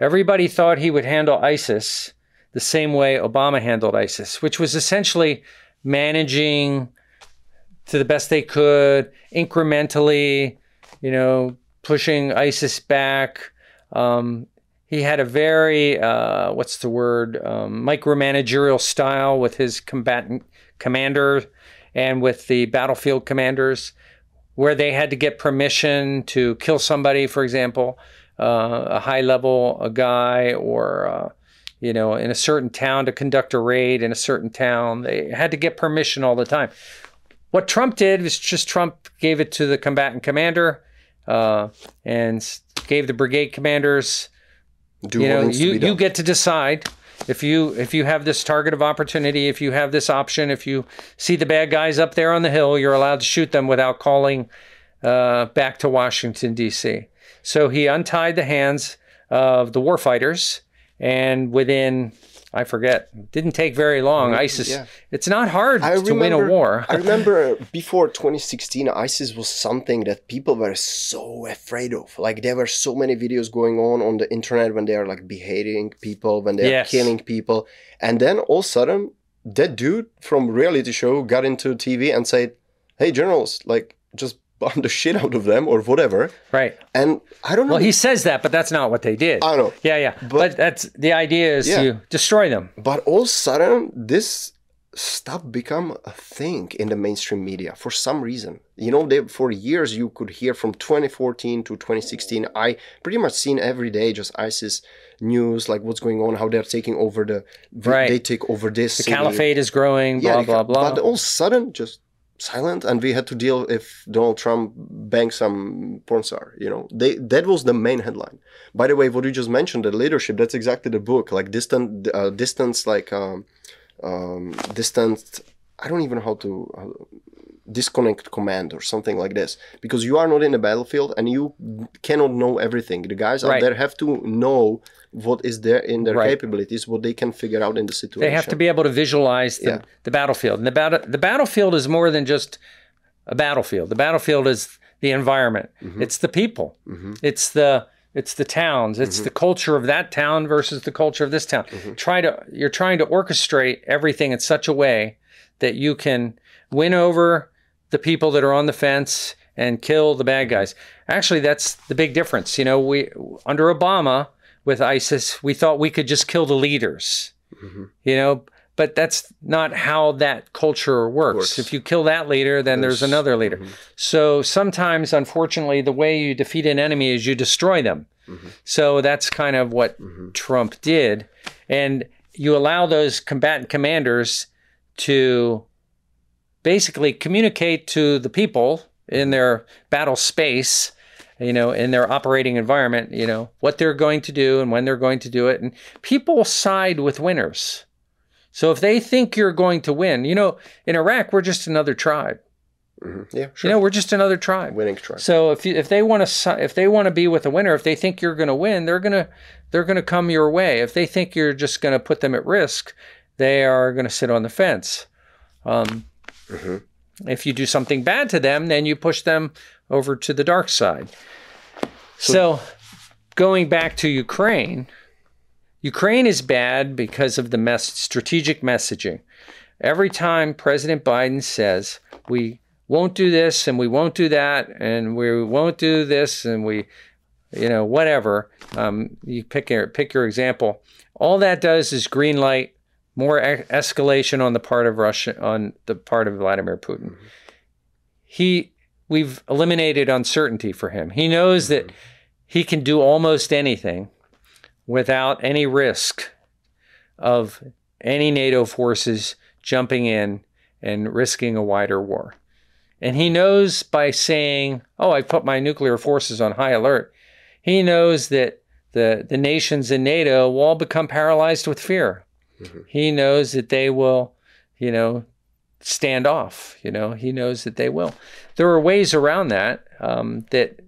[SPEAKER 1] Everybody thought he would handle ISIS the same way Obama handled ISIS, which was essentially managing to the best they could, incrementally, you know, pushing ISIS back. Um, he had a very, uh, what's the word, um, micromanagerial style with his combatant commander and with the battlefield commanders, where they had to get permission to kill somebody, for example, uh, a high level a guy or uh, you know in a certain town to conduct a raid in a certain town. They had to get permission all the time. What Trump did was just Trump gave it to the combatant commander uh, and gave the brigade commanders
[SPEAKER 2] Do
[SPEAKER 1] you know you, you get to decide if you if you have this target of opportunity if you have this option if you see the bad guys up there on the hill you're allowed to shoot them without calling uh, back to washington d.c so he untied the hands of the warfighters and within i forget didn't take very long mm, isis
[SPEAKER 2] yeah.
[SPEAKER 1] it's not hard
[SPEAKER 2] I
[SPEAKER 1] to win a war
[SPEAKER 2] I remember before 2016, ISIS was something that people were so afraid of. Like there were so many videos going on on the internet when they are like beheading people, when they are
[SPEAKER 1] Yes.
[SPEAKER 2] killing people, and then all of a sudden, that dude from reality show got into TV and said, "Hey, journals, like just the shit out of them or whatever."
[SPEAKER 1] right
[SPEAKER 2] And I don't know.
[SPEAKER 1] well he says that but that's not what they did
[SPEAKER 2] I know.
[SPEAKER 1] yeah yeah but, that's the idea is
[SPEAKER 2] Yeah.
[SPEAKER 1] to destroy them
[SPEAKER 2] But all of a sudden, this stuff become a thing in the mainstream media for some reason. You know, they, for years you could hear from 2014 to 2016. I pretty much seen every day just ISIS news, like what's going on, how they're taking over the.
[SPEAKER 1] Right.
[SPEAKER 2] They take over this.
[SPEAKER 1] the
[SPEAKER 2] city.
[SPEAKER 1] caliphate is growing blah
[SPEAKER 2] they
[SPEAKER 1] blah blah
[SPEAKER 2] But all of a sudden, just silent, and we had to deal if Donald Trump banged some porn star. You know, they that was the main headline. By the way, what you just mentioned, the leadership, that's exactly the book. Like distant, uh, distance, like um, um, distant. I don't even know how to. How, disconnect command or something like this because you are not in the battlefield and you cannot know everything the guys out there have to know what is there in their
[SPEAKER 1] Right.
[SPEAKER 2] capabilities what they can figure out in the situation
[SPEAKER 1] They have to be able to visualize the,
[SPEAKER 2] Yeah.
[SPEAKER 1] the battlefield. And the, bat- the battlefield is more than just a battlefield. The battlefield is the environment.
[SPEAKER 2] Mm-hmm.
[SPEAKER 1] It's the people. It's the it's the towns. It's
[SPEAKER 2] Mm-hmm.
[SPEAKER 1] the culture of that town versus the culture of this town. Try to you're trying to orchestrate everything in such a way that you can win over the people that are on the fence and kill the bad guys. Actually, that's the big difference. You know, we under Obama with ISIS, we thought we could just kill the leaders. Mm-hmm. You know, but that's not how that culture works. If you kill that leader, then there's,
[SPEAKER 2] There's-
[SPEAKER 1] another leader. Mm-hmm. So sometimes, unfortunately, the way you defeat an enemy is you destroy them. Mm-hmm. So that's kind of what Trump did. And you allow those combatant commanders to basically communicate to the people in their battle space you know, in their operating environment, you know, what they're going to do and when they're going to do it. And people side with winners. So if they think you're going to win, you know, in Iraq, we're just another tribe.
[SPEAKER 2] Mm-hmm. Yeah, sure.
[SPEAKER 1] You know, we're just another tribe.
[SPEAKER 2] Winning tribe.
[SPEAKER 1] So if you, if they want to if they want to be with a winner, if they think you're going to win, they're gonna they're gonna come your way. If they think you're just going to put them at risk, they are going to sit on the fence. Um, mm-hmm. If you do something bad to them, then you push them over to the dark side. So, so going back to Ukraine, Ukraine is bad because of the mess, strategic messaging. Every time President Biden says we won't do this and we won't do that and we won't do this and we, you know, whatever. Um, you pick your pick your example. All that does is green light more e- escalation on the part of Russia on the part of Vladimir Putin. Mm-hmm. He we've eliminated uncertainty for him. He knows mm-hmm. that he can do almost anything without any risk of any NATO forces jumping in and risking a wider war. And he knows by saying, Oh, I put my nuclear forces on high alert, he knows that the, the nations in NATO will all become paralyzed with fear. Mm-hmm. He knows that they will, you know, stand off. You know, he knows that they will. There are ways around that. Um, that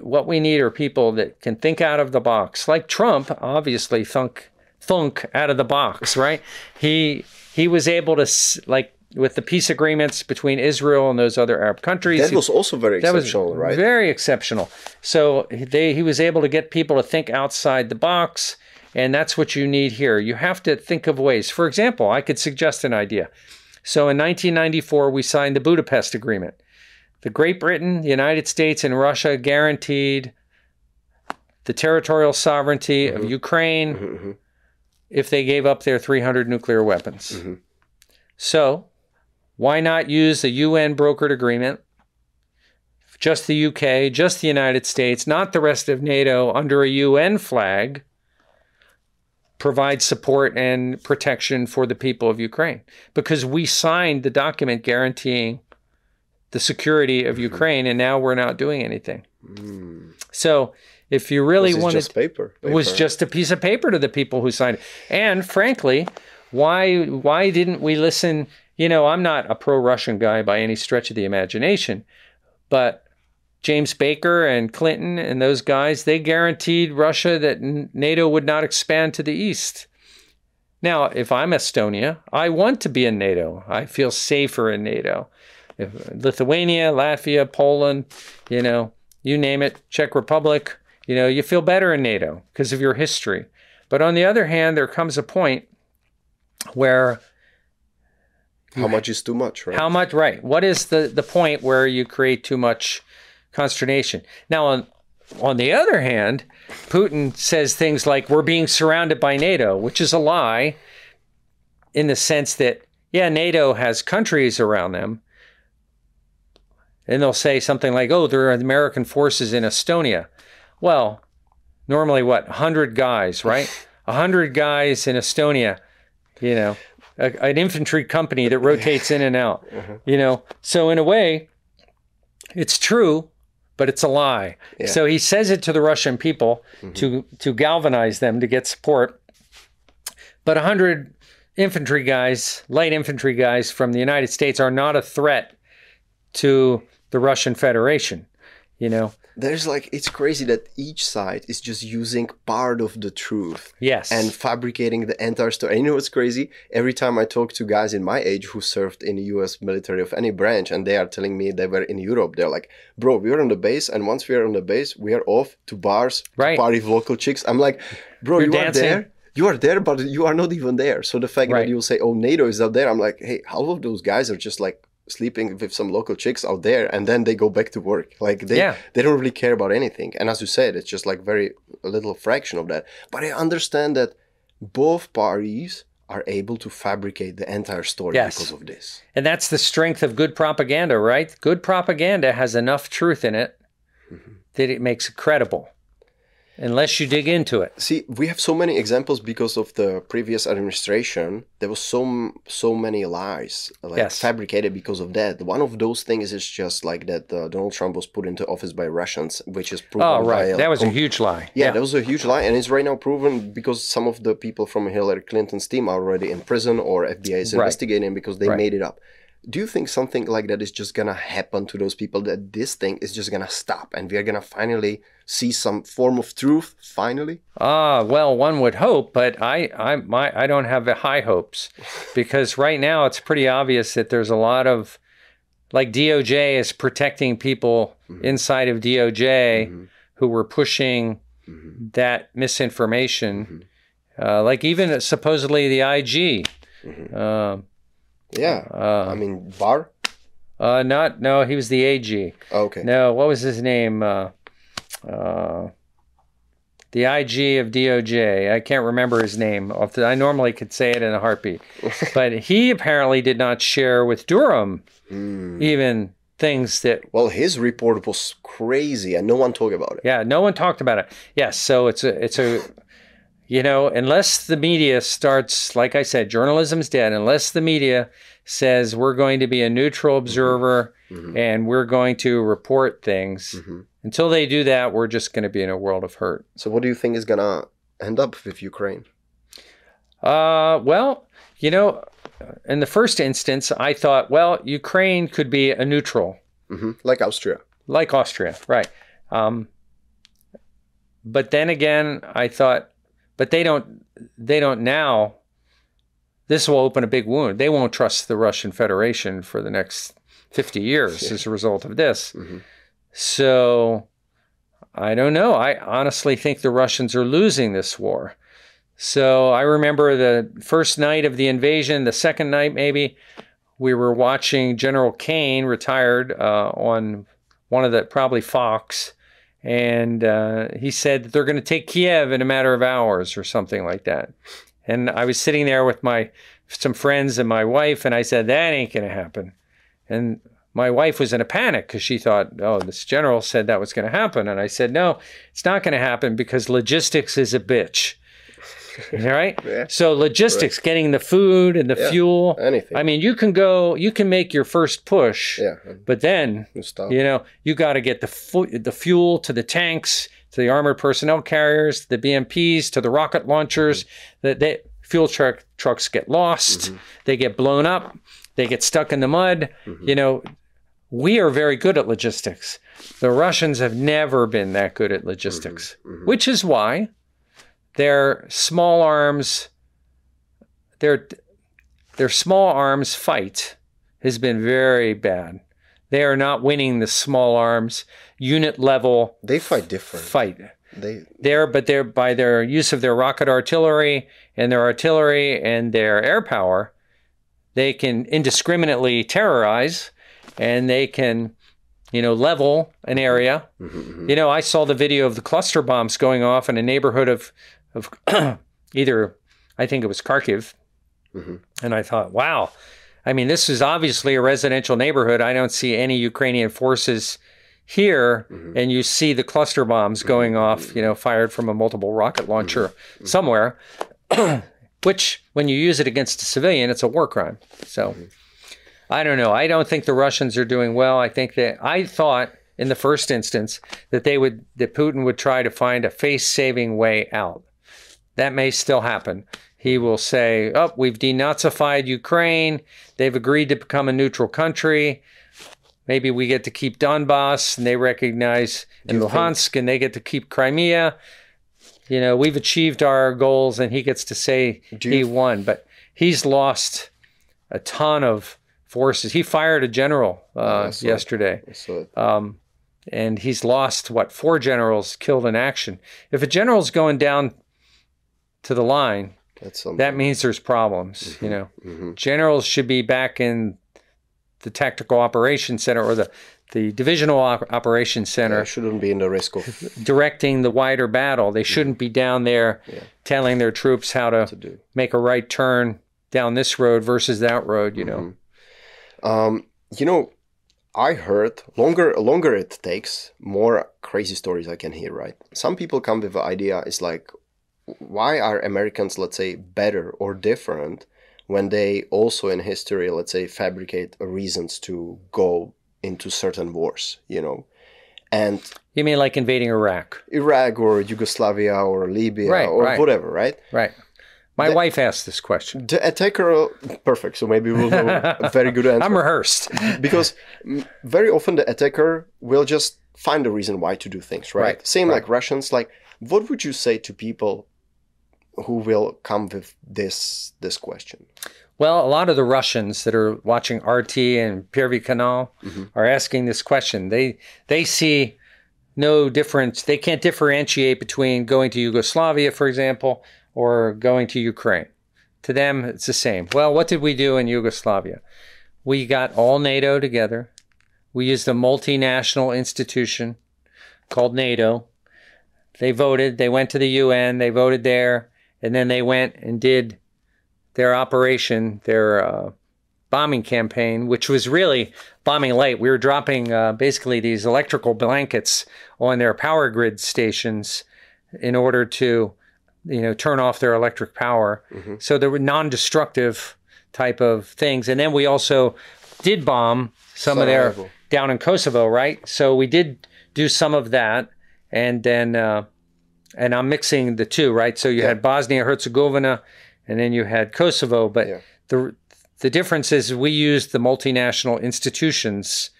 [SPEAKER 1] what we need are people that can think out of the box, like Trump. Obviously, thunk thunk out of the box, (laughs) right? He he was able to like with the peace agreements between Israel and those other Arab countries.
[SPEAKER 2] That was also very exceptional, right?
[SPEAKER 1] Very exceptional. So they, he was able to get people to think outside the box, and that's what you need here. You have to think of ways. For example, I could suggest an idea. So in 1994, we signed the Budapest Agreement. The Great Britain, the United States, and Russia guaranteed the territorial sovereignty mm-hmm. of Ukraine mm-hmm, mm-hmm. if they gave up their 300 nuclear weapons. Mm-hmm. So why not use the UN brokered agreement? Just the UK, just the United States, not the rest of NATO, under a UN flag, provide support and protection for the people of Ukraine. Because we signed the document guaranteeing the security of mm-hmm. Ukraine, and now we're not doing anything. Mm. So, if you really wanted,
[SPEAKER 2] just paper.
[SPEAKER 1] paper. It was just a piece of paper to the people who signed it. And frankly, why why didn't we listen? You know, I'm not a pro-Russian guy by any stretch of the imagination, but James Baker and Clinton and those guys, they guaranteed Russia that NATO would not expand to the east. Now, if I'm Estonia, I want to be in NATO. I feel safer in NATO. If Lithuania, Latvia, Poland, you know, you name it, Czech Republic, you know, you feel better in NATO because of your history. But on the other hand, there comes a point where
[SPEAKER 2] how much is too much, right?
[SPEAKER 1] How much, right? What is the the point where you create too much consternation? Now, on on the other hand, Putin says things like we're being surrounded by NATO, which is a lie, in the sense that yeah, NATO has countries around them, and they'll say something like, "Oh, there are American forces in Estonia." Well, normally what, hundred guys, right? hundred guys in Estonia you know, a, an infantry company that rotates in and out, uh-huh. you know. So in a way, it's true, but it's a lie. Yeah. So he says it to the Russian people mm-hmm. to to galvanize them to get support. But a hundred infantry guys, light infantry guys from the United States, are not a threat to the Russian Federation. You know,
[SPEAKER 2] there's like it's crazy that each side is just using part of the truth
[SPEAKER 1] yes
[SPEAKER 2] and fabricating the entire story and you know what's crazy every time i talk to guys in my age who served in the us military of any branch and they are telling me they were in europe they're like bro we are on the base and once we are on the base we are off to bars right. to party with local chicks i'm like bro You're you dancing. are there you are there, but you are not even there. So the fact right. that you will say, "Oh, NATO is out there," I'm like, "Hey, half of those guys are just like sleeping with some local chicks out there and then they go back to work like they yeah. they don't really care about anything and as you said it's just like very a little fraction of that but i understand that both parties are able to fabricate the entire story yes. because of this
[SPEAKER 1] and that's the strength of good propaganda right good propaganda has enough truth in it mm-hmm. that it makes it credible unless you dig into it.
[SPEAKER 2] See, we have so many examples because of the previous administration. There was so so many lies, like
[SPEAKER 1] Yes.
[SPEAKER 2] fabricated because of that. One of those things is just like that uh, Donald Trump was put into office by Russians, which is proven.
[SPEAKER 1] Oh, right.
[SPEAKER 2] a
[SPEAKER 1] That was a huge lie.
[SPEAKER 2] yeah, that was a huge lie, and it's right now proven because some of the people from Hillary Clinton's team are already in prison or FBI is
[SPEAKER 1] Right.
[SPEAKER 2] investigating because they
[SPEAKER 1] Right.
[SPEAKER 2] made it up. Do you think something like that is just gonna happen to those people? That this thing is just gonna stop, and we are gonna finally see some form of truth? Finally,
[SPEAKER 1] Ah, well, one would hope, but I, I, my, I don't have high hopes (laughs) because right now it's pretty obvious that there's a lot of, like DOJ is protecting people inside of DOJ who were pushing that misinformation, uh, like even supposedly the IG. Um,
[SPEAKER 2] yeah.
[SPEAKER 1] uh,
[SPEAKER 2] I mean, Barr.
[SPEAKER 1] uh, not no, he was the AG.
[SPEAKER 2] Oh, okay.
[SPEAKER 1] No, what was his name? Uh, uh, the IG of DOJ. I can't remember his name. I normally could say it in a heartbeat, (laughs) but he apparently did not share with Durham
[SPEAKER 2] Hmm.
[SPEAKER 1] even things that.
[SPEAKER 2] Well, his report was crazy, and no one talked about it.
[SPEAKER 1] Yeah, no one talked about it. Yes, so it's a it's a. You know, unless the media starts, like I said, journalism's dead. Unless the media says we're going to be a neutral observer and we're going to report things, until they do that, we're just going to be in a world of hurt.
[SPEAKER 2] So, what do you think is gonna end up with Ukraine?
[SPEAKER 1] Uh, well, you know, in the first instance, I thought, well, Ukraine could be a neutral,
[SPEAKER 2] hmm Like Austria.
[SPEAKER 1] like Austria, right? Um, but then again, I thought, but they don't, they don't now. This will open a big wound. They won't trust the Russian Federation for the next fifty years (laughs) as a result of this.
[SPEAKER 2] Mhm.
[SPEAKER 1] So, I don't know. I honestly think the Russians are losing this war. So I remember the first night of the invasion, the second night maybe, we were watching General Keane retired uh, on one of the probably Fox, and uh, he said that they're going to take Kiev in a matter of hours or something like that. And I was sitting there with my some friends and my wife, and I said that ain't going to happen. And my wife was in a panic because she thought, oh, this general said that was going to happen. And I said, no, it's not going to happen because logistics is a bitch. (laughs) right?
[SPEAKER 2] Yeah.
[SPEAKER 1] So logistics, getting the food and the
[SPEAKER 2] Yeah.
[SPEAKER 1] fuel.
[SPEAKER 2] Anything.
[SPEAKER 1] I mean, you can go, you can make your first push,
[SPEAKER 2] yeah.
[SPEAKER 1] but then you know you got to get the fu- the fuel to the tanks, to the armored personnel carriers, the BMPs, to the rocket launchers. Mm-hmm. That they fuel truck trucks get lost, mm-hmm. they get blown up, they get stuck in the mud. Mm-hmm. You know, we are very good at logistics. The Russians have never been that good at logistics, mm-hmm. Mm-hmm. which is why their small arms, their their small arms fight has been very bad. They are not winning the small arms unit level
[SPEAKER 2] They fight different.
[SPEAKER 1] fight.
[SPEAKER 2] They
[SPEAKER 1] There, but they're by their use of their rocket artillery and their artillery and their air power, they can indiscriminately terrorize, and they can, you know, level an area. Mm-hmm, mm-hmm. You know, I saw the video of the cluster bombs going off in a neighborhood of, of (clears throat) either, I think it was Kharkiv, mm-hmm. and I thought, wow. I mean, this is obviously a residential neighborhood. I don't see any Ukrainian forces here, and you see the cluster bombs going off, you know, fired from a multiple rocket launcher somewhere, (clears throat) which, when you use it against a civilian, it's a war crime. So, I don't know. I don't think the Russians are doing well. I think that I thought in the first instance that they would, that Putin would try to find a face saving way out. That may still happen. He will say, Oh, we've denazified Ukraine. They've agreed to become a neutral country. Maybe we get to keep Donbass and they recognize and Luhansk and they get to keep Crimea. You know, we've achieved our goals and he gets to say he won. But he's lost a ton of forces. He fired a general uh,
[SPEAKER 2] saw.
[SPEAKER 1] yesterday um, and he's lost what four generals killed in action. If a general's going down to the line,
[SPEAKER 2] that's
[SPEAKER 1] that means there's problems. You know,
[SPEAKER 2] Mhm.
[SPEAKER 1] generals should be back in the tactical operations center or the the divisional op- operations center,
[SPEAKER 2] shouldn't be in the risk of (laughs)
[SPEAKER 1] directing the wider battle. They shouldn't be down there
[SPEAKER 2] Yeah.
[SPEAKER 1] telling their troops how to
[SPEAKER 2] to do.
[SPEAKER 1] make a right turn down this road versus that road. You know,
[SPEAKER 2] Um, you know, I heard longer longer it takes, more crazy stories I can hear. Right? Some people come with the idea is like, why are Americans, let's say, better or different when they also in history, let's say, fabricate reasons to go into certain wars? You know, and
[SPEAKER 1] You mean like invading Iraq?
[SPEAKER 2] Iraq or Yugoslavia or Libya
[SPEAKER 1] Right,
[SPEAKER 2] or
[SPEAKER 1] right.
[SPEAKER 2] whatever, right?
[SPEAKER 1] Right. My
[SPEAKER 2] the,
[SPEAKER 1] wife asked this question.
[SPEAKER 2] The attacker, perfect. So maybe we'll know a very good (laughs) answer.
[SPEAKER 1] I'm rehearsed (laughs)
[SPEAKER 2] because mm, very often the attacker will just find a reason why to do things, right?
[SPEAKER 1] right.
[SPEAKER 2] Same
[SPEAKER 1] right.
[SPEAKER 2] like Russians. Like, what would you say to people who will come with this this question?
[SPEAKER 1] Well, a lot of the Russians that are watching RT and Pervyi Kanal mm-hmm. are asking this question. They they see no difference. They can't differentiate between going to Yugoslavia, for example, or going to Ukraine. To them, it's the same. Well, what did we do in Yugoslavia? We got all NATO together. We used a multinational institution called NATO. They voted. They went to the UN. They voted there, and then they went and did their operation, their uh, bombing campaign, which was really bombing light. We were dropping uh, basically these electrical blankets on their power grid stations in order to, you know, turn off their electric power. So there were non-destructive type of things, and then we also did bomb some of their down in Kosovo, right? So we did do some of that, and then. Uh, and I'm mixing the two, right? So you
[SPEAKER 2] Yeah.
[SPEAKER 1] had Bosnia Herzegovina, and then you had Kosovo. But
[SPEAKER 2] Yeah.
[SPEAKER 1] the the difference is we used the multinational institutions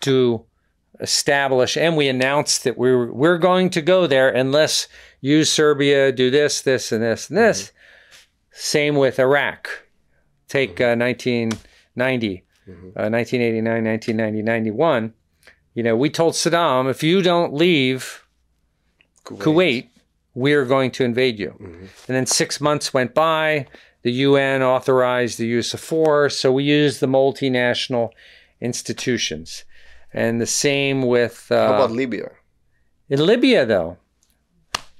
[SPEAKER 1] to establish, and we announced that we were we're going to go there unless you Serbia do this, this, and this, and this. Same with Iraq. Take uh, 1990, uh, 1989, 1990, 91. You know, we told Saddam, if you don't leave Kuwait, we're going to invade you. And then six months went by. The UN authorized the use of force. So we used the multinational institutions. And the same with uh,
[SPEAKER 2] How about Libya?
[SPEAKER 1] in Libya, though.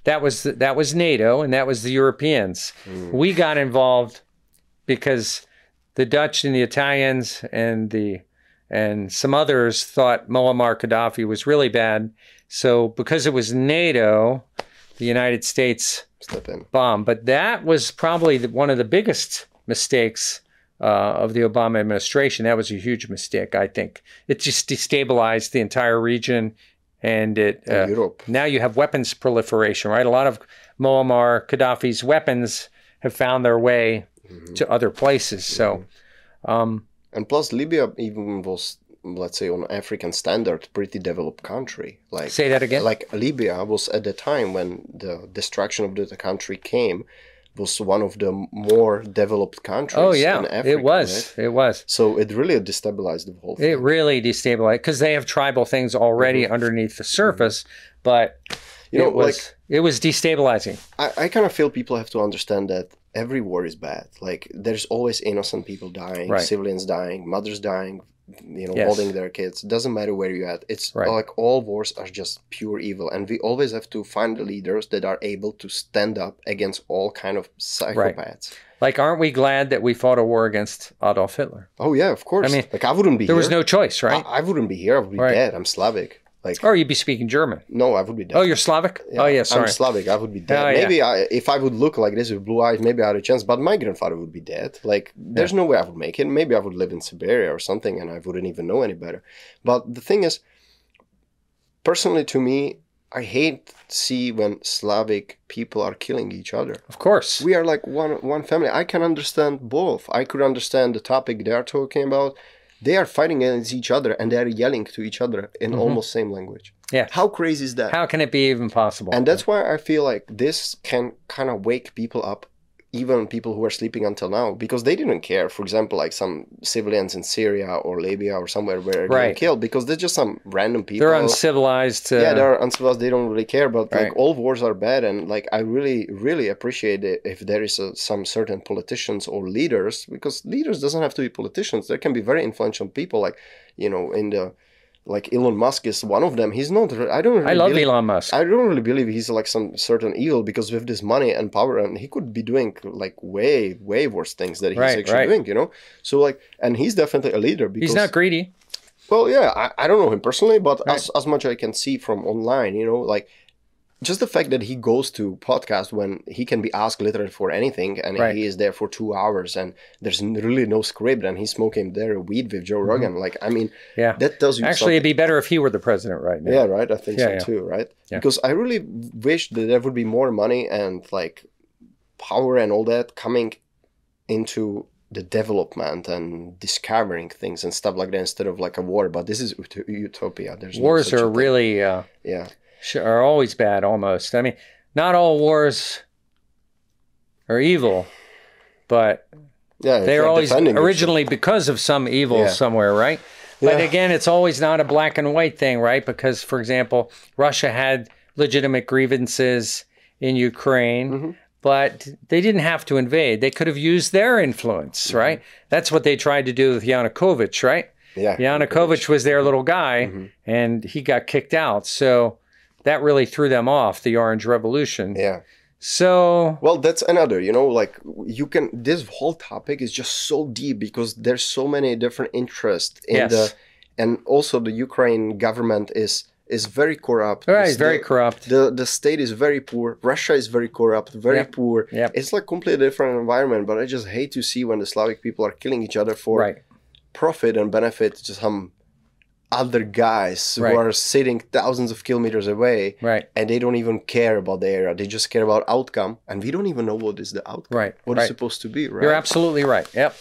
[SPEAKER 1] That was that was NATO, and that was the Europeans. We got involved because the Dutch and the Italians and the and some others thought Muammar Gaddafi was really bad. So because it was NATO, the United States
[SPEAKER 2] Step in.
[SPEAKER 1] bomb. But that was probably the, one of the biggest mistakes uh, of the Obama administration. That was a huge mistake, I think. It just destabilized the entire region, and it uh, now you have weapons proliferation, right? A lot of Muammar Gaddafi's weapons have found their way to other places. So, um,
[SPEAKER 2] And plus, Libya even was, let's say, on African standard, pretty developed country. Like
[SPEAKER 1] say that again.
[SPEAKER 2] like Libya was at the time when the destruction of the country came, was one of the more developed countries.
[SPEAKER 1] oh yeah,
[SPEAKER 2] Africa,
[SPEAKER 1] it was.
[SPEAKER 2] right?
[SPEAKER 1] It was.
[SPEAKER 2] So it really destabilized the whole thing.
[SPEAKER 1] It really destabilized because they have tribal things already underneath the surface, but
[SPEAKER 2] Mm-hmm. You know,
[SPEAKER 1] it was
[SPEAKER 2] like-
[SPEAKER 1] it was destabilizing.
[SPEAKER 2] I, I kind of feel people have to understand that every war is bad. Like there's always innocent people dying,
[SPEAKER 1] Right.
[SPEAKER 2] civilians dying, mothers dying, you know,
[SPEAKER 1] Yes.
[SPEAKER 2] holding their kids. Doesn't matter where you're at. It's
[SPEAKER 1] Right.
[SPEAKER 2] like all wars are just pure evil, and we always have to find the leaders that are able to stand up against all kind of psychopaths.
[SPEAKER 1] Like, aren't we glad that we fought a war against Adolf Hitler?
[SPEAKER 2] Oh yeah, of course.
[SPEAKER 1] I mean,
[SPEAKER 2] like I wouldn't be
[SPEAKER 1] There
[SPEAKER 2] here.
[SPEAKER 1] was no choice, right?
[SPEAKER 2] I, I wouldn't be here. I would be
[SPEAKER 1] Right.
[SPEAKER 2] dead. I'm Slavic. Like
[SPEAKER 1] or you'd be speaking German.
[SPEAKER 2] no, I would be dead.
[SPEAKER 1] Oh, you're Slavic? oh, yeah, sorry.
[SPEAKER 2] I'm Slavic. I would be dead.
[SPEAKER 1] Oh, yeah.
[SPEAKER 2] Maybe I, if I would look like this with blue eyes, maybe I had a chance. But my grandfather would be dead. Like, there's no way I would make it. Maybe I would live in Siberia or something, and I wouldn't even know any better. But the thing is, personally, to me, I hate to see when Slavic people are killing each other.
[SPEAKER 1] of course.
[SPEAKER 2] We are like one one family. I can understand both. I could understand the topic they are talking about. They are fighting against each other and they are yelling to each other in almost same language.
[SPEAKER 1] Mm-hmm. Yeah.
[SPEAKER 2] How crazy is that?
[SPEAKER 1] How can it be even possible?
[SPEAKER 2] And that's why I feel like this can kind of wake people up, even people who are sleeping until now, because they didn't care. For example, like some civilians in Syria or Libya or somewhere where
[SPEAKER 1] Right.
[SPEAKER 2] were killed, because they're just some random people.
[SPEAKER 1] They're uncivilized. Uh,
[SPEAKER 2] yeah, they're uncivilized. They don't really care. But
[SPEAKER 1] Right.
[SPEAKER 2] like all wars are bad, and like I really, really appreciate it if there is a, some certain politicians or leaders, because leaders doesn't have to be politicians. There can be very influential people, like you know, in the like Elon Musk is one of them. He's not. I don't. Really
[SPEAKER 1] I love
[SPEAKER 2] believe,
[SPEAKER 1] Elon Musk.
[SPEAKER 2] I don't really believe he's like some certain evil because with this money and power, and he could be doing like way, way worse things that he's
[SPEAKER 1] Right,
[SPEAKER 2] actually
[SPEAKER 1] right.
[SPEAKER 2] doing. You know, so like, and he's definitely a leader because
[SPEAKER 1] He's not greedy.
[SPEAKER 2] Well, yeah, I, I don't know him personally, but as, as much I can see from online, you know, like just the fact that he goes to podcast when he can be asked literally for anything and
[SPEAKER 1] Right.
[SPEAKER 2] he is there for two hours and there's really no script and he's smoking there weed with Joe Rogan. Like, I mean,
[SPEAKER 1] Mm-hmm. Yeah.
[SPEAKER 2] that does you
[SPEAKER 1] Actually,
[SPEAKER 2] something.
[SPEAKER 1] it'd be better if he were the president right now.
[SPEAKER 2] Yeah, right. I think
[SPEAKER 1] Yeah,
[SPEAKER 2] so
[SPEAKER 1] yeah.
[SPEAKER 2] too, right?
[SPEAKER 1] Yeah.
[SPEAKER 2] Because I really wish that there would be more money and like power and all that coming into the development and discovering things and stuff like that instead of like a war. But this is ut- utopia. There's no
[SPEAKER 1] Wars
[SPEAKER 2] a
[SPEAKER 1] are really uh,
[SPEAKER 2] yeah,
[SPEAKER 1] are always bad. Almost. I mean, not all wars are evil, but
[SPEAKER 2] yeah.
[SPEAKER 1] they are always
[SPEAKER 2] defending yourself.
[SPEAKER 1] originally because of some evil
[SPEAKER 2] Yeah.
[SPEAKER 1] somewhere, right? But
[SPEAKER 2] Yeah.
[SPEAKER 1] again, it's always not a black and white thing, right? Because, for example, Russia had legitimate grievances in Ukraine,
[SPEAKER 2] Mm-hmm.
[SPEAKER 1] but they didn't have to invade. They could have used their influence,
[SPEAKER 2] Mm-hmm.
[SPEAKER 1] right? That's what they tried to do with Yanukovych, right?
[SPEAKER 2] Yeah,
[SPEAKER 1] Yanukovych was their little guy,
[SPEAKER 2] Mm-hmm.
[SPEAKER 1] and he got kicked out. So that really threw them off the Orange Revolution.
[SPEAKER 2] Yeah.
[SPEAKER 1] So
[SPEAKER 2] Well, that's another, you know, like you can, this whole topic is just so deep because there's so many different interests in
[SPEAKER 1] Yes.
[SPEAKER 2] the, and also the Ukraine government is, is very corrupt.
[SPEAKER 1] right,
[SPEAKER 2] It's
[SPEAKER 1] very
[SPEAKER 2] the-
[SPEAKER 1] corrupt.
[SPEAKER 2] The, the state is very poor. Russia is very corrupt, very
[SPEAKER 1] Yep.
[SPEAKER 2] poor.
[SPEAKER 1] Yep.
[SPEAKER 2] It's like completely different environment, but I just hate to see when the Slavic people are killing each other for
[SPEAKER 1] Right.
[SPEAKER 2] profit and benefit to some other guys
[SPEAKER 1] Right.
[SPEAKER 2] who are sitting thousands of kilometers away
[SPEAKER 1] Right.
[SPEAKER 2] and they don't even care about the area. They just care about outcome, and we don't even know what is the outcome.
[SPEAKER 1] Right,
[SPEAKER 2] What is
[SPEAKER 1] right.
[SPEAKER 2] supposed to be, right?
[SPEAKER 1] You're absolutely right. Yep.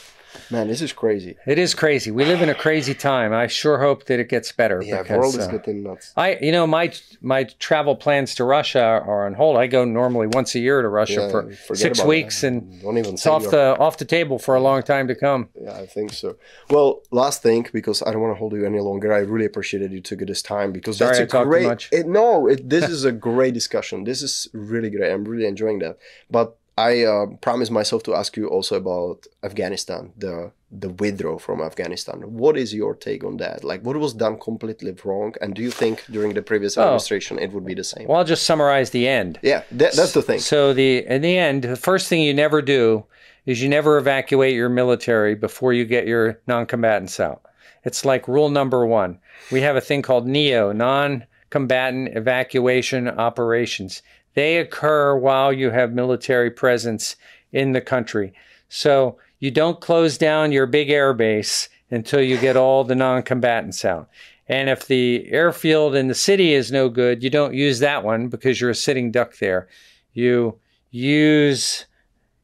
[SPEAKER 2] Man, this is crazy.
[SPEAKER 1] It is crazy. We live in a crazy time. I sure hope that it gets better.
[SPEAKER 2] Yeah, the
[SPEAKER 1] because,
[SPEAKER 2] world is
[SPEAKER 1] uh,
[SPEAKER 2] getting nuts.
[SPEAKER 1] I, you know, my my travel plans to Russia are on hold. I go normally once a year to Russia
[SPEAKER 2] Yeah,
[SPEAKER 1] for six weeks,
[SPEAKER 2] that.
[SPEAKER 1] and
[SPEAKER 2] don't even
[SPEAKER 1] it's off
[SPEAKER 2] you're-
[SPEAKER 1] the off the table for a long time to come.
[SPEAKER 2] Yeah, I think so. Well, last thing, because I don't want to hold you any longer. I really appreciated you took this time because
[SPEAKER 1] Sorry
[SPEAKER 2] that's
[SPEAKER 1] I
[SPEAKER 2] a great.
[SPEAKER 1] much.
[SPEAKER 2] It, no, it, this (laughs) is a great discussion. This is really great. I'm really enjoying that. But I uh, promised myself to ask you also about Afghanistan, the the withdrawal from Afghanistan. What is your take on that? Like, what was done completely wrong, and do you think during the previous
[SPEAKER 1] Oh.
[SPEAKER 2] administration it would be the same?
[SPEAKER 1] Well, I'll just summarize the end.
[SPEAKER 2] yeah, that, that's the thing.
[SPEAKER 1] So the in the end, the first thing you never do is you never evacuate your military before you get your non-combatants out. It's like rule number one. We have a thing called NEO, non-combatant evacuation operations. They occur while you have military presence in the country. So you don't close down your big air base until you get all the non-combatants out. And if the airfield in the city is no good, you don't use that one because you're a sitting duck there. You use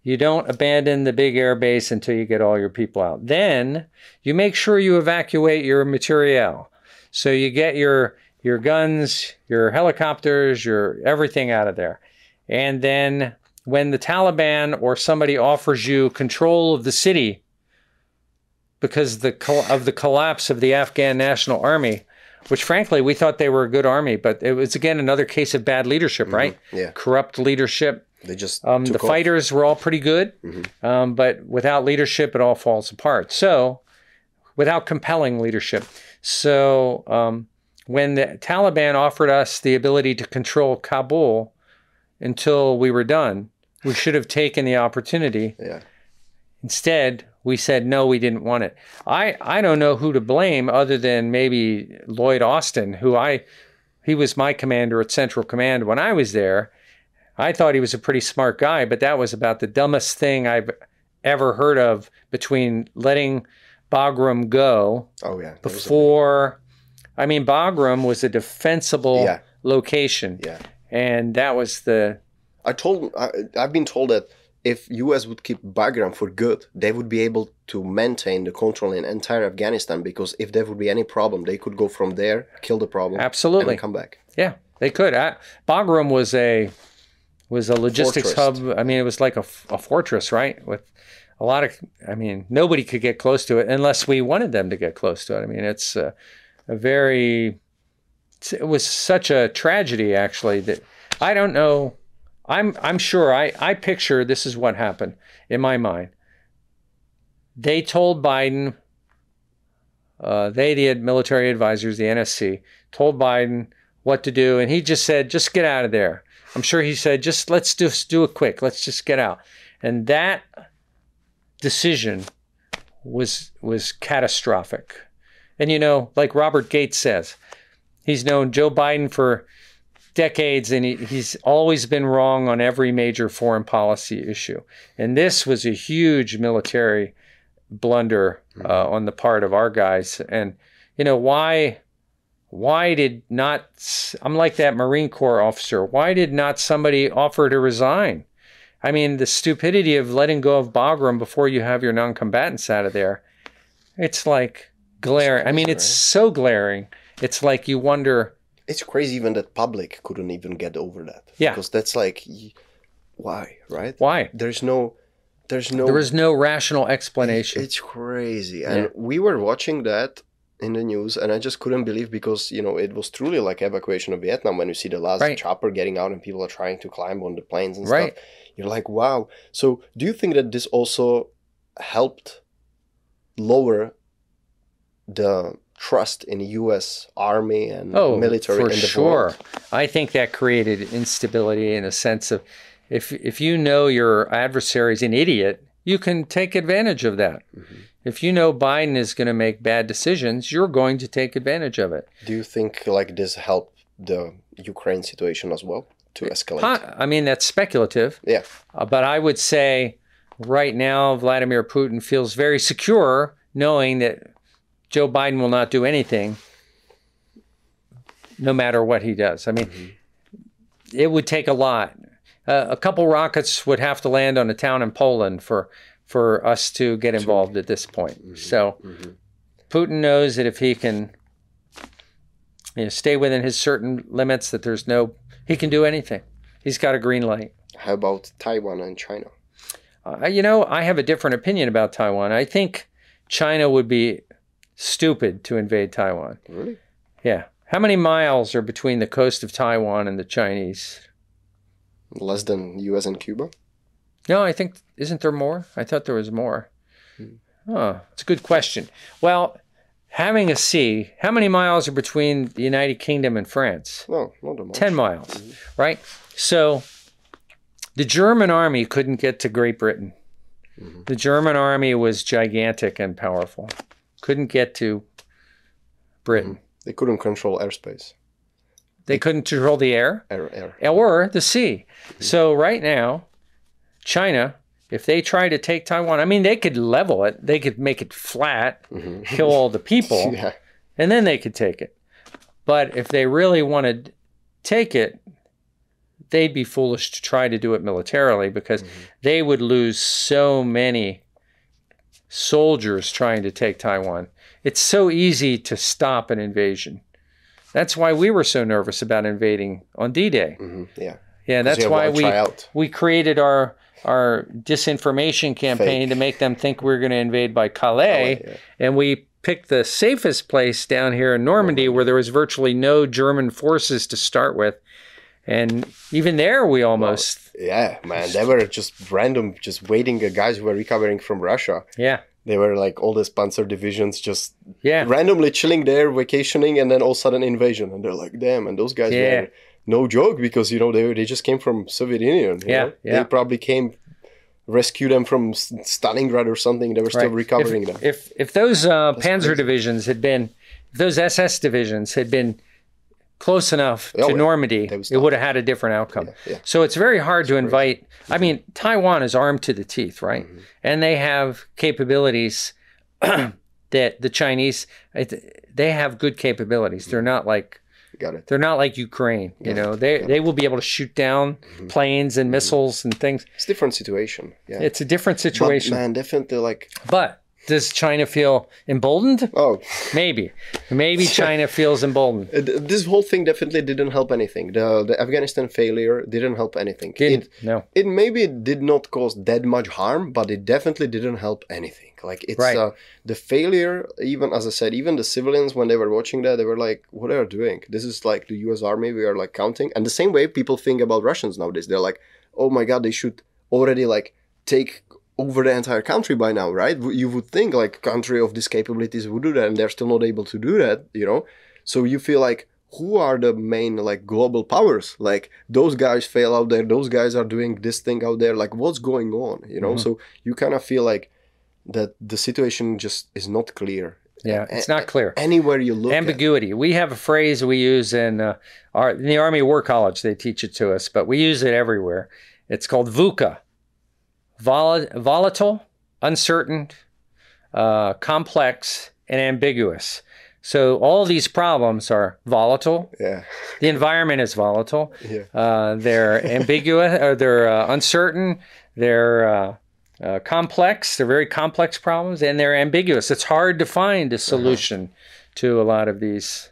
[SPEAKER 1] you don't abandon the big air base until you get all your people out. Then you make sure you evacuate your materiel. So you get your your guns, your helicopters, your everything out of there. And then when the Taliban or somebody offers you control of the city because the col- of the collapse of the Afghan National Army, which frankly we thought they were a good army, but it was again another case of bad leadership, right?
[SPEAKER 2] Yeah,
[SPEAKER 1] Corrupt leadership.
[SPEAKER 2] they just
[SPEAKER 1] Um, the
[SPEAKER 2] off.
[SPEAKER 1] fighters were all pretty good, um, but without leadership, it all falls apart. So, without compelling leadership. So, um, when the Taliban offered us the ability to control Kabul until we were done, we should have taken the opportunity. (laughs)
[SPEAKER 2] Yeah,
[SPEAKER 1] Instead, we said no, we didn't want it. I, I don't know who to blame other than maybe Lloyd Austin, who I he was my commander at Central Command when I was there. I thought he was a pretty smart guy, but that was about the dumbest thing I've ever heard of between letting Bagram go
[SPEAKER 2] oh yeah.
[SPEAKER 1] before I mean Bagram was a defensible
[SPEAKER 2] Yeah.
[SPEAKER 1] location.
[SPEAKER 2] yeah.
[SPEAKER 1] And that was the
[SPEAKER 2] I told I, I've been told that if US would keep Bagram for good, they would be able to maintain the control in entire Afghanistan because if there would be any problem, they could go from there, kill the problem,
[SPEAKER 1] absolutely
[SPEAKER 2] and come back.
[SPEAKER 1] Yeah, they could. Uh, Bagram was a was a logistics
[SPEAKER 2] Fortress.
[SPEAKER 1] hub. I mean, it was like a fortress, right? With a lot of. I mean, nobody could get close to it unless we wanted them to get close to it. I mean, it's a, a very. It was such a tragedy, actually, that I don't know. I'm I'm sure. I I picture this is what happened in my mind. They told Biden. Uh, they, the military advisors, the NSC, told Biden what to do, and he just said, "Just get out of there." I'm sure he said, "Just let's just do it quick. Let's just get out." And that decision was was catastrophic And you know, like Robert Gates says, he's known Joe Biden for decades and he, he's always been wrong on every major foreign policy issue. And this was a huge military blunder uh, on the part of our guys. And, you know, why why did not I'm like that Marine Corps officer. Why did not somebody offer to resign? I mean, the stupidity of letting go of Bagram before you have your non-combatants out of there. It's like glaring. I mean, it's so glaring. It's like you wonder.
[SPEAKER 2] It's crazy even that public couldn't even get over that.
[SPEAKER 1] Yeah.
[SPEAKER 2] Because that's like, why, right?
[SPEAKER 1] Why?
[SPEAKER 2] There's no, there's no.
[SPEAKER 1] There was no rational explanation.
[SPEAKER 2] It's crazy, and
[SPEAKER 1] Yeah.
[SPEAKER 2] we were watching that in the news, and I just couldn't believe because you know it was truly like evacuation of Vietnam when you see the last
[SPEAKER 1] Right.
[SPEAKER 2] chopper getting out and people are trying to climb on the planes and
[SPEAKER 1] Right.
[SPEAKER 2] stuff. You're like, wow. So, do you think that this also helped lower the trust in U.S. Army and
[SPEAKER 1] Oh,
[SPEAKER 2] military
[SPEAKER 1] for
[SPEAKER 2] in the
[SPEAKER 1] sure.
[SPEAKER 2] world?
[SPEAKER 1] I think that created instability in a sense of if if you know your adversary's an idiot, you can take advantage of that.
[SPEAKER 2] Mm-hmm.
[SPEAKER 1] If you know Biden is going to make bad decisions, you're going to take advantage of it.
[SPEAKER 2] Do you think like this helped the Ukraine situation as well to escalate?
[SPEAKER 1] I mean, that's speculative,
[SPEAKER 2] Yeah.
[SPEAKER 1] uh, but I would say right now Vladimir Putin feels very secure knowing that Joe Biden will not do anything no matter what he does. I mean, it would take a lot. Uh, a couple rockets would have to land on a town in Poland for for us to get involved at this point. So Putin knows that if he can you know, stay within his certain limits, that there's no he can do anything. He's got a green light.
[SPEAKER 2] How about Taiwan and China?
[SPEAKER 1] Uh, you know, I have a different opinion about Taiwan. I think China would be stupid to invade Taiwan.
[SPEAKER 2] Really?
[SPEAKER 1] Yeah. How many miles are between the coast of Taiwan and the Chinese?
[SPEAKER 2] Less than U.S. and Cuba?
[SPEAKER 1] No, I think isn't there more? I thought there was more. Oh, it's a good question. Well, having a sea, how many miles are between the United Kingdom and France?
[SPEAKER 2] No, not much.
[SPEAKER 1] 10 miles, hmm. right? So the German army couldn't get to Great Britain. Mm-hmm. The German army was gigantic and powerful. Couldn't get to Britain. Mm.
[SPEAKER 2] They couldn't control airspace,
[SPEAKER 1] They couldn't control the air.
[SPEAKER 2] air, air.
[SPEAKER 1] or the sea. Mm. So right now, China, if they try to take Taiwan, I mean, they could level it, they could make it flat, mm-hmm. kill all the people, (laughs)
[SPEAKER 2] Yeah,
[SPEAKER 1] and then they could take it. But if they really wanted to take it, they'd be foolish to try to do it militarily because mm-hmm. they would lose so many soldiers trying to take Taiwan. It's so easy to stop an invasion. That's why we were so nervous about invading on D-Day.
[SPEAKER 2] hmm yeah.
[SPEAKER 1] Yeah, that's why we
[SPEAKER 2] out.
[SPEAKER 1] we created our our disinformation campaign
[SPEAKER 2] Fake.
[SPEAKER 1] to make them think we are going to invade by Calais,
[SPEAKER 2] Calais, yeah.
[SPEAKER 1] and we picked the safest place down here in Normandy, where there was virtually no German forces to start with, and even there we almost
[SPEAKER 2] Yeah, man, they were just random, just waiting. Guys who were recovering from Russia,
[SPEAKER 1] yeah
[SPEAKER 2] they were like all these Panzer divisions just
[SPEAKER 1] yeah
[SPEAKER 2] randomly chilling there, vacationing, and then all of a sudden invasion, and they're like, damn, and those guys
[SPEAKER 1] Yeah.
[SPEAKER 2] were no joke because you know they they just came from Soviet Union. you
[SPEAKER 1] Yeah,
[SPEAKER 2] know?
[SPEAKER 1] yeah.
[SPEAKER 2] they probably came rescue them from Stalingrad or something. They were still
[SPEAKER 1] Right.
[SPEAKER 2] recovering
[SPEAKER 1] if,
[SPEAKER 2] them.
[SPEAKER 1] If if those uh, Panzer
[SPEAKER 2] crazy.
[SPEAKER 1] divisions had been, if those SS divisions had been close enough
[SPEAKER 2] Oh,
[SPEAKER 1] to
[SPEAKER 2] yeah.
[SPEAKER 1] Normandy, it would have had a different outcome.
[SPEAKER 2] yeah.
[SPEAKER 1] So it's very hard to invite. I mean, Taiwan is armed to the teeth, right?
[SPEAKER 2] Mm-hmm.
[SPEAKER 1] And they have capabilities (clears throat) that the Chinese they have good capabilities. They're not like
[SPEAKER 2] Got it.
[SPEAKER 1] they're not like Ukraine. You know, they they will be able to shoot down
[SPEAKER 2] Mm-hmm.
[SPEAKER 1] planes and missiles and things.
[SPEAKER 2] It's a different situation. Yeah.
[SPEAKER 1] It's a different
[SPEAKER 2] But,
[SPEAKER 1] situation.
[SPEAKER 2] man, definitely like
[SPEAKER 1] but does China feel emboldened?
[SPEAKER 2] oh.
[SPEAKER 1] Maybe. Maybe (laughs) China feels emboldened.
[SPEAKER 2] Uh, This whole thing definitely didn't help anything. The the Afghanistan failure didn't help anything.
[SPEAKER 1] Didn't.
[SPEAKER 2] It,
[SPEAKER 1] no.
[SPEAKER 2] it maybe did not cause that much harm, but it definitely didn't help anything. Like it's
[SPEAKER 1] Right.
[SPEAKER 2] uh, the failure. Even as I said, even the civilians when they were watching that, they were like, "What are you doing? This is like the U.S. Army. We are like counting." And the same way people think about Russians nowadays. They're like, "Oh my God, they should already like take." Over the entire country by now right you would think like country of these capabilities would do that and they're still not able to do that you know so you feel like who are the main like global powers like those guys fail out there those guys are doing this thing out there like what's going on you know so you kind of feel like that the situation just is not clear
[SPEAKER 1] Yeah, it's not clear.
[SPEAKER 2] Anywhere you look.
[SPEAKER 1] Ambiguity. We have a phrase we use in uh, our in the Army War College. They teach it to us, but we use it everywhere. It's called VUCA. Vol- volatile, uncertain, uh, complex, and ambiguous. So all these problems are volatile.
[SPEAKER 2] yeah,
[SPEAKER 1] The environment is volatile.
[SPEAKER 2] Yeah.
[SPEAKER 1] Uh, they're ambiguous, or they're uh, uncertain. They're uh, uh, complex. They're very complex problems, and they're ambiguous. It's hard to find a solution to a lot of these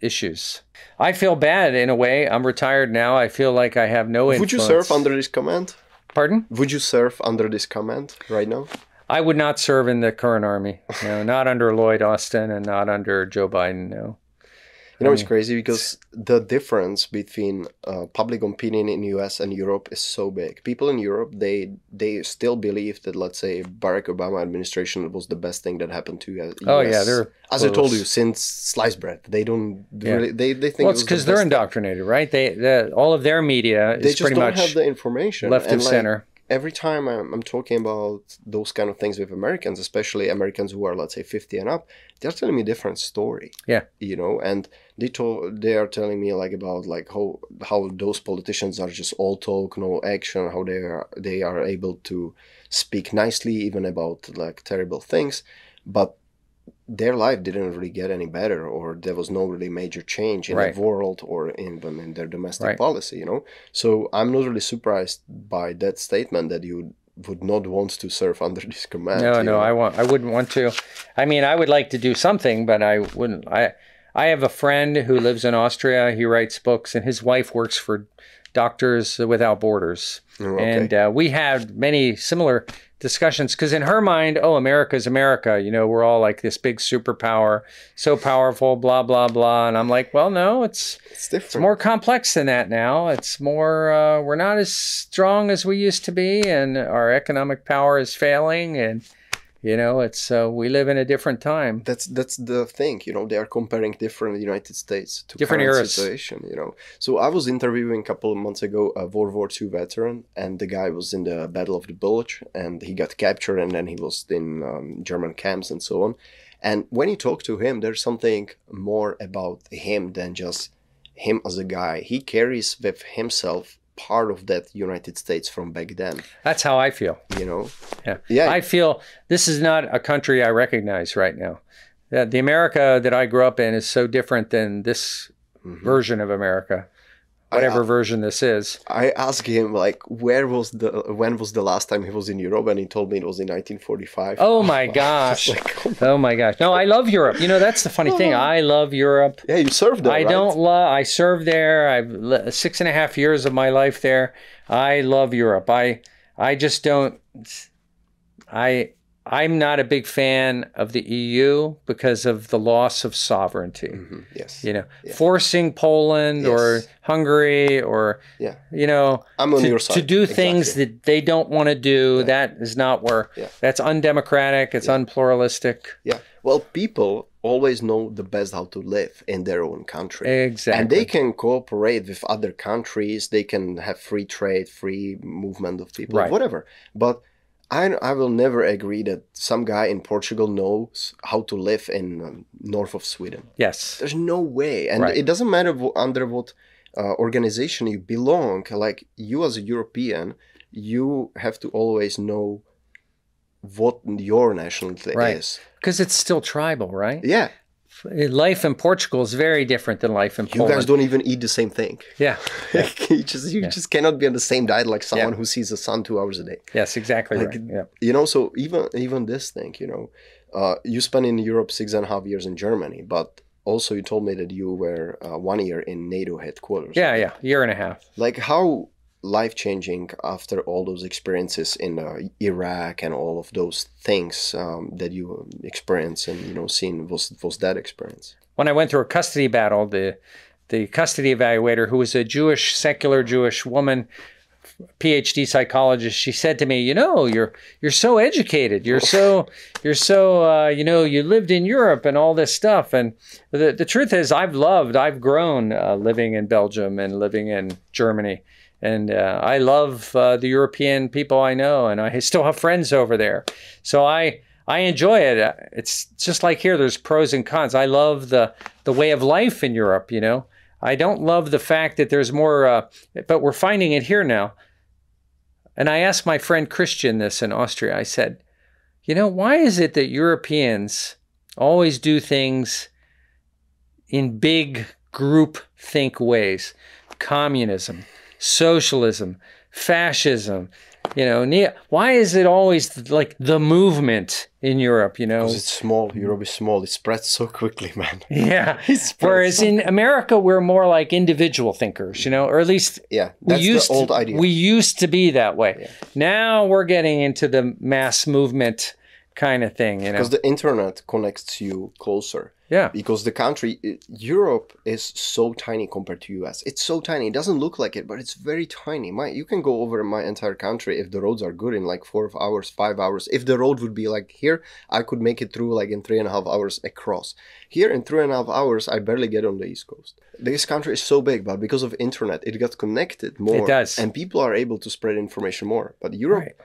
[SPEAKER 1] issues. I feel bad in a way. I'm retired now. I feel like I have no influence.
[SPEAKER 2] Would you serve under this command?
[SPEAKER 1] Pardon?
[SPEAKER 2] Would you serve under this command right now?
[SPEAKER 1] I would not serve in the current army. No, not under Lloyd Austin and not under Joe Biden. No.
[SPEAKER 2] You know, it's crazy because the difference between uh, public opinion in US and Europe is so big. People in Europe, they they still believe that, let's say, Barack Obama administration was the best thing that happened to US.
[SPEAKER 1] Oh, yeah, they're
[SPEAKER 2] as I told you, since sliced bread, they don't
[SPEAKER 1] Yeah.
[SPEAKER 2] really. They, they think
[SPEAKER 1] Well,
[SPEAKER 2] it
[SPEAKER 1] it's
[SPEAKER 2] was the
[SPEAKER 1] because they're indoctrinated, right? They, the, all of their media
[SPEAKER 2] They
[SPEAKER 1] is
[SPEAKER 2] just
[SPEAKER 1] pretty
[SPEAKER 2] don't
[SPEAKER 1] much
[SPEAKER 2] have the information.
[SPEAKER 1] left
[SPEAKER 2] And, like,
[SPEAKER 1] center.
[SPEAKER 2] Every time I'm, I'm talking about those kind of things with Americans, especially Americans who are let's say 50 and up, they're telling me a different story.
[SPEAKER 1] Yeah.
[SPEAKER 2] You know, and they told they are telling me like about like how how those politicians are just all talk, no action, how they are they are able to speak nicely even about like terrible things, but their life didn't really get any better or there was no really major change in
[SPEAKER 1] Right.
[SPEAKER 2] the world or in, even in their domestic
[SPEAKER 1] Right.
[SPEAKER 2] policy you know so i'm not really surprised by that statement that you would not want to serve (laughs) under this command
[SPEAKER 1] No, no,
[SPEAKER 2] know?
[SPEAKER 1] I want. I wouldn't want to. I mean, I would like to do something, but I wouldn't. I I have a friend who lives in Austria. He writes books, and his wife works for Doctors Without Borders.
[SPEAKER 2] Oh, okay.
[SPEAKER 1] And uh, we had many similar discussions because in her mind, oh, America's America. You know, we're all like this big superpower, so powerful, blah blah blah. And I'm like, well, no, it's
[SPEAKER 2] it's different
[SPEAKER 1] it's more complex than that now. It's more, uh, we're not as strong as we used to be, and our economic power is failing. And, you know, it's, uh, we live in a different time.
[SPEAKER 2] that's that's the thing you know they are comparing different united states to
[SPEAKER 1] Different
[SPEAKER 2] current
[SPEAKER 1] eras.
[SPEAKER 2] situation you know so i was interviewing a couple of months ago a world war ii veteran and the guy was in the battle of the bulge and he got captured and then he was in um, german camps and so on and when you talk to him there's something more about him than just him as a guy he carries with himself part of that united states from back then
[SPEAKER 1] That's how I feel.
[SPEAKER 2] you know
[SPEAKER 1] Yeah.
[SPEAKER 2] yeah
[SPEAKER 1] I feel this is not a country I recognize right now. That the America that I grew up in is so different than this
[SPEAKER 2] Mhm.
[SPEAKER 1] version of America,
[SPEAKER 2] I-
[SPEAKER 1] whatever version this is.
[SPEAKER 2] I asked him like where was the when was the last time he was in Europe and he told me it was in 1945.
[SPEAKER 1] Oh (laughs) my gosh. (laughs)
[SPEAKER 2] Like, oh
[SPEAKER 1] Oh my gosh. No, I love Europe. You know, that's the funny thing. (laughs) I love Europe.
[SPEAKER 2] yeah, you served there.
[SPEAKER 1] I
[SPEAKER 2] right?
[SPEAKER 1] don't love. I served there. I've six and a half years of my life there. I love Europe. I I just don't. I I'm not a big fan of the EU because of the loss of sovereignty.
[SPEAKER 2] Mhm, Yes.
[SPEAKER 1] You know,
[SPEAKER 2] Yeah.
[SPEAKER 1] forcing Poland or Hungary or
[SPEAKER 2] Yeah.
[SPEAKER 1] you know
[SPEAKER 2] I'm on
[SPEAKER 1] to,
[SPEAKER 2] your side.
[SPEAKER 1] to do
[SPEAKER 2] Exactly.
[SPEAKER 1] things that they don't want to do.
[SPEAKER 2] Yeah.
[SPEAKER 1] That is not where.
[SPEAKER 2] Yeah.
[SPEAKER 1] That's undemocratic. It's unpluralistic.
[SPEAKER 2] Yeah. Well, people always know the best how to live in their own country.
[SPEAKER 1] Exactly.
[SPEAKER 2] And they can cooperate with other countries. They can have free trade, free movement of people,
[SPEAKER 1] Right.
[SPEAKER 2] whatever. But I, I will never agree that some guy in Portugal knows how to live in um, north of Sweden.
[SPEAKER 1] yes.
[SPEAKER 2] There's no way, and
[SPEAKER 1] Right.
[SPEAKER 2] it doesn't matter wh- under what uh, organization you belong. Like you as a European, you have to always know what your nationality
[SPEAKER 1] Right.
[SPEAKER 2] is.
[SPEAKER 1] Because it's still tribal, right?
[SPEAKER 2] Yeah,
[SPEAKER 1] Life in Portugal is very different than life in
[SPEAKER 2] you
[SPEAKER 1] Poland.
[SPEAKER 2] guys don't even eat the same thing.
[SPEAKER 1] yeah. (laughs)
[SPEAKER 2] you just you
[SPEAKER 1] Yeah.
[SPEAKER 2] just cannot be on the same diet like someone
[SPEAKER 1] Yeah.
[SPEAKER 2] who sees the sun two hours a day.
[SPEAKER 1] Yes, exactly
[SPEAKER 2] Like,
[SPEAKER 1] right. Yeah.
[SPEAKER 2] You know, so even even this thing, you know, uh, you spent in Europe six and a half years in Germany, but also you told me that you were uh, one year in NATO headquarters.
[SPEAKER 1] Yeah, yeah. Year and a half.
[SPEAKER 2] like how life changing after all those experiences in uh, Iraq and all of those things um, that you experienced and you know seen was was that experience?
[SPEAKER 1] When I went through a custody battle, the the custody evaluator, who was a Jewish, secular Jewish woman, PhD psychologist, she said to me, "You know, you're you're so educated. You're so (laughs) you're so uh, you know you lived in Europe and all this stuff." And the the truth is, I've loved, I've grown uh, living in Belgium and living in Germany, and uh, I love uh, the European people I know, and I (laughs) still have friends over there. So I I enjoy it. Uh, It's just like here. There's pros and cons. I love the the way of life in Europe. You know, I don't love the fact that there's more. Uh, but we're finding it here now. And I asked my friend Christian this in Austria. I said, you know, why is it that Europeans always do things in big group think ways? Communism, socialism, fascism, you know, neo- why is it always like the movement in Europe, you know?
[SPEAKER 2] Because it's small. Europe is small. It spreads so quickly, (laughs) man.
[SPEAKER 1] Yeah. (laughs) Whereas in America, we're more like individual thinkers, you know, or at least
[SPEAKER 2] Yeah,
[SPEAKER 1] we
[SPEAKER 2] that's
[SPEAKER 1] used
[SPEAKER 2] the old
[SPEAKER 1] to,
[SPEAKER 2] idea.
[SPEAKER 1] we used to be that way. Now we're getting into the mass movement kind of thing, you know.
[SPEAKER 2] because the internet connects you closer.
[SPEAKER 1] Yeah.
[SPEAKER 2] Because the country, uh, Europe is so tiny compared to US. It's so tiny. It doesn't look like it, but it's very tiny. My, you can go over my entire country if the roads are good in like four hours, five hours. If the road would be like here, I could make it through like in three and a half hours across. Here in three and a half hours, I barely get on the East Coast. This country is so big, but because of internet, it got connected more.
[SPEAKER 1] It does.
[SPEAKER 2] and people are able to spread information more. But Europe.
[SPEAKER 1] Right.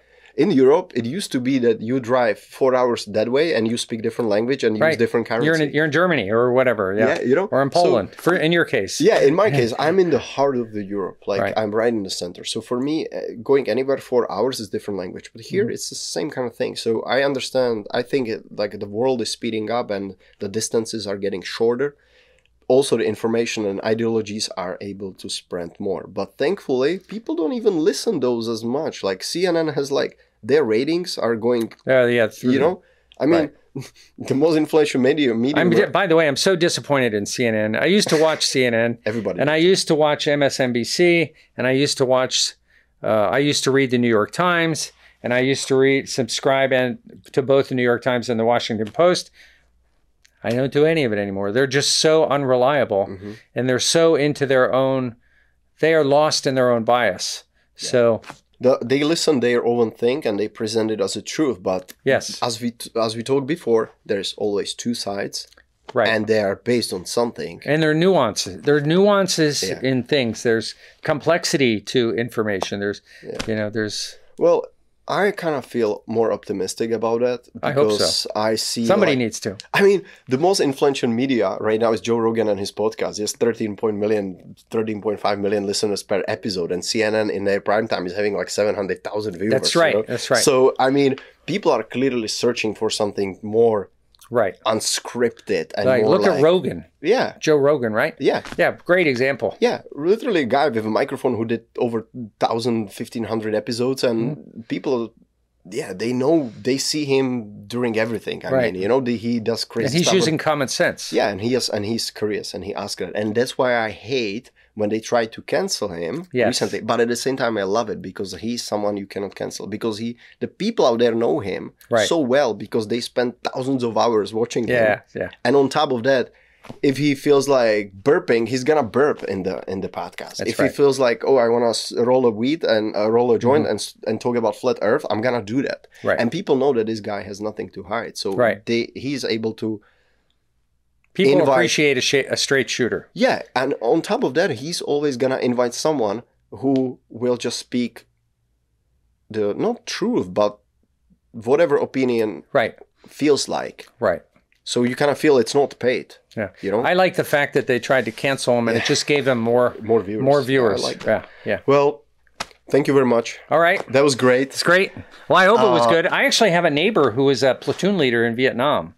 [SPEAKER 2] In Europe, it used to be that you drive four hours that way and you speak different language and use different currency.
[SPEAKER 1] You're in you're in Germany or whatever, yeah.
[SPEAKER 2] Yeah, you know,
[SPEAKER 1] or in
[SPEAKER 2] so-
[SPEAKER 1] Poland. for in your case.
[SPEAKER 2] Yeah, in my case, (laughs) I'm in the heart of the Europe. Like
[SPEAKER 1] Right.
[SPEAKER 2] I'm right in the center. So for me, uh, going anywhere for hours is different language. But here,
[SPEAKER 1] Mm-hmm.
[SPEAKER 2] it's the same kind of thing. So I understand. I think it, like the world is speeding up and the distances are getting shorter. Also, the information and ideologies are able to spread more. But thankfully, people don't even listen those as much. Like CNN has like their ratings are going.
[SPEAKER 1] Uh, yeah, through
[SPEAKER 2] You know, I mean, (laughs) the most influential media media.
[SPEAKER 1] I'm, by the way, I'm so disappointed in CNN. I used to watch (laughs) CNN,
[SPEAKER 2] everybody.
[SPEAKER 1] and I used to watch MSNBC, and I used to watch, uh, I used to read the New York Times, and I used to read, subscribe, and to both the New York Times and the Washington Post. I don't do any of it anymore. They're just so unreliable,
[SPEAKER 2] Mm-hmm.
[SPEAKER 1] and they're so into their own. They are lost in their own bias. So
[SPEAKER 2] the, they listen their own thing and they present it as a truth but
[SPEAKER 1] Yes.
[SPEAKER 2] as we as we talked before there's always two sides
[SPEAKER 1] right,
[SPEAKER 2] and they are based on something
[SPEAKER 1] and there are nuances. There are nuances
[SPEAKER 2] Yeah.
[SPEAKER 1] in things. There's complexity to information. There's, you know, there's
[SPEAKER 2] well i kind of feel more optimistic about that
[SPEAKER 1] I hope so.
[SPEAKER 2] because i see
[SPEAKER 1] somebody
[SPEAKER 2] like-
[SPEAKER 1] needs to.
[SPEAKER 2] I mean, the most influential media right now is Joe Rogan and his podcast. He has 13 point million, 13.5 million listeners per episode, and CNN in their prime time is having like 700,000 viewers.
[SPEAKER 1] That's right,
[SPEAKER 2] you know?
[SPEAKER 1] that's right.
[SPEAKER 2] So, I mean, people are clearly searching for something more
[SPEAKER 1] Right.
[SPEAKER 2] unscripted and
[SPEAKER 1] Like, look
[SPEAKER 2] like,
[SPEAKER 1] at Rogan,
[SPEAKER 2] Yeah,
[SPEAKER 1] Joe Rogan, right?
[SPEAKER 2] yeah.
[SPEAKER 1] Yeah, great example.
[SPEAKER 2] Yeah, literally a guy with a microphone who did over 1,000, 1,500 episodes, and
[SPEAKER 1] Mm-hmm.
[SPEAKER 2] people, yeah, they know, they see him during everything. I
[SPEAKER 1] Right.
[SPEAKER 2] mean, you know, the, he does crazy
[SPEAKER 1] And he's
[SPEAKER 2] stuff.
[SPEAKER 1] using common sense.
[SPEAKER 2] Yeah, and he is, and he's curious, and he asks it, and that's why I hate when they try to cancel him
[SPEAKER 1] Yes.
[SPEAKER 2] recently. But at the same time, I love it because he's someone you cannot cancel because he, the people out there know him
[SPEAKER 1] Right.
[SPEAKER 2] so well because they spend thousands of hours watching him.
[SPEAKER 1] Yeah, yeah.
[SPEAKER 2] And on top of that, if he feels like burping, he's gonna burp in the in the podcast.
[SPEAKER 1] That's
[SPEAKER 2] if
[SPEAKER 1] right.
[SPEAKER 2] he feels like, oh, I want to roll a weed and uh, roll a joint
[SPEAKER 1] Mm-hmm.
[SPEAKER 2] and and talk about flat Earth, I'm gonna do that.
[SPEAKER 1] Right.
[SPEAKER 2] And people know that this guy has nothing to hide, so
[SPEAKER 1] Right.
[SPEAKER 2] they he's able to.
[SPEAKER 1] People
[SPEAKER 2] Invite-
[SPEAKER 1] appreciate a, sh- a straight shooter.
[SPEAKER 2] Yeah, and on top of that, he's always gonna invite someone who will just speak the not truth, but whatever opinion
[SPEAKER 1] Right,
[SPEAKER 2] feels like.
[SPEAKER 1] right.
[SPEAKER 2] So you kind of feel it's not paid.
[SPEAKER 1] Yeah.
[SPEAKER 2] You know,
[SPEAKER 1] I like the fact that they tried to cancel him and it just gave them more (laughs)
[SPEAKER 2] more viewers.
[SPEAKER 1] more
[SPEAKER 2] Yeah,
[SPEAKER 1] viewers.
[SPEAKER 2] like that.
[SPEAKER 1] yeah, yeah.
[SPEAKER 2] Well, thank you very much.
[SPEAKER 1] All right.
[SPEAKER 2] That was great.
[SPEAKER 1] It's great. Well, I hope it was
[SPEAKER 2] Uh,
[SPEAKER 1] good. I actually have a neighbor who is a platoon leader in Vietnam.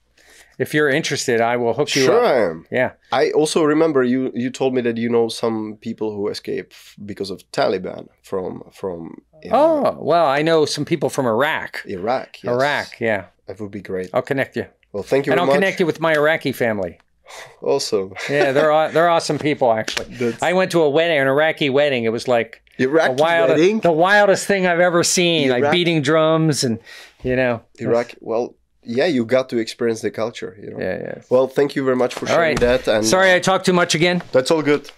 [SPEAKER 1] If you're interested, I will hook you
[SPEAKER 2] Sure,
[SPEAKER 1] up.
[SPEAKER 2] Sure, I am.
[SPEAKER 1] Yeah.
[SPEAKER 2] I also remember you. You told me that you know some people who escaped because of Taliban from from uh,
[SPEAKER 1] Oh, well, I know some people from Iraq.
[SPEAKER 2] Iraq. yes.
[SPEAKER 1] Iraq, yeah.
[SPEAKER 2] That would be great.
[SPEAKER 1] I'll connect you.
[SPEAKER 2] Well, thank you
[SPEAKER 1] And I'll
[SPEAKER 2] much.
[SPEAKER 1] connect you with my Iraqi family. (laughs)
[SPEAKER 2] Also,
[SPEAKER 1] Yeah, they're they're awesome people actually. (laughs)
[SPEAKER 2] That's-
[SPEAKER 1] I went to a wedding, an Iraqi wedding. It was like the
[SPEAKER 2] Iraqi
[SPEAKER 1] wildest,
[SPEAKER 2] wedding.
[SPEAKER 1] the wildest thing I've ever seen. Like beating drums and you know.
[SPEAKER 2] Iraq. Well, yeah, you got to experience the culture. You know.
[SPEAKER 1] Yeah, yeah.
[SPEAKER 2] Well, thank you very much for
[SPEAKER 1] All
[SPEAKER 2] sharing
[SPEAKER 1] right.
[SPEAKER 2] that. And
[SPEAKER 1] Sorry, I talked too much again.
[SPEAKER 2] that's all good.